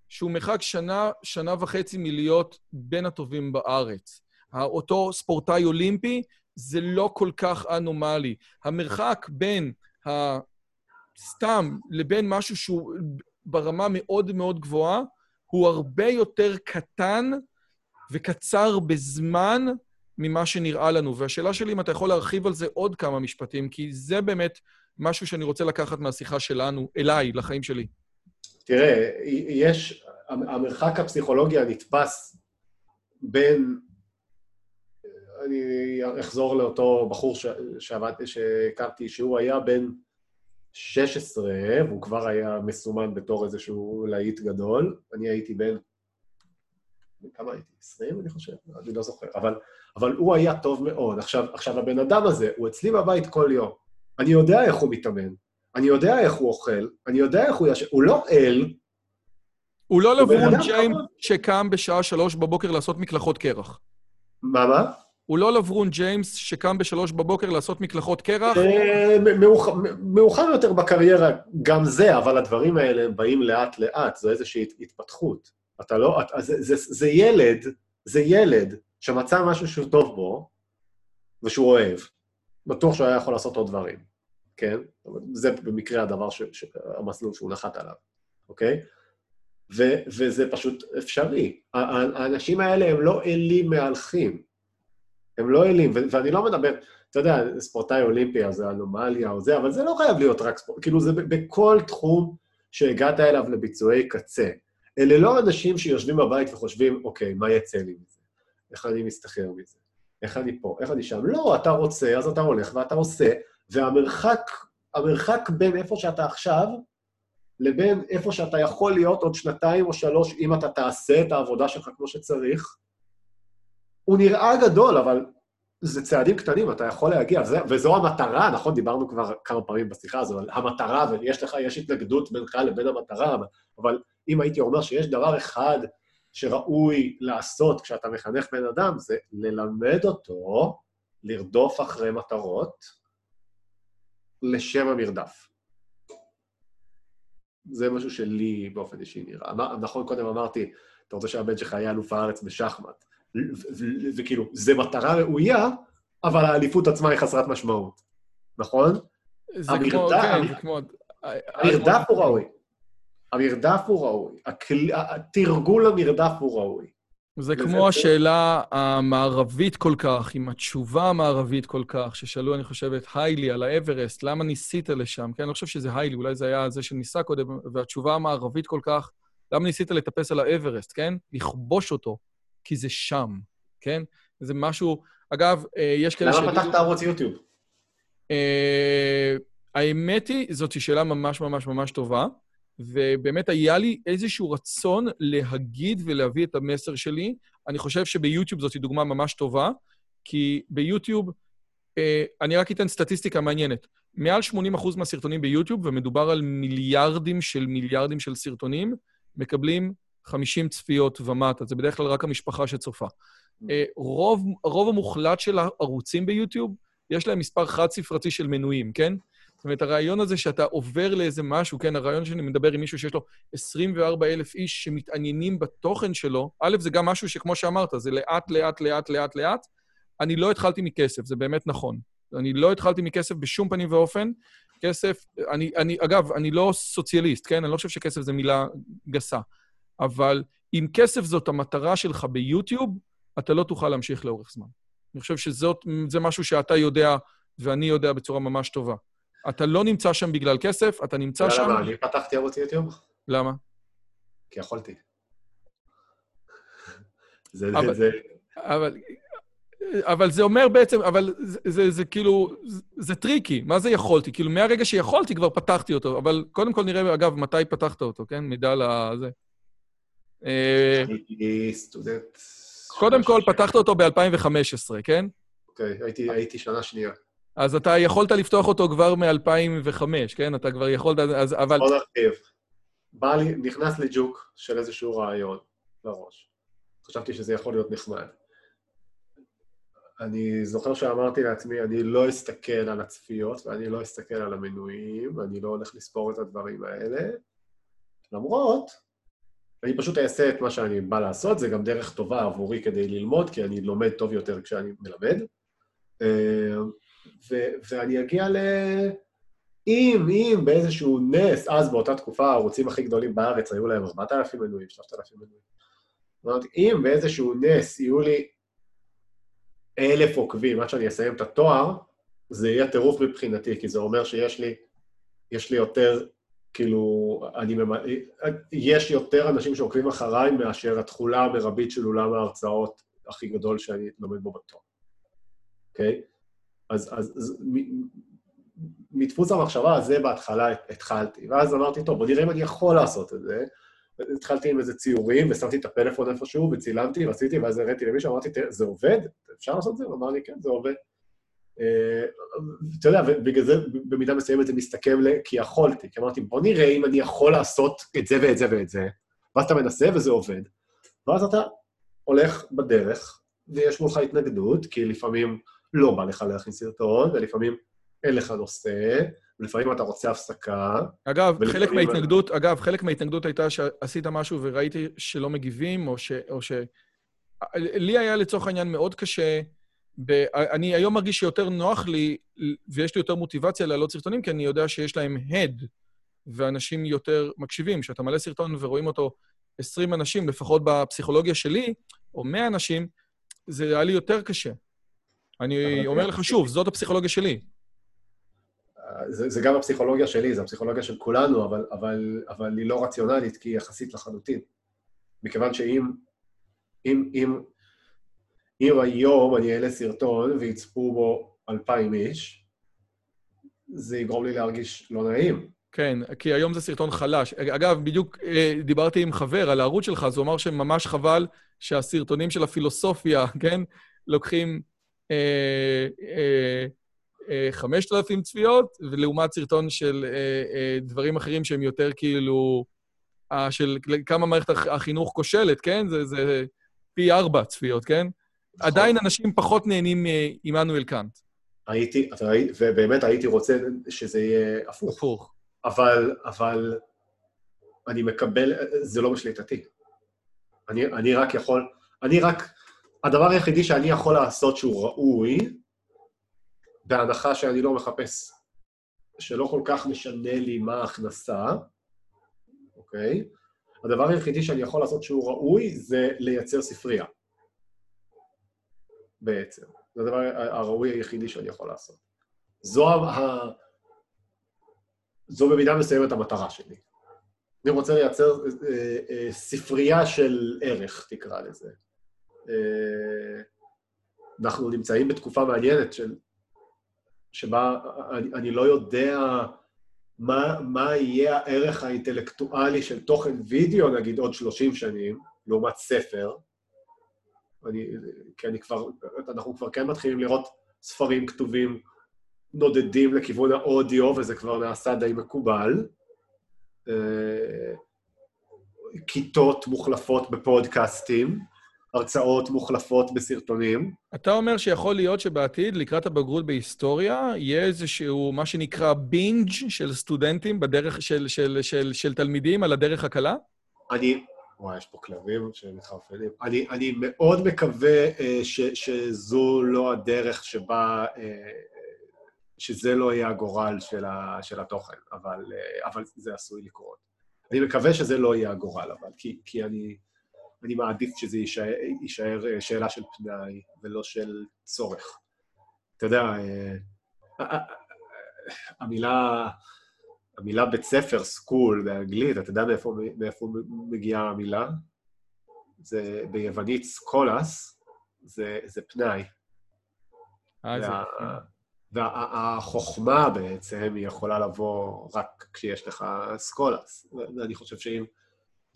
שהוא מרחק שנה, שנה וחצי מלהיות בין הטובים בארץ. אותו ספורטאי אולימפי, זה לא כל כך אנומלי. המרחק בין הסתם לבין משהו שהוא ברמה מאוד מאוד גבוהה, הוא הרבה יותר קטן וקצר בזמן ממה שנראה לנו. והשאלה שלי, אם אתה יכול להרחיב על זה עוד כמה משפטים, כי זה באמת משהו שאני רוצה לקחת מהשיחה שלנו, אליי, לחיים שלי. תראה, יש, המרחק הפסיכולוגי הנתפס בין, אני אחזור לאותו בחור שעבדתי, שהכרתי, שהוא היה בן 16, והוא כבר היה מסומן בתור איזשהו להיט גדול. אני הייתי בן... כמה הייתי? 20, אני חושב? אני לא זוכר. אבל, אבל הוא היה טוב מאוד. עכשיו, עכשיו, הבן אדם הזה, הוא אצלי בבית כל יום. אני יודע איך הוא מתאמן, אני יודע איך הוא אוכל, אני יודע איך הוא ישן, הוא לא אל. הוא לא לברון ג'יימס שקם בשעה שלוש בבוקר לעשות מקלחות קרח. מה, מה? הוא לא לברון ג'יימס שקם בשלוש בבוקר לעשות מקלחות קרח? אה, מאוחר יותר בקריירה גם זה, אבל הדברים האלה הם באים לאט-לאט, זו איזושהי התפתחות. אתה לא... זה ילד, זה ילד שמצא משהו שהוא טוב בו, ושהוא אוהב. בטוח שהוא היה יכול לעשות עוד דברים. כן? זה במקרה הדבר, ש, ש, המסלול שהוא נחת עליו, אוקיי? ו, וזה פשוט אפשרי. האנשים האלה הם לא אלים מהלכים. הם לא אלים, ו- ואני לא מדבר, אתה יודע, ספורטאי אולימפי, אז זה אנומליה או זה, אבל זה לא חייב להיות רק ספורט, כאילו זה בכל תחום שהגעת אליו לביצועי קצה. אלה לא אנשים שיושבים בבית וחושבים, אוקיי, מה יצא לי מזה? איך אני מסתחרר מזה? איך אני פה? איך אני שם? לא, אתה רוצה, אז אתה הולך ואתה עושה, והמרחק, המרחק בין איפה שאתה עכשיו לבין איפה שאתה יכול להיות עוד שנתיים או שלוש, אם אתה תעשה את העבודה שלך כמו שצריך, הוא נראה גדול, אבל זה צעדים קטנים, אתה יכול להגיע, וזה, וזו המטרה, נכון? דיברנו כבר כמה פעמים בשיחה הזו, על המטרה, ויש לך, יש התנגדות בינך לבין המטרה, אבל אם הייתי אומר שיש דבר אחד שראוי לעשות כשאתה מחנך בן אדם, זה ללמד אותו לרדוף אחרי מטרות, לשם המרדף. זה משהו שלי באופן אישי נראה. נכון, קודם אמרתי, אתה רוצה שהבן שלך יהיה אלוף הארץ בשחמט, וכאילו, זה מטרה ראויה, אבל האליפות עצמה היא חסרת משמעות, נכון? זה כמו, כן, זה כמו... המרדף הוא ראוי. המרדף הוא ראוי. התרגול למרדף הוא ראוי. זה כמו השאלה המערבית כל כך, עם התשובה המערבית כל כך, ששאלו, אני חושב, את היילי על האברסט, למה ניסית לשם? כן, אני לא חושב שזה היילי, אולי זה היה זה שניסה קודם, והתשובה המערבית כל כך, למה ניסית לטפס על האברסט, כן? לכבוש אותו, כי זה שם, כן? זה משהו... אגב, אה, יש כאלה ש... למה פתחת ערוץ יוטיוב? אה, האמת היא, זאת שאלה ממש ממש ממש טובה. ובאמת היה לי איזשהו רצון להגיד ולהביא את המסר שלי. אני חושב שביוטיוב זאת דוגמה ממש טובה, כי ביוטיוב, אה, אני רק אתן סטטיסטיקה מעניינת. מעל 80% מהסרטונים ביוטיוב, ומדובר על מיליארדים של מיליארדים של סרטונים, מקבלים 50 צפיות ומטה. זה בדרך כלל רק המשפחה שצופה. אה, רוב, הרוב המוחלט של הערוצים ביוטיוב, יש להם מספר חד-ספרתי של מנויים, כן? זאת אומרת, הרעיון הזה שאתה עובר לאיזה משהו, כן, הרעיון שאני מדבר עם מישהו שיש לו 24 אלף איש שמתעניינים בתוכן שלו, א', זה גם משהו שכמו שאמרת, זה לאט, לאט, לאט, לאט, לאט. אני לא התחלתי מכסף, זה באמת נכון. אני לא התחלתי מכסף בשום פנים ואופן. כסף, אני, אני, אגב, אני לא סוציאליסט, כן? אני לא חושב שכסף זה מילה גסה. אבל אם כסף זאת המטרה שלך ביוטיוב, אתה לא תוכל להמשיך לאורך זמן. אני חושב שזה משהו שאתה יודע ואני יודע בצורה ממש טובה. אתה לא נמצא שם בגלל כסף, אתה נמצא שם... למה? אני פתחתי ערוץ יוטיוב. למה? כי יכולתי. זה, אבל, זה... אבל, אבל זה אומר בעצם, אבל זה, זה, זה כאילו, זה, זה טריקי. מה זה יכולתי? כאילו, מהרגע שיכולתי כבר פתחתי אותו, אבל קודם כל נראה, אגב, מתי פתחת אותו, כן? מידע לזה. אה, הייתי סטודנט... קודם כל, פתחת אותו ב-2015, כן? אוקיי, הייתי שנה שנייה. אז אתה יכולת לפתוח אותו כבר מ-2005, כן? אתה כבר יכולת, אז אבל... בוא נרחיב. בא לי, נכנס לי ג'וק של איזשהו רעיון לראש. חשבתי שזה יכול להיות נחמד. אני זוכר שאמרתי לעצמי, אני לא אסתכל על הצפיות ואני לא אסתכל על המנויים, אני לא הולך לספור את הדברים האלה. למרות, אני פשוט אעשה את מה שאני בא לעשות, זה גם דרך טובה עבורי כדי ללמוד, כי אני לומד טוב יותר כשאני מלמד. אה, ו- ואני אגיע ל... אם, אם באיזשהו נס, אז באותה תקופה הערוצים הכי גדולים בארץ היו להם 4,000 מנויים, 3,000 מנויים. אמרתי, אם באיזשהו נס יהיו לי אלף עוקבים עד שאני אסיים את התואר, זה יהיה טירוף מבחינתי, כי זה אומר שיש לי, יש לי יותר, כאילו, אני ממ... יש יותר אנשים שעוקבים אחריי מאשר התכולה המרבית של אולם ההרצאות הכי גדול שאני לומד בו בתואר, אוקיי? Okay? אז, אז, אז מדפוס המחשבה הזה בהתחלה התחלתי, ואז אמרתי, טוב, בוא נראה אם אני יכול לעשות את זה. התחלתי עם איזה ציורים, ושמתי את הפלאפון איפשהו, וצילמתי, ועשיתי, ואז הראיתי למישהו, אמרתי, זה עובד? אפשר לעשות את זה? הוא אמר לי, כן, זה עובד. אה, אתה יודע, ובגלל זה במידה מסוימת זה מסתכם ל... כי יכולתי. כי אמרתי, בוא נראה אם אני יכול לעשות את זה ואת זה ואת זה, ואז אתה מנסה וזה עובד. ואז אתה הולך בדרך, ויש מולך התנגדות, כי לפעמים לא בא לך להכין סרטון, ולפעמים אין לך נושא, ולפעמים אתה רוצה הפסקה. אגב, חלק מההתנגדות, אגב, חלק מההתנגדות הייתה שעשית משהו וראיתי שלא מגיבים, או ש... או ש... לי היה לצורך העניין מאוד קשה. אני היום מרגיש שיותר נוח לי, ויש לי יותר מוטיבציה להעלות סרטונים, כי אני יודע שיש להם הד, ואנשים יותר מקשיבים. כשאתה מלא סרטון ורואים אותו 20 אנשים, לפחות בפסיכולוגיה שלי, או 100 אנשים, זה היה לי יותר קשה. אני אומר לך שוב, זאת הפסיכולוגיה שלי. זה, זה גם הפסיכולוגיה שלי, זה הפסיכולוגיה של כולנו, אבל, אבל, אבל היא לא רציונלית, כי היא יחסית לחלוטין. מכיוון שאם אם, אם, אם היום אני אעלה סרטון ויצפו בו אלפיים איש, זה יגרום לי להרגיש לא נעים. כן, כי היום זה סרטון חלש. אגב, בדיוק אה, דיברתי עם חבר על הערוץ שלך, אז הוא אמר שממש חבל שהסרטונים של הפילוסופיה, [LAUGHS] כן, לוקחים אה, אה, 5,000 צפיות, ולעומת סרטון של אה, אה, דברים אחרים שהם יותר כאילו, אה, של כמה מערכת החינוך כושלת, כן? זה, זה פי ארבע צפיות, כן? נכון. עדיין אנשים פחות נהנים מעמנואל קאנט. הייתי, ובאמת הייתי רוצה שזה יהיה הפוך. הפוך. אבל, אבל אני מקבל, זה לא בשליטתי. אני, אני רק יכול, אני רק, הדבר היחידי שאני יכול לעשות שהוא ראוי, בהנחה שאני לא מחפש, שלא כל כך משנה לי מה ההכנסה, אוקיי? הדבר היחידי שאני יכול לעשות שהוא ראוי זה לייצר ספרייה, בעצם. זה הדבר הראוי היחידי שאני יכול לעשות. זו, ה... זו במידה מסוימת המטרה שלי. אני רוצה לייצר אה, אה, ספרייה של ערך, תקרא לזה. אה, אנחנו נמצאים בתקופה מעניינת של שבה אני, אני לא יודע מה, מה יהיה הערך האינטלקטואלי של תוכן וידאו, נגיד, עוד 30 שנים, לעומת ספר. אני, כי אני כבר, אנחנו כבר כן מתחילים לראות ספרים כתובים נודדים לכיוון האודיו, וזה כבר נעשה די מקובל. אה, כיתות מוחלפות בפודקאסטים. הרצאות מוחלפות בסרטונים. אתה אומר שיכול להיות שבעתיד, לקראת הבגרות בהיסטוריה, יהיה איזשהו, מה שנקרא בינג' של סטודנטים בדרך, של, של, של, של תלמידים על הדרך הקלה? אני... וואי, יש פה כלבים שמתחרפנים. אני, אני מאוד מקווה אה, ש, שזו לא הדרך שבה... אה, שזה לא יהיה הגורל של, ה, של התוכן, אבל, אה, אבל זה עשוי לקרות. אני מקווה שזה לא יהיה הגורל, אבל, כי, כי אני... אני מעדיף שזה יישאר, יישאר שאלה של פנאי ולא של צורך. אתה יודע, אה, המילה, המילה בית ספר, school, באנגלית, אתה יודע מאיפה, מאיפה מגיעה המילה? זה ביוונית σχολής, זה, זה פנאי. וה, והחוכמה בעצם היא יכולה לבוא רק כשיש לך σχολής. ואני חושב שאם...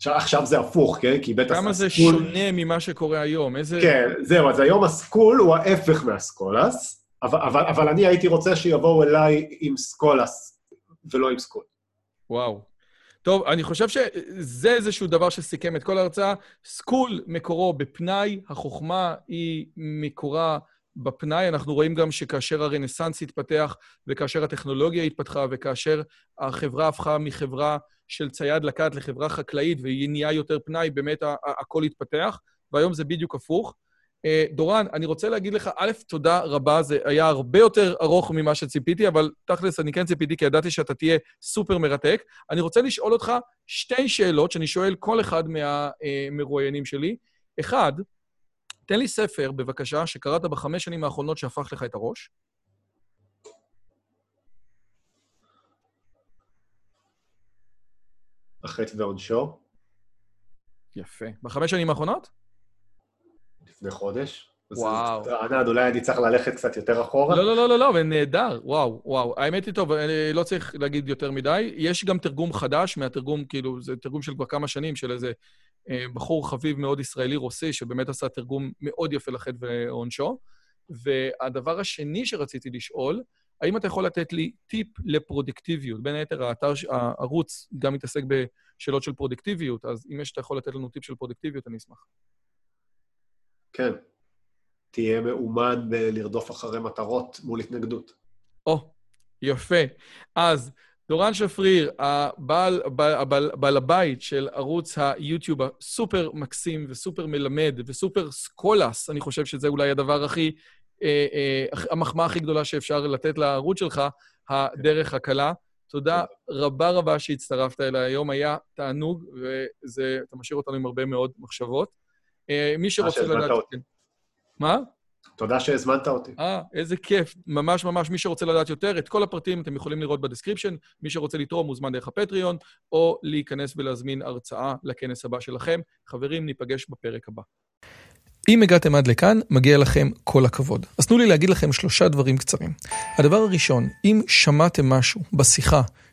עכשיו זה הפוך, כן? כי בטח כמה זה שונה ממה שקורה היום? איזה... כן, זהו, אז היום ה school הוא ההפך מה σχολής, אבל, אבל, אבל אני הייתי רוצה שיבואו אליי עם σχολής ולא עם school. וואו. טוב, אני חושב שזה איזשהו דבר שסיכם את כל ההרצאה. school מקורו בפנאי, החוכמה היא מקורה בפנאי, אנחנו רואים גם שכאשר הרנסאנס התפתח, וכאשר הטכנולוגיה התפתחה, וכאשר החברה הפכה מחברה של צייד לקט לחברה חקלאית, והיא נהיה יותר פנאי, באמת הכל התפתח, והיום זה בדיוק הפוך. אה, דורן, אני רוצה להגיד לך, א', תודה רבה, זה היה הרבה יותר ארוך ממה שציפיתי, אבל תכלס, אני כן ציפיתי, כי ידעתי שאתה תהיה סופר מרתק. אני רוצה לשאול אותך שתי שאלות שאני שואל כל אחד מהמרואיינים שלי. אחד, תן לי ספר, בבקשה, שקראת בחמש שנים האחרונות שהפך לך את הראש. החטא ועונשו. יפה. בחמש שנים האחרונות? לפני חודש. וואו. ענד, אולי אני צריך ללכת קצת יותר אחורה. לא, לא, לא, לא, לא, נהדר, וואו, וואו. האמת היא טוב, אני לא צריך להגיד יותר מדי. יש גם תרגום חדש מהתרגום, כאילו, זה תרגום של כבר כמה שנים, של איזה אה, בחור חביב מאוד ישראלי רוסי, שבאמת עשה תרגום מאוד יפה לחטא ועונשו. והדבר השני שרציתי לשאול, האם אתה יכול לתת לי טיפ לפרודקטיביות? בין היתר, האתר, הערוץ גם מתעסק בשאלות של פרודקטיביות, אז אם יש, אתה יכול לתת לנו טיפ של פרודקטיביות, אני אשמח. כן. תהיה מאומן בלרדוף אחרי מטרות מול התנגדות. או, יפה. אז דורן שפריר, הבעל, הבעל, הבעל, בעל הבית של ערוץ היוטיוב הסופר מקסים וסופר מלמד וסופר סקולס, אני חושב שזה אולי הדבר הכי, אה, אה, המחמאה הכי גדולה שאפשר לתת לערוץ שלך, הדרך הקלה. תודה רבה רבה שהצטרפת אליי היום, היה תענוג, ואתה משאיר אותנו עם הרבה מאוד מחשבות. אה, מי שרוצה לדעת... מה? תודה שהזמנת אותי. אה, איזה כיף. ממש ממש, מי שרוצה לדעת יותר, את כל הפרטים אתם יכולים לראות ב description. מי שרוצה לתרום מוזמן דרך ה Patreon, או להיכנס ולהזמין הרצאה לכנס הבא שלכם. חברים, ניפגש בפרק הבא. אם הגעתם עד לכאן, מגיע לכם כל הכבוד. אז תנו לי להגיד לכם שלושה דברים קצרים. הדבר הראשון, אם שמעתם משהו בשיחה